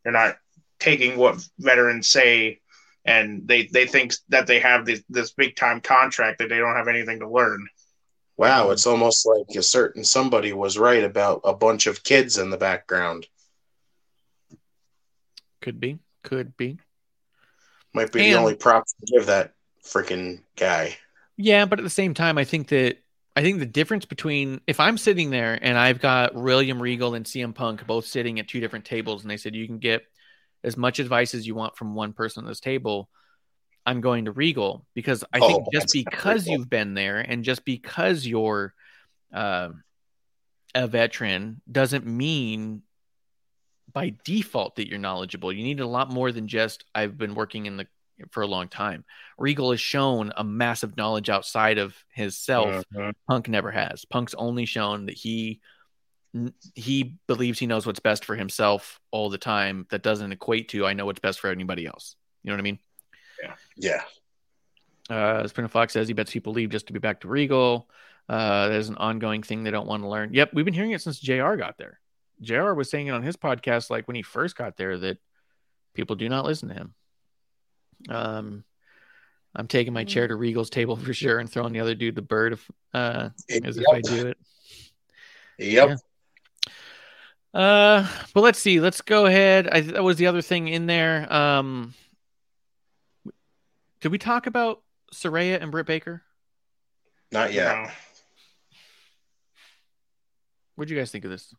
they're not taking what veterans say, and they they think that they have this this big time contract that they don't have anything to learn. wow, it's almost like a certain somebody was right about a bunch of kids in the background. Could be, could be. Might be And- the only prop to give that freaking guy. Yeah, but at the same time, I think that I think the difference between if I'm sitting there and I've got William Regal and CM Punk both sitting at two different tables, and they said you can get as much advice as you want from one person at this table, I'm going to Regal because I think Oh, just because Regal. you've been there and just because you're uh, a veteran doesn't mean by default that you're knowledgeable. You need a lot more than just I've been working in the for a long time. Regal has shown a massive knowledge outside of his self. Mhm. Punk never has. Punk's only shown that he he believes he knows what's best for himself all the time. That doesn't equate to I know what's best for anybody else. You know what I mean? Yeah. Yeah. Uh, Spinner Fox says he bets people leave just to be back to Regal. Uh, there's an ongoing thing they don't want to learn. Yep, we've been hearing it since JR got there. JR was saying it on his podcast, like when he first got there, that people do not listen to him. Um, I'm taking my chair to Regal's table for sure and throwing the other dude the bird if, uh, as if I do it. Yep. Yeah. Uh, but let's see. Let's go ahead. I, that was the other thing in there. Um, did we talk about Saraya and Britt Baker? Not yet. You know? What do you guys think of this?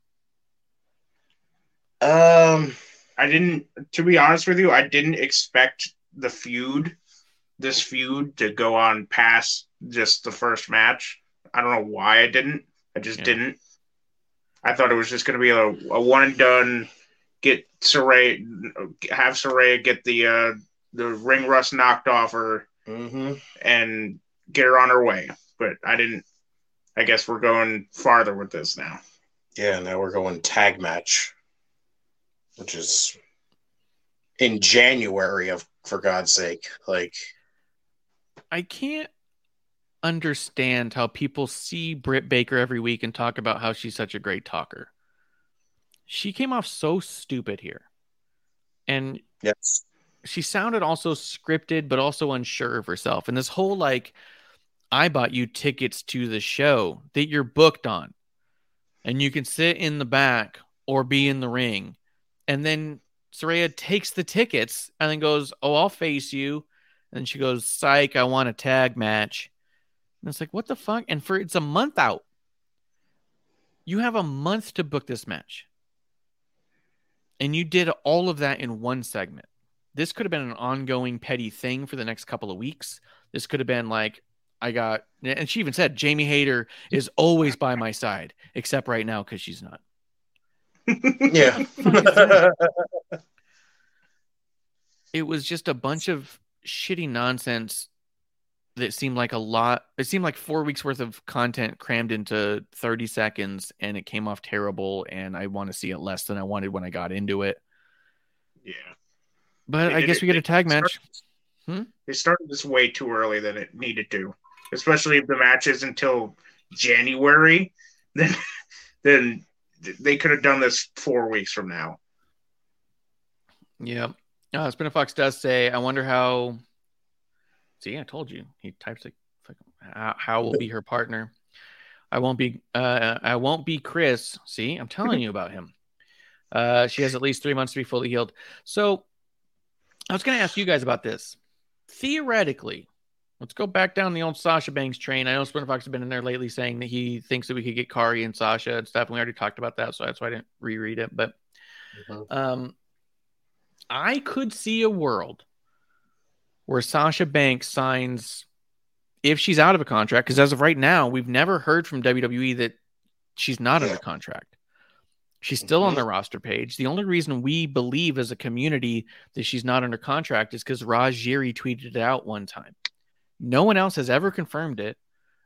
Um I didn't, to be honest with you, I didn't expect the feud, this feud, to go on past just the first match. I don't know why I didn't. I just Yeah. didn't. I thought it was just going to be a, a one and done. Get Saray, have Saray get the uh, the ring rust knocked off her mhm. and get her on her way. But I didn't. I guess we're going farther with this now. Yeah, now we're going tag match. Which is in January of for God's sake. Like I can't understand how people see Britt Baker every week and talk about how she's such a great talker. She came off so stupid here. And yes. she sounded also scripted but also unsure of herself and this whole like i bought you tickets to the show that you're booked on and you can sit in the back or be in the ring and then Saraya takes the tickets and then goes, "Oh, I'll face you." And she goes, "Psych, I want a tag match." And it's like, "What the fuck?" And for it's a month out. You have a month to book this match. And you did all of that in one segment. This could have been an ongoing petty thing for the next couple of weeks. This could have been like, I got, and she even said, Jamie Hayter is always by my side, except right now because she's not. Yeah. It was just a bunch of shitty nonsense that seemed like a lot. It seemed like four weeks worth of content crammed into 30 seconds, and it came off terrible. And I want to see it less than I wanted when I got into it. Yeah. But They I guess it- we get a tag match. started- They started this way too early than it needed to, especially if the match is until January. Then, then they could have done this four weeks from now. Yeah. Uh, Spinner Fox does say, I wonder how. See, I told you. He types like, like, how, will be her partner. I won't be. Uh, I won't be Chris. See, I'm telling you about him. Uh, she has at least three months to be fully healed. So, I was going to ask you guys about this. Theoretically, let's go back down the old Sasha Banks train. I know Spinner Fox has been in there lately saying that he thinks that we could get Kairi and Sasha and stuff. And we already talked about that, so that's why I didn't reread it. But Mhm. um, I could see a world where Sasha Banks signs if she's out of a contract, because as of right now, we've never heard from WWE that she's not under contract. She's still on Mhm. the roster page. The only reason we believe as a community that she's not under contract is because Raj Giri tweeted it out one time. No one else has ever confirmed it.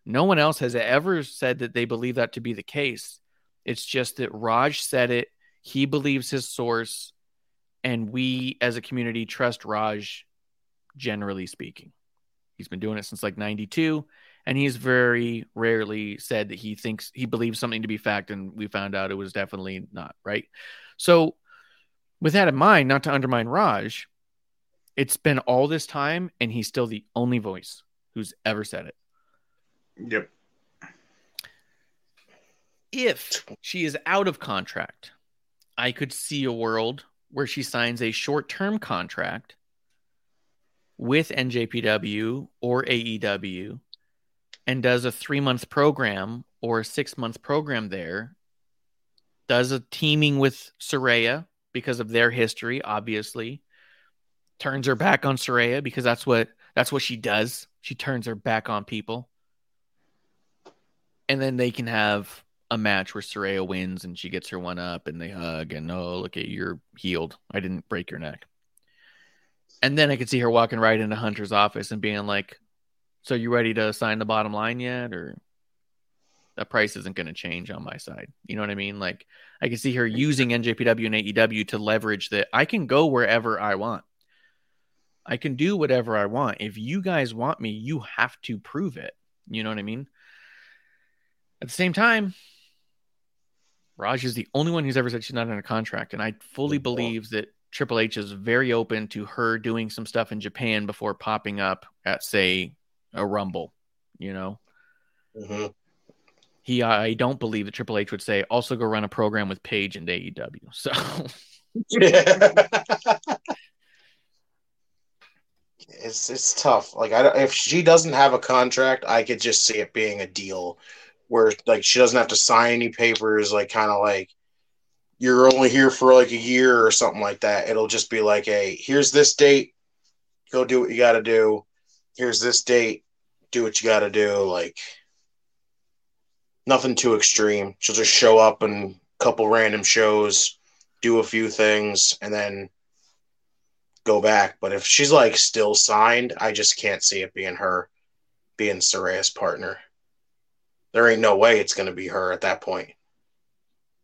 No one else has ever said that they believe that to be the case. It's just that Raj said it. He believes his source, and we as a community trust Raj, generally speaking. He's been doing it since like 92, and he's very rarely said that he thinks he believes something to be fact, and we found out it was definitely not, right? So, with that in mind, not to undermine Raj, it's been all this time, and he's still the only voice who's ever said it. Yep. if she is out of contract, I could see a world where she signs a short term contract with NJPW or AEW and does a three month program or a six month program there, does a teaming with Saraya because of their history, obviously, turns her back on Saraya because that's what that's what she does. She turns her back on people. And then they can have a match where Saraya wins and she gets her one up and they hug and oh look at you're healed. I didn't break your neck. And then I could see her walking right into Hunter's office and being like, So you ready to sign the bottom line yet? Or the price isn't going to change on my side. You know what I mean? Like I can see her using NJPW and AEW to leverage that I can go wherever I want. I can do whatever I want. If you guys want me, you have to prove it. You know what I mean? At the same time, Raj is the only one who's ever said she's not in a contract, and I fully believe that Triple H is very open to her doing some stuff in Japan before popping up at, say, a Rumble. You know, Mhm. he I don't believe that Triple H would say also go run a program with Paige and AEW. So it's it's tough. Like I don't, if she doesn't have a contract, I could just see it being a deal where like she doesn't have to sign any papers. Like kind of like you're only here for like a year or something like that. It'll just be like, hey, here's this date, go do what you got to do. Here's this date, do what you got to do. Like nothing too extreme. She'll just show up and a couple random shows, do a few things, and then go back. But if she's like still signed, I just can't see it being her being Saraya's partner. There ain't no way it's going to be her at that point.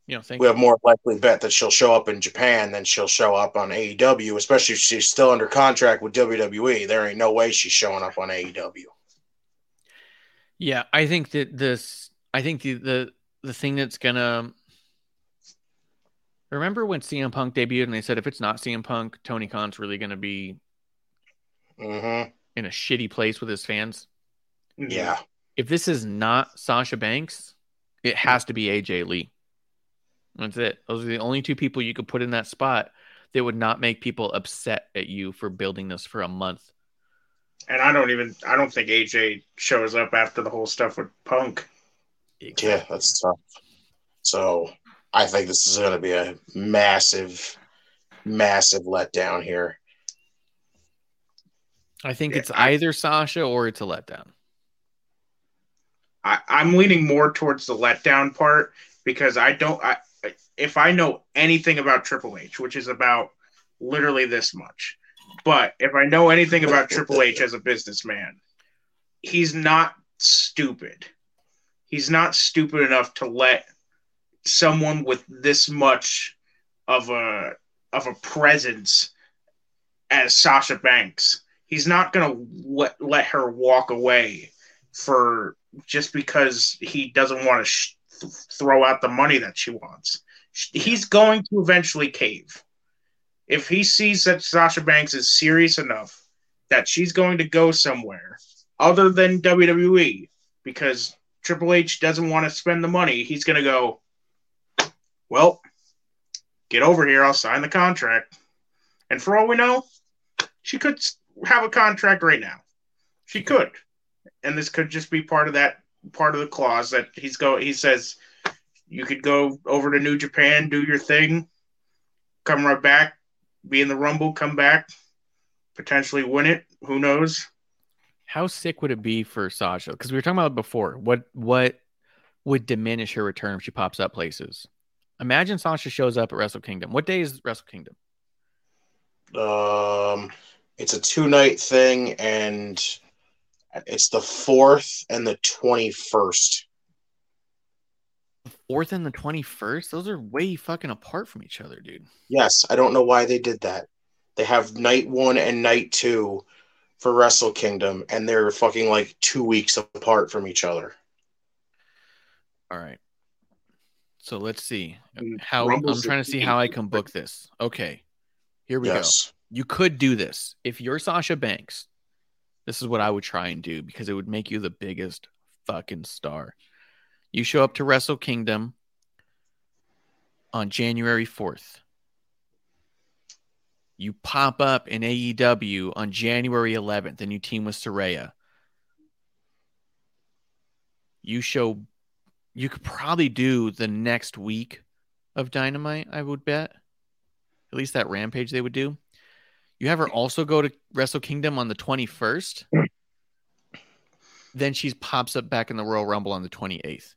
You know, think We have more likely bet that she'll show up in Japan than she'll show up on AEW, especially if she's still under contract with WWE. There ain't no way she's showing up on AEW. Yeah, I think that this I think the the, the thing that's gonna remember when CM Punk debuted and they said if it's not CM Punk, Tony Khan's really gonna be hmm in a shitty place with his fans. Yeah. If this is not Sasha Banks, it has to be AJ Lee. That's it. Those are the only two people you could put in that spot that would not make people upset at you for building this for a month. And I don't even I don't think AJ shows up after the whole stuff with Punk. Yeah, that's tough. So I think this is going to be a massive, massive letdown here. I think Yeah, it's I- either Sasha or it's a letdown. I, I'm leaning more towards the letdown part because I don't. I if I know anything about Triple H, which is about literally this much, but if I know anything about Triple H as a businessman, he's not stupid. He's not stupid enough to let someone with this much of a of a presence as Sasha Banks. He's not gonna let let her walk away for just because he doesn't want to sh- throw out the money that she wants. He's going to eventually cave. If he sees that Sasha Banks is serious enough that she's going to go somewhere other than WWE because Triple H doesn't want to spend the money, he's going to go, well, get over here. I'll sign the contract. And for all we know, she could have a contract right now. She could and this could just be part of that part of the clause that he's go he says you could go over to New Japan, do your thing, come right back, be in the Rumble, come back, potentially win it. Who knows? How sick would it be for Sasha? Because we were talking about it before. What what would diminish her return if she pops up places? Imagine Sasha shows up at Wrestle Kingdom. What day is Wrestle Kingdom? Um, it's a two night thing, and it's the fourth and the twenty first. The fourth and the twenty first. Those are way fucking apart from each other, dude. Yes, I don't know why they did that. They have night one and night two for Wrestle Kingdom, and they're fucking like two weeks apart from each other. All right. So let's see how I'm trying to see how I can book this. Okay, here we go. You could do this if you're Sasha Banks. This is what I would try and do because it would make you the biggest fucking star. You show up to Wrestle Kingdom on January 4th. You pop up in AEW on January 11th and you team with Saraya. You show, you could probably do the next week of Dynamite, I would bet. At least that Rampage they would do. You have her also go to Wrestle Kingdom on the 21st. then she pops up back in the Royal Rumble on the 28th.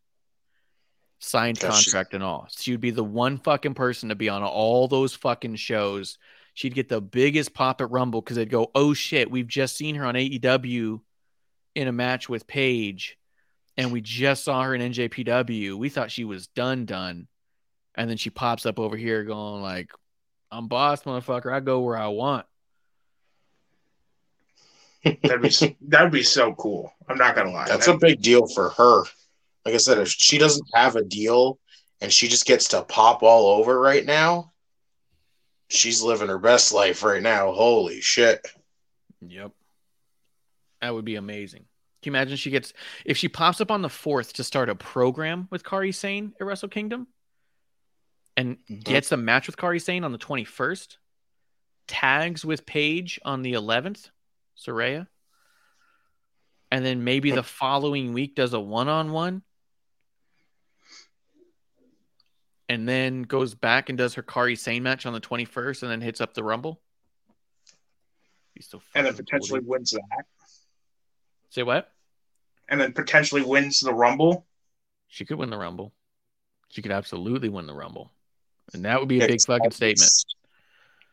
Signed Yeah, she- contract and all. She would be the one fucking person to be on all those fucking shows. She'd get the biggest pop at Rumble because they'd go, oh shit, we've just seen her on AEW in a match with Paige, and we just saw her in NJPW. We thought she was done, done. And then she pops up over here going like, I'm boss, motherfucker. I go where I want. That'd be that'd be so cool. I'm not gonna lie. That's a big deal for her. Like I said, if she doesn't have a deal and she just gets to pop all over right now, she's living her best life right now. Holy shit. Yep. That would be amazing. Can you imagine she gets if she pops up on the fourth to start a program with Kairi Sane at Wrestle Kingdom and mm-hmm. gets a match with Kairi Sane on the 21st, tags with Paige on the 11th, Saraya, and then maybe the following week does a one on one, and then goes back and does her Kairi Sane match on the 21st and then hits up the Rumble. So and then fucking cool, potentially dude. wins that, Say what? and then potentially wins the Rumble. She could win the Rumble. She could absolutely win the Rumble. And that would be a Yeah, big 'cause fucking statement.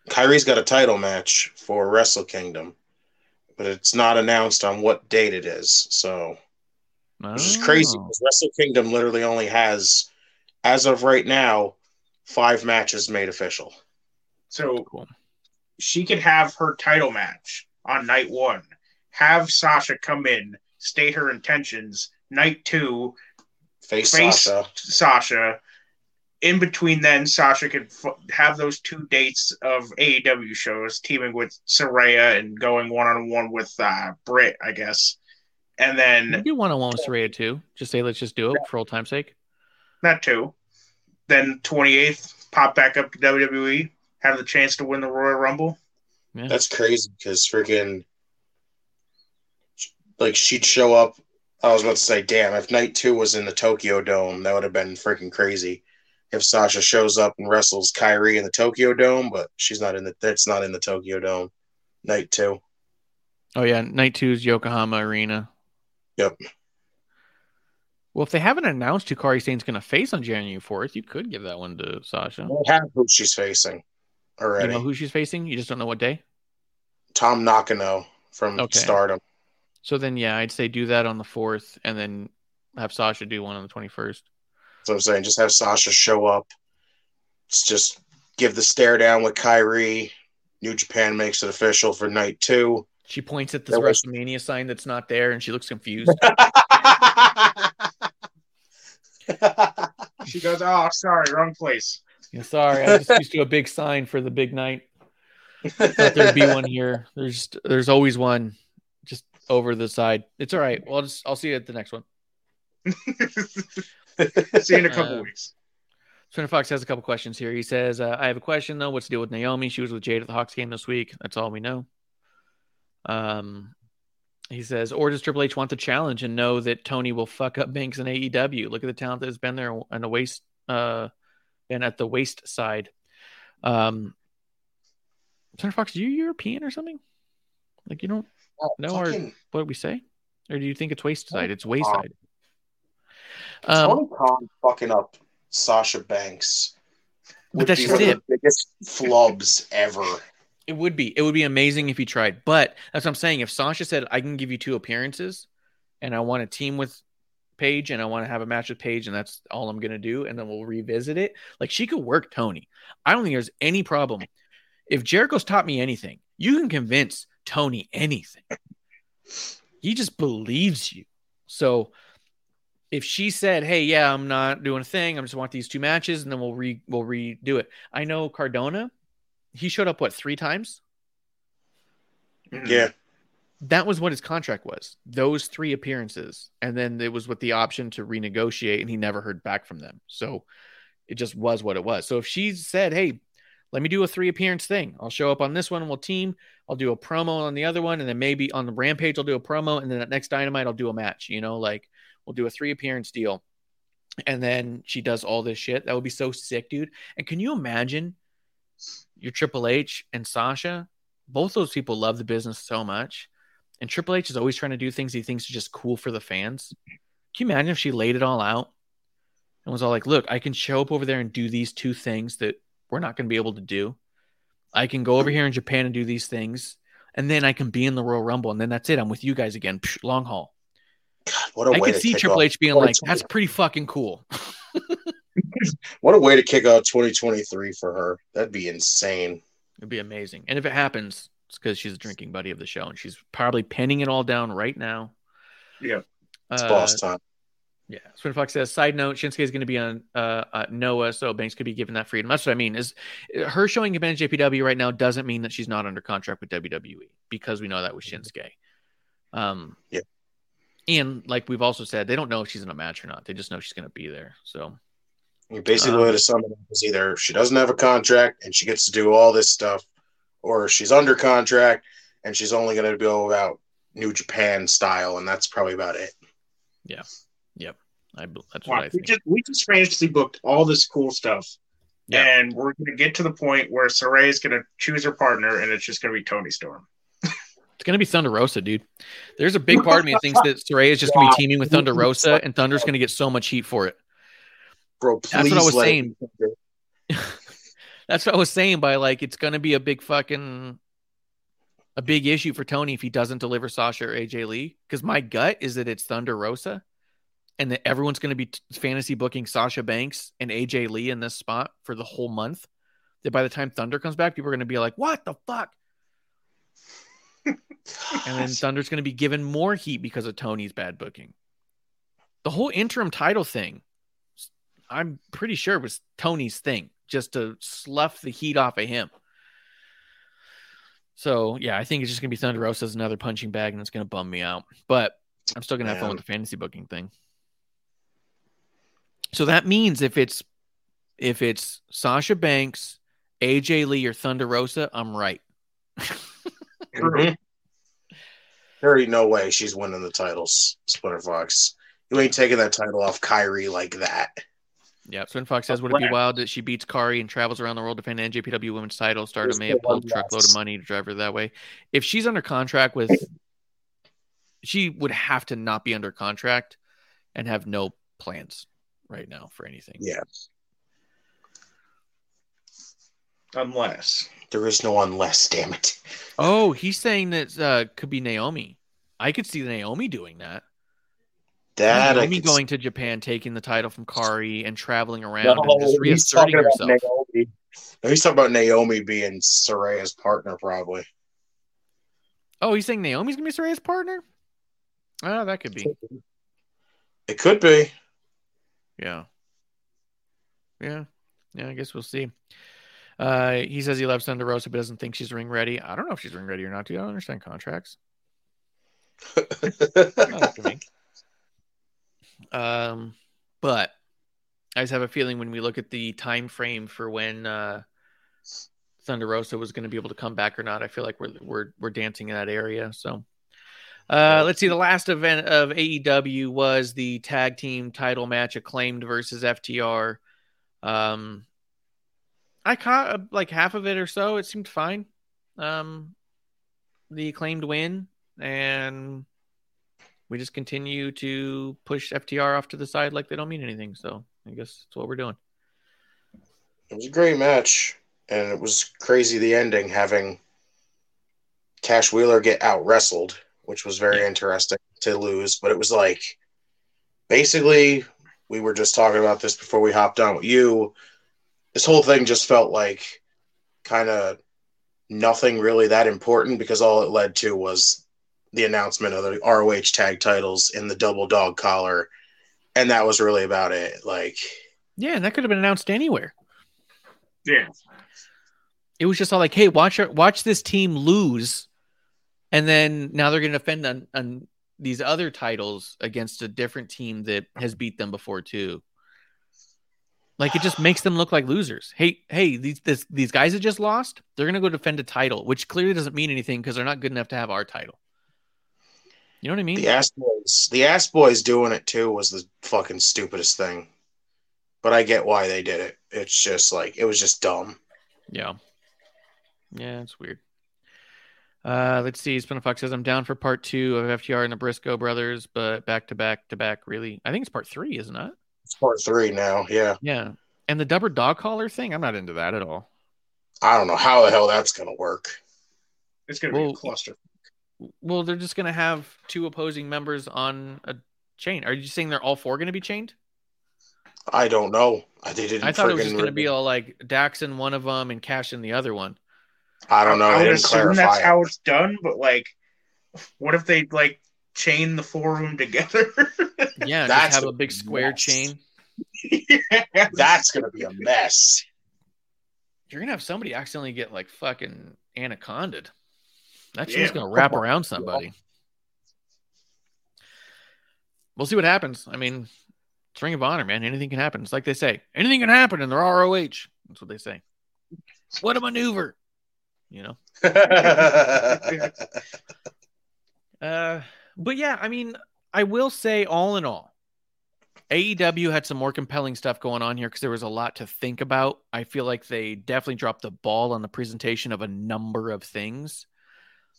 Kairi's got a title match for Wrestle Kingdom, but it's not announced on what date it is. So, which is crazy Oh. because Wrestle Kingdom literally only has, as of right now, five matches made official. So Cool. she could have her title match on night one, have Sasha come in, state her intentions. Night two, Face, Face- Sasha. Sasha. In between, then Sasha could f- have those two dates of AEW shows, teaming with Saraya and going one on one with uh, Britt, I guess. And then Maybe one on one with Saraya too. Just say let's just do it for old time's sake. That too. Then 28th, pop back up to WWE, have the chance to win the Royal Rumble. That's crazy because freaking like she'd show up. I was about to say, damn, if night two was in the Tokyo Dome, that would have been freaking crazy. If Sasha shows up and wrestles Kairi in the Tokyo Dome, but she's not in the that's not in the Tokyo Dome. Night two. Oh yeah, night two is Yokohama Arena. Yep. Well, if they haven't announced who Kairi Sane's going to face on January fourth, you could give that one to Sasha. They have who she's facing already. You know who she's facing? You just don't know what day. Tam Nakano from Okay. Stardom. So then, yeah, I'd say do that on the fourth, and then have Sasha do one on the twenty first. So I'm saying just have Sasha show up. It's just give the stare down with Kairi. New Japan makes it official for night two. She points at this That was- WrestleMania sign that's not there, and she looks confused. She goes, "Oh, sorry, wrong place." Yeah, sorry, I just used to a big sign for the big night. Thought there'd be one here. There's there's always one, just over the side. It's all right. Well, I'll just I'll see you at the next one. See you in a couple Uh, weeks. Swinner Fox has a couple questions here. He says, uh, "I have a question though. What's the deal with Naomi? She was with Jade at the Hawks game this week. That's all we know." Um, he says, "Or does Triple H want the challenge and know that Tony will fuck up Banks in AEW? Look at the talent that has been there and the waste uh, and at the waste side." Um, Swinner Fox, are you European or something? Like you don't know our what did we say, or do you think it's waste side? It's wayside. Um, Tony Khan fucking up Sasha Banks. But that's just it. biggest flubs ever. It would be. It would be amazing if he tried. But that's what I'm saying. If Sasha said, I can give you two appearances and I want to team with Paige and I want to have a match with Paige and that's all I'm going to do, and then we'll revisit it, like she could work Tony. I don't think there's any problem. If Jericho's taught me anything, you can convince Tony anything. He just believes you. So if she said, "Hey, yeah, I'm not doing a thing. I just want these two matches, and then we'll re we'll redo it." I know Cardona. He showed up what three times? Yeah. That was what his contract was. Those three appearances, and then it was with the option to renegotiate, and he never heard back from them. So it just was what it was. So if she said, "Hey, let me do a three appearance thing. I'll show up on this one and we'll team. I'll do a promo on the other one, and then maybe on the Rampage I'll do a promo, and then that next Dynamite I'll do a match. You know, like we'll do a three appearance deal, and then she does all this shit. That would be so sick, dude. And can you imagine your Triple H and Sasha? Both those people love the business so much, and Triple H is always trying to do things he thinks are just cool for the fans. Can you imagine if she laid it all out and was all like, "Look, I can show up over there and do these two things that we're not going to be able to do. I can go over here in Japan and do these things, and then I can be in the Royal Rumble, and then that's it. I'm with you guys again. Psh, long haul. God, what a I way could to see Triple off H being like, "That's pretty fucking cool." What a way to kick out 2023 for her. That'd be insane. It'd be amazing. And if it happens, it's because she's a drinking buddy of the show, and she's probably pinning it all down right now. Yeah. It's Uh, boss time. Yeah. Swin Fox says, side note, Shinsuke is going to be on uh, uh, Noah, so Banks could be given that freedom. That's what I mean. Is her showing up in JPW right now doesn't mean that she's not under contract with WWE because we know that with Shinsuke. Um, Yeah. And like we've also said, they don't know if she's in a match or not. They just know she's going to be there. So I mean, basically, um, what it is sum it up is either she doesn't have a contract and she gets to do all this stuff, or she's under contract and she's only going to go about New Japan style, and that's probably about it. Yeah. Yep. I, that's what Wow, I we just we just fantasy booked all this cool stuff, Yeah. and we're gonna get to the point where Saray is gonna choose her partner, and it's just gonna be Toni Storm. It's going to be Thunder Rosa, dude. There's a big part of me that thinks that Saraya is just going to be teaming with Thunder Rosa, and Thunder's going to get so much heat for it. Bro, please That's what I was saying. That's what I was saying by like it's gonna be a big fucking a big issue for Tony if he doesn't deliver Sasha or AJ Lee. Because my gut is that it's Thunder Rosa, and that everyone's gonna be t- fantasy booking Sasha Banks and AJ Lee in this spot for the whole month. That by the time Thunder comes back, people are gonna be like, "What the fuck?" and then Thunder's gonna be given more heat because of Tony's bad booking. The whole interim title thing, I'm pretty sure it was Tony's thing, just to slough the heat off of him. So yeah, I think it's just gonna be Thunder Rosa as another punching bag, and it's gonna bum me out. But I'm still gonna have fun with the fantasy booking thing. So that means if it's if it's Sasha Banks, AJ Lee or Thunder Rosa, I'm right. Mhm. There ain't no way she's winning the titles, Splinter Fox. You ain't taking that title off Kairi like that. Yeah, Swin Fox says, "Would it be wild that she beats Kairi and travels around the world defending NJPW Women's Title? Stardom Just may the have pulled one truckload of money to drive her that way. If she's under contract with, she would have to not be under contract and have no plans right now for anything. Yeah. Unless There is no unless, damn it. Oh, he's saying that uh, could be Naomi. I could see Naomi doing that. That I could going to Japan, taking the title from Kairi, and traveling around No, and just he's reasserting talking about herself. Naomi. He's talking about Naomi being Saraya's partner, probably. Oh, he's saying Naomi's gonna be Saraya's partner. Oh, that could be. It could be. Yeah. Yeah. Yeah, I guess we'll see. Uh, he says he loves Thunder Rosa, but doesn't think she's ring ready. I don't know if she's ring ready or not. Dude, I don't understand contracts. Not up to me. Um, but I just have a feeling when we look at the time frame for when uh, Thunder Rosa was going to be able to come back or not, I feel like we're we're we're dancing in that area. So, uh, let's see. The last event of AEW was the tag team title match, acclaimed versus FTR. Um, I caught uh, like half of it or so. It seemed fine. Um, the acclaimed win, and we just continue to push FTR off to the side like they don't mean anything. So I guess that's what we're doing. It was a great match, and it was crazy the ending having Cash Wheeler get out wrestled, which was very Yeah. interesting to lose. But it was like basically we were just talking about this before we hopped on with you. This whole thing just felt like kind of nothing really that important because all it led to was the announcement of the ROH tag titles in the double dog collar, and that was really about it. Like. Yeah, and that could have been announced anywhere. yeah, It was just all like, "Hey, watch our, watch this team lose," and then now they're going to defend on, on these other titles against a different team that has beat them before too. Like it just makes them look like losers. Hey, hey, these this, these guys that just lost, they're going to go defend a title, which clearly doesn't mean anything because they're not good enough to have our title. You know what I mean? The ass boys, the ass boys doing it too was the fucking stupidest thing. But I get why they did it. It's just like it was just dumb. Yeah. Yeah, it's weird. Uh, let's see. Spinner Fox says I'm down for part two of FTR and the Briscoe brothers, but back to back to back, really. I think it's part three, isn't it? It's part three now. Yeah, Yeah. And the double dog collar thing, I'm not into that at all. I don't know how the hell that's gonna work. it's gonna be a cluster. Well, they're just gonna have two opposing members on a chain. Are you saying they're all four gonna be chained? I don't know. They didn't. I thought it was just gonna be all like Dax in one of them and Cash in the other one. I don't know. I They would didn't assume clarify. that's how it's done, but like, what if they like chain the four of them together? Yeah, That's just have a a big square mess. chain. yeah. That's gonna be a mess. You're gonna have somebody accidentally get like fucking anacondaed. That Yeah. chain's gonna wrap around somebody. We'll see what happens. I mean, it's Ring of Honor, man. Anything can happen. It's like they say, anything can happen in the ROH. That's what they say. What a maneuver, you know. Uh, but yeah, I mean, I will say, all in all, AEW had some more compelling stuff going on here because there was a lot to think about. I feel like they definitely dropped the ball on the presentation of a number of things.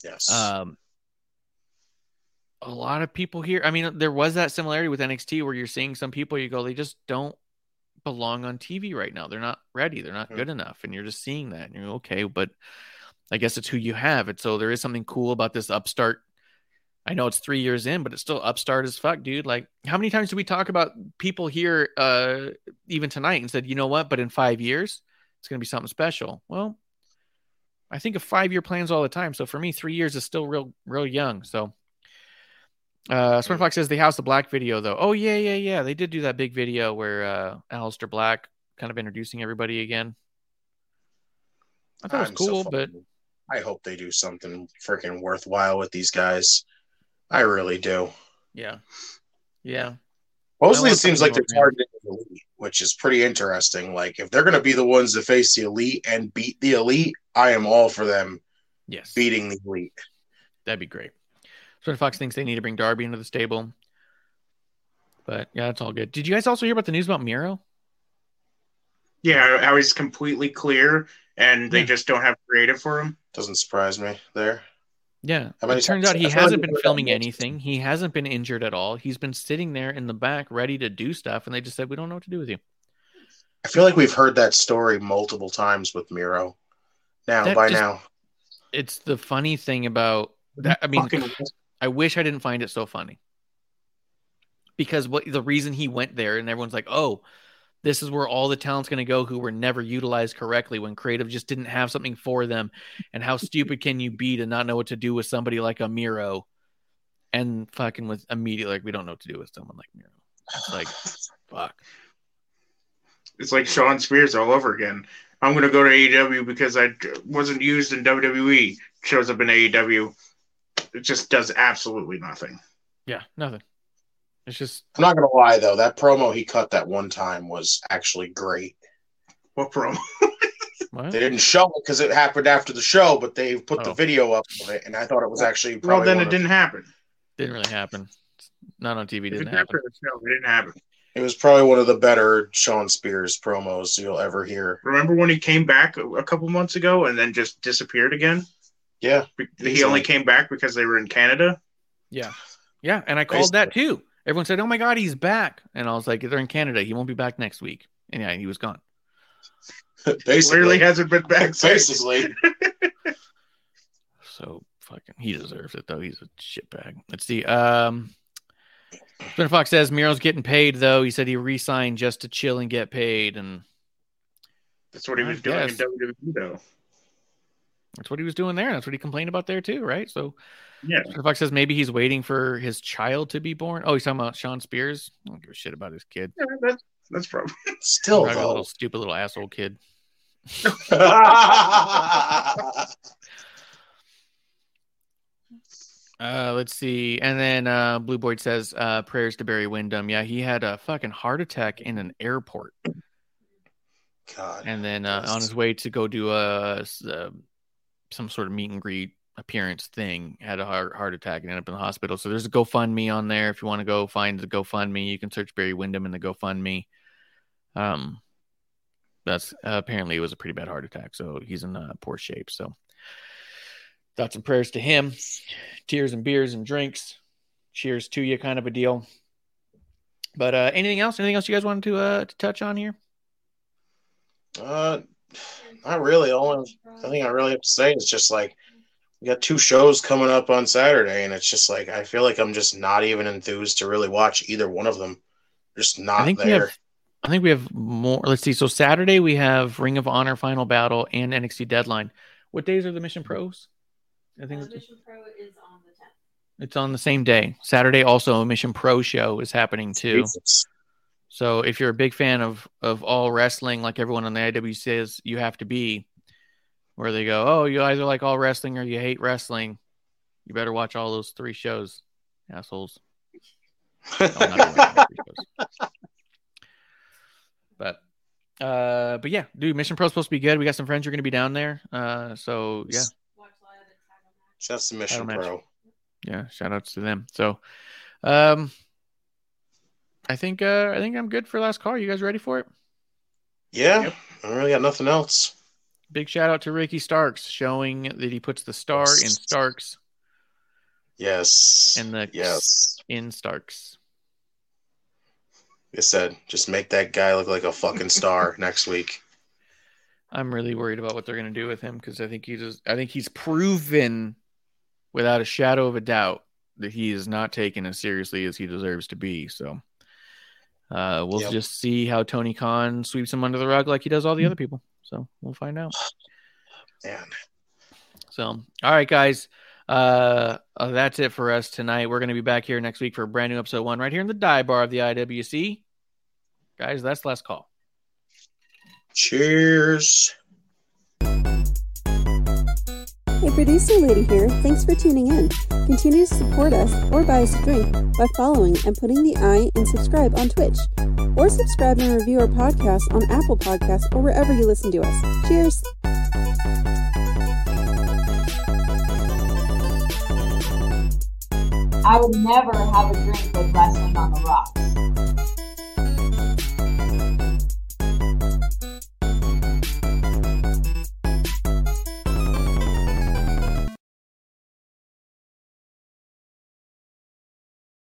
Yes. Um, a lot of people here. I mean, there was that similarity with NXT where you're seeing some people. You go, they just don't belong on TV right now. They're not ready. They're not Hmm. good enough, and you're just seeing that. And you're okay, but I guess it's who you have. And so there is something cool about this upstart. I know it's three years in, but it's still upstart as fuck, dude. Like, how many times do we talk about people here, uh, even tonight, and said, you know what? But in five years, it's going to be something special. Well, I think of five year plans all the time. So for me, three years is still real, real young. So, uh, Smart Fox says the House of Black video, though. Oh, yeah, yeah, yeah. They did do that big video where uh, Aleister Black kind of introducing everybody again. I thought it was so cool, but I hope they do something freaking worthwhile with these guys. I really do. yeah. Yeah. Mostly, it seems like they're targeting the elite, which is pretty interesting. Like if they're going to be the ones to face the elite and beat the elite, I am all for them Yes. beating the elite. That'd be great. Spencer Fox thinks they need to bring Darby into the stable. But yeah, that's all good. Did you guys also hear about the news about Miro? Yeah, how he's completely clear and they Yeah. just don't have creative for him. Doesn't surprise me there. Yeah. How many It turns times- out he I feel hasn't been filming anything. He hasn't been injured at all. He's been sitting there in the back ready to do stuff, and they just said, We don't know what to do with you. I feel like we've heard that story multiple times with Miro. Now, That by just- now, It's the funny thing about that. I mean, Fucking- I wish I didn't find it so funny. Because what the reason he went there and everyone's like, "Oh, this is where all the talent's going to go who were never utilized correctly when creative just didn't have something for them." And how stupid can you be to not know what to do with somebody like a Miro? And fucking with immediately like we don't know what to do with someone like Miro. It's like fuck. It's like Shawn Spears all over again. I'm going to go to AEW because I wasn't used in WWE. Shows up in AEW. It just does absolutely nothing. Yeah, nothing. It's just I'm not gonna lie though, that promo he cut that one time was actually great. What promo? what? They didn't show it because it happened after the show, but they put the Oh. video up of it, and I thought it was actually Well, then it of- didn't happen. didn't really happen. Not on TV. Didn't it happen. happened, no, it didn't happen. It was probably one of the better Shawn Spears promos you'll ever hear. Remember when he came back a, a couple months ago and then just disappeared again? Yeah, He Easily. only came back because they were in Canada. Yeah. Yeah. And I called that too. Everyone said, Oh my God, he's back. And I was like, They're in Canada. He won't be back next week. And yeah, he was gone. basically. Clearly hasn't been back since. basically. So fucking he deserves it though. He's a shitbag. Let's see. Um Spinner Fox says Miro's getting paid though. He said he re-signed just to chill and get paid, and That's what he I was doing guess. in WWE, though. that's what he was doing there. That's what he complained about there too, right? So Yeah. Spinner Fox says maybe he's waiting for his child to be born. Oh, he's talking about Shawn Spears. I don't give a shit about his kid. yeah that's that's probably. Still Probably a little stupid little asshole kid. Uh, let's see. And then uh, Blue Boyd says uh, prayers to Barry Windham. Yeah, he had a fucking heart attack in an airport, God. and then uh, on his way to go do a s- uh, some sort of meet and greet appearance thing, had a heart heart attack and ended up in the hospital. So there's a GoFundMe on there if you want to go find the GoFundMe. You can search Barry Windham in the GoFundMe. Um, that's uh, apparently it was a pretty bad heart attack, so he's in uh, poor shape. So thoughts and prayers to him. Tears and beers and drinks. Cheers to you, kind of a deal. But uh, anything else? Anything else you guys wanted to uh, to touch on here? Uh, not really. The only thing I really have to say is just like we got two shows coming up on Saturday, and it's just like I feel like I'm just not even enthused to really watch either one of them. Just not I think we there. have. I think we have more. Let's see. So Saturday we have Ring of Honor Final Battle and NXT Deadline. What days are the Mission Pros? I think Uh, it's, Mission Pro is on the 10th. it's on the same day. Saturday also a Mission Pro show is happening too. Jesus. So if you're a big fan of of all wrestling, like everyone on the IW says you have to be, where they go, oh, you either like all wrestling or you hate wrestling, you better watch all those three shows, assholes. Oh, not everyone watches three shows. But uh, but yeah, dude, Mission Pro's supposed to be good. We got some friends who are gonna be down there. Uh, so yeah, Watch live at Just the Mission Title match. Pro. yeah, shout outs to them. So, um, I think uh, I think I'm good for last call. You guys ready for it? Yeah, Yep. I really got nothing else. Big shout out to Ricky Starks showing that he puts the star in Starks Yes. and the yes. in Starks. Like I said, just make that guy look like a fucking star next week. I'm really worried about what they're going to do with him because I think he's just, I think he's proven without a shadow of a doubt that he is not taken as seriously as he deserves to be. So uh, we'll Yep. just see how Tony Khan sweeps him under the rug like he does all the other people. So we'll find out. Man. So, all right, guys. Uh, uh, that's it for us tonight. We're going to be back here next week for a brand new episode one right here in the die bar of the IWC. Guys, that's last call. Cheers. Hey, producer lady here. Thanks for tuning in. Continue to support us or buy us a drink by following and putting the i in subscribe on Twitch. Or subscribe and review our podcast on Apple Podcasts or wherever you listen to us. Cheers! I would never have a drink with wrestling on the rocks.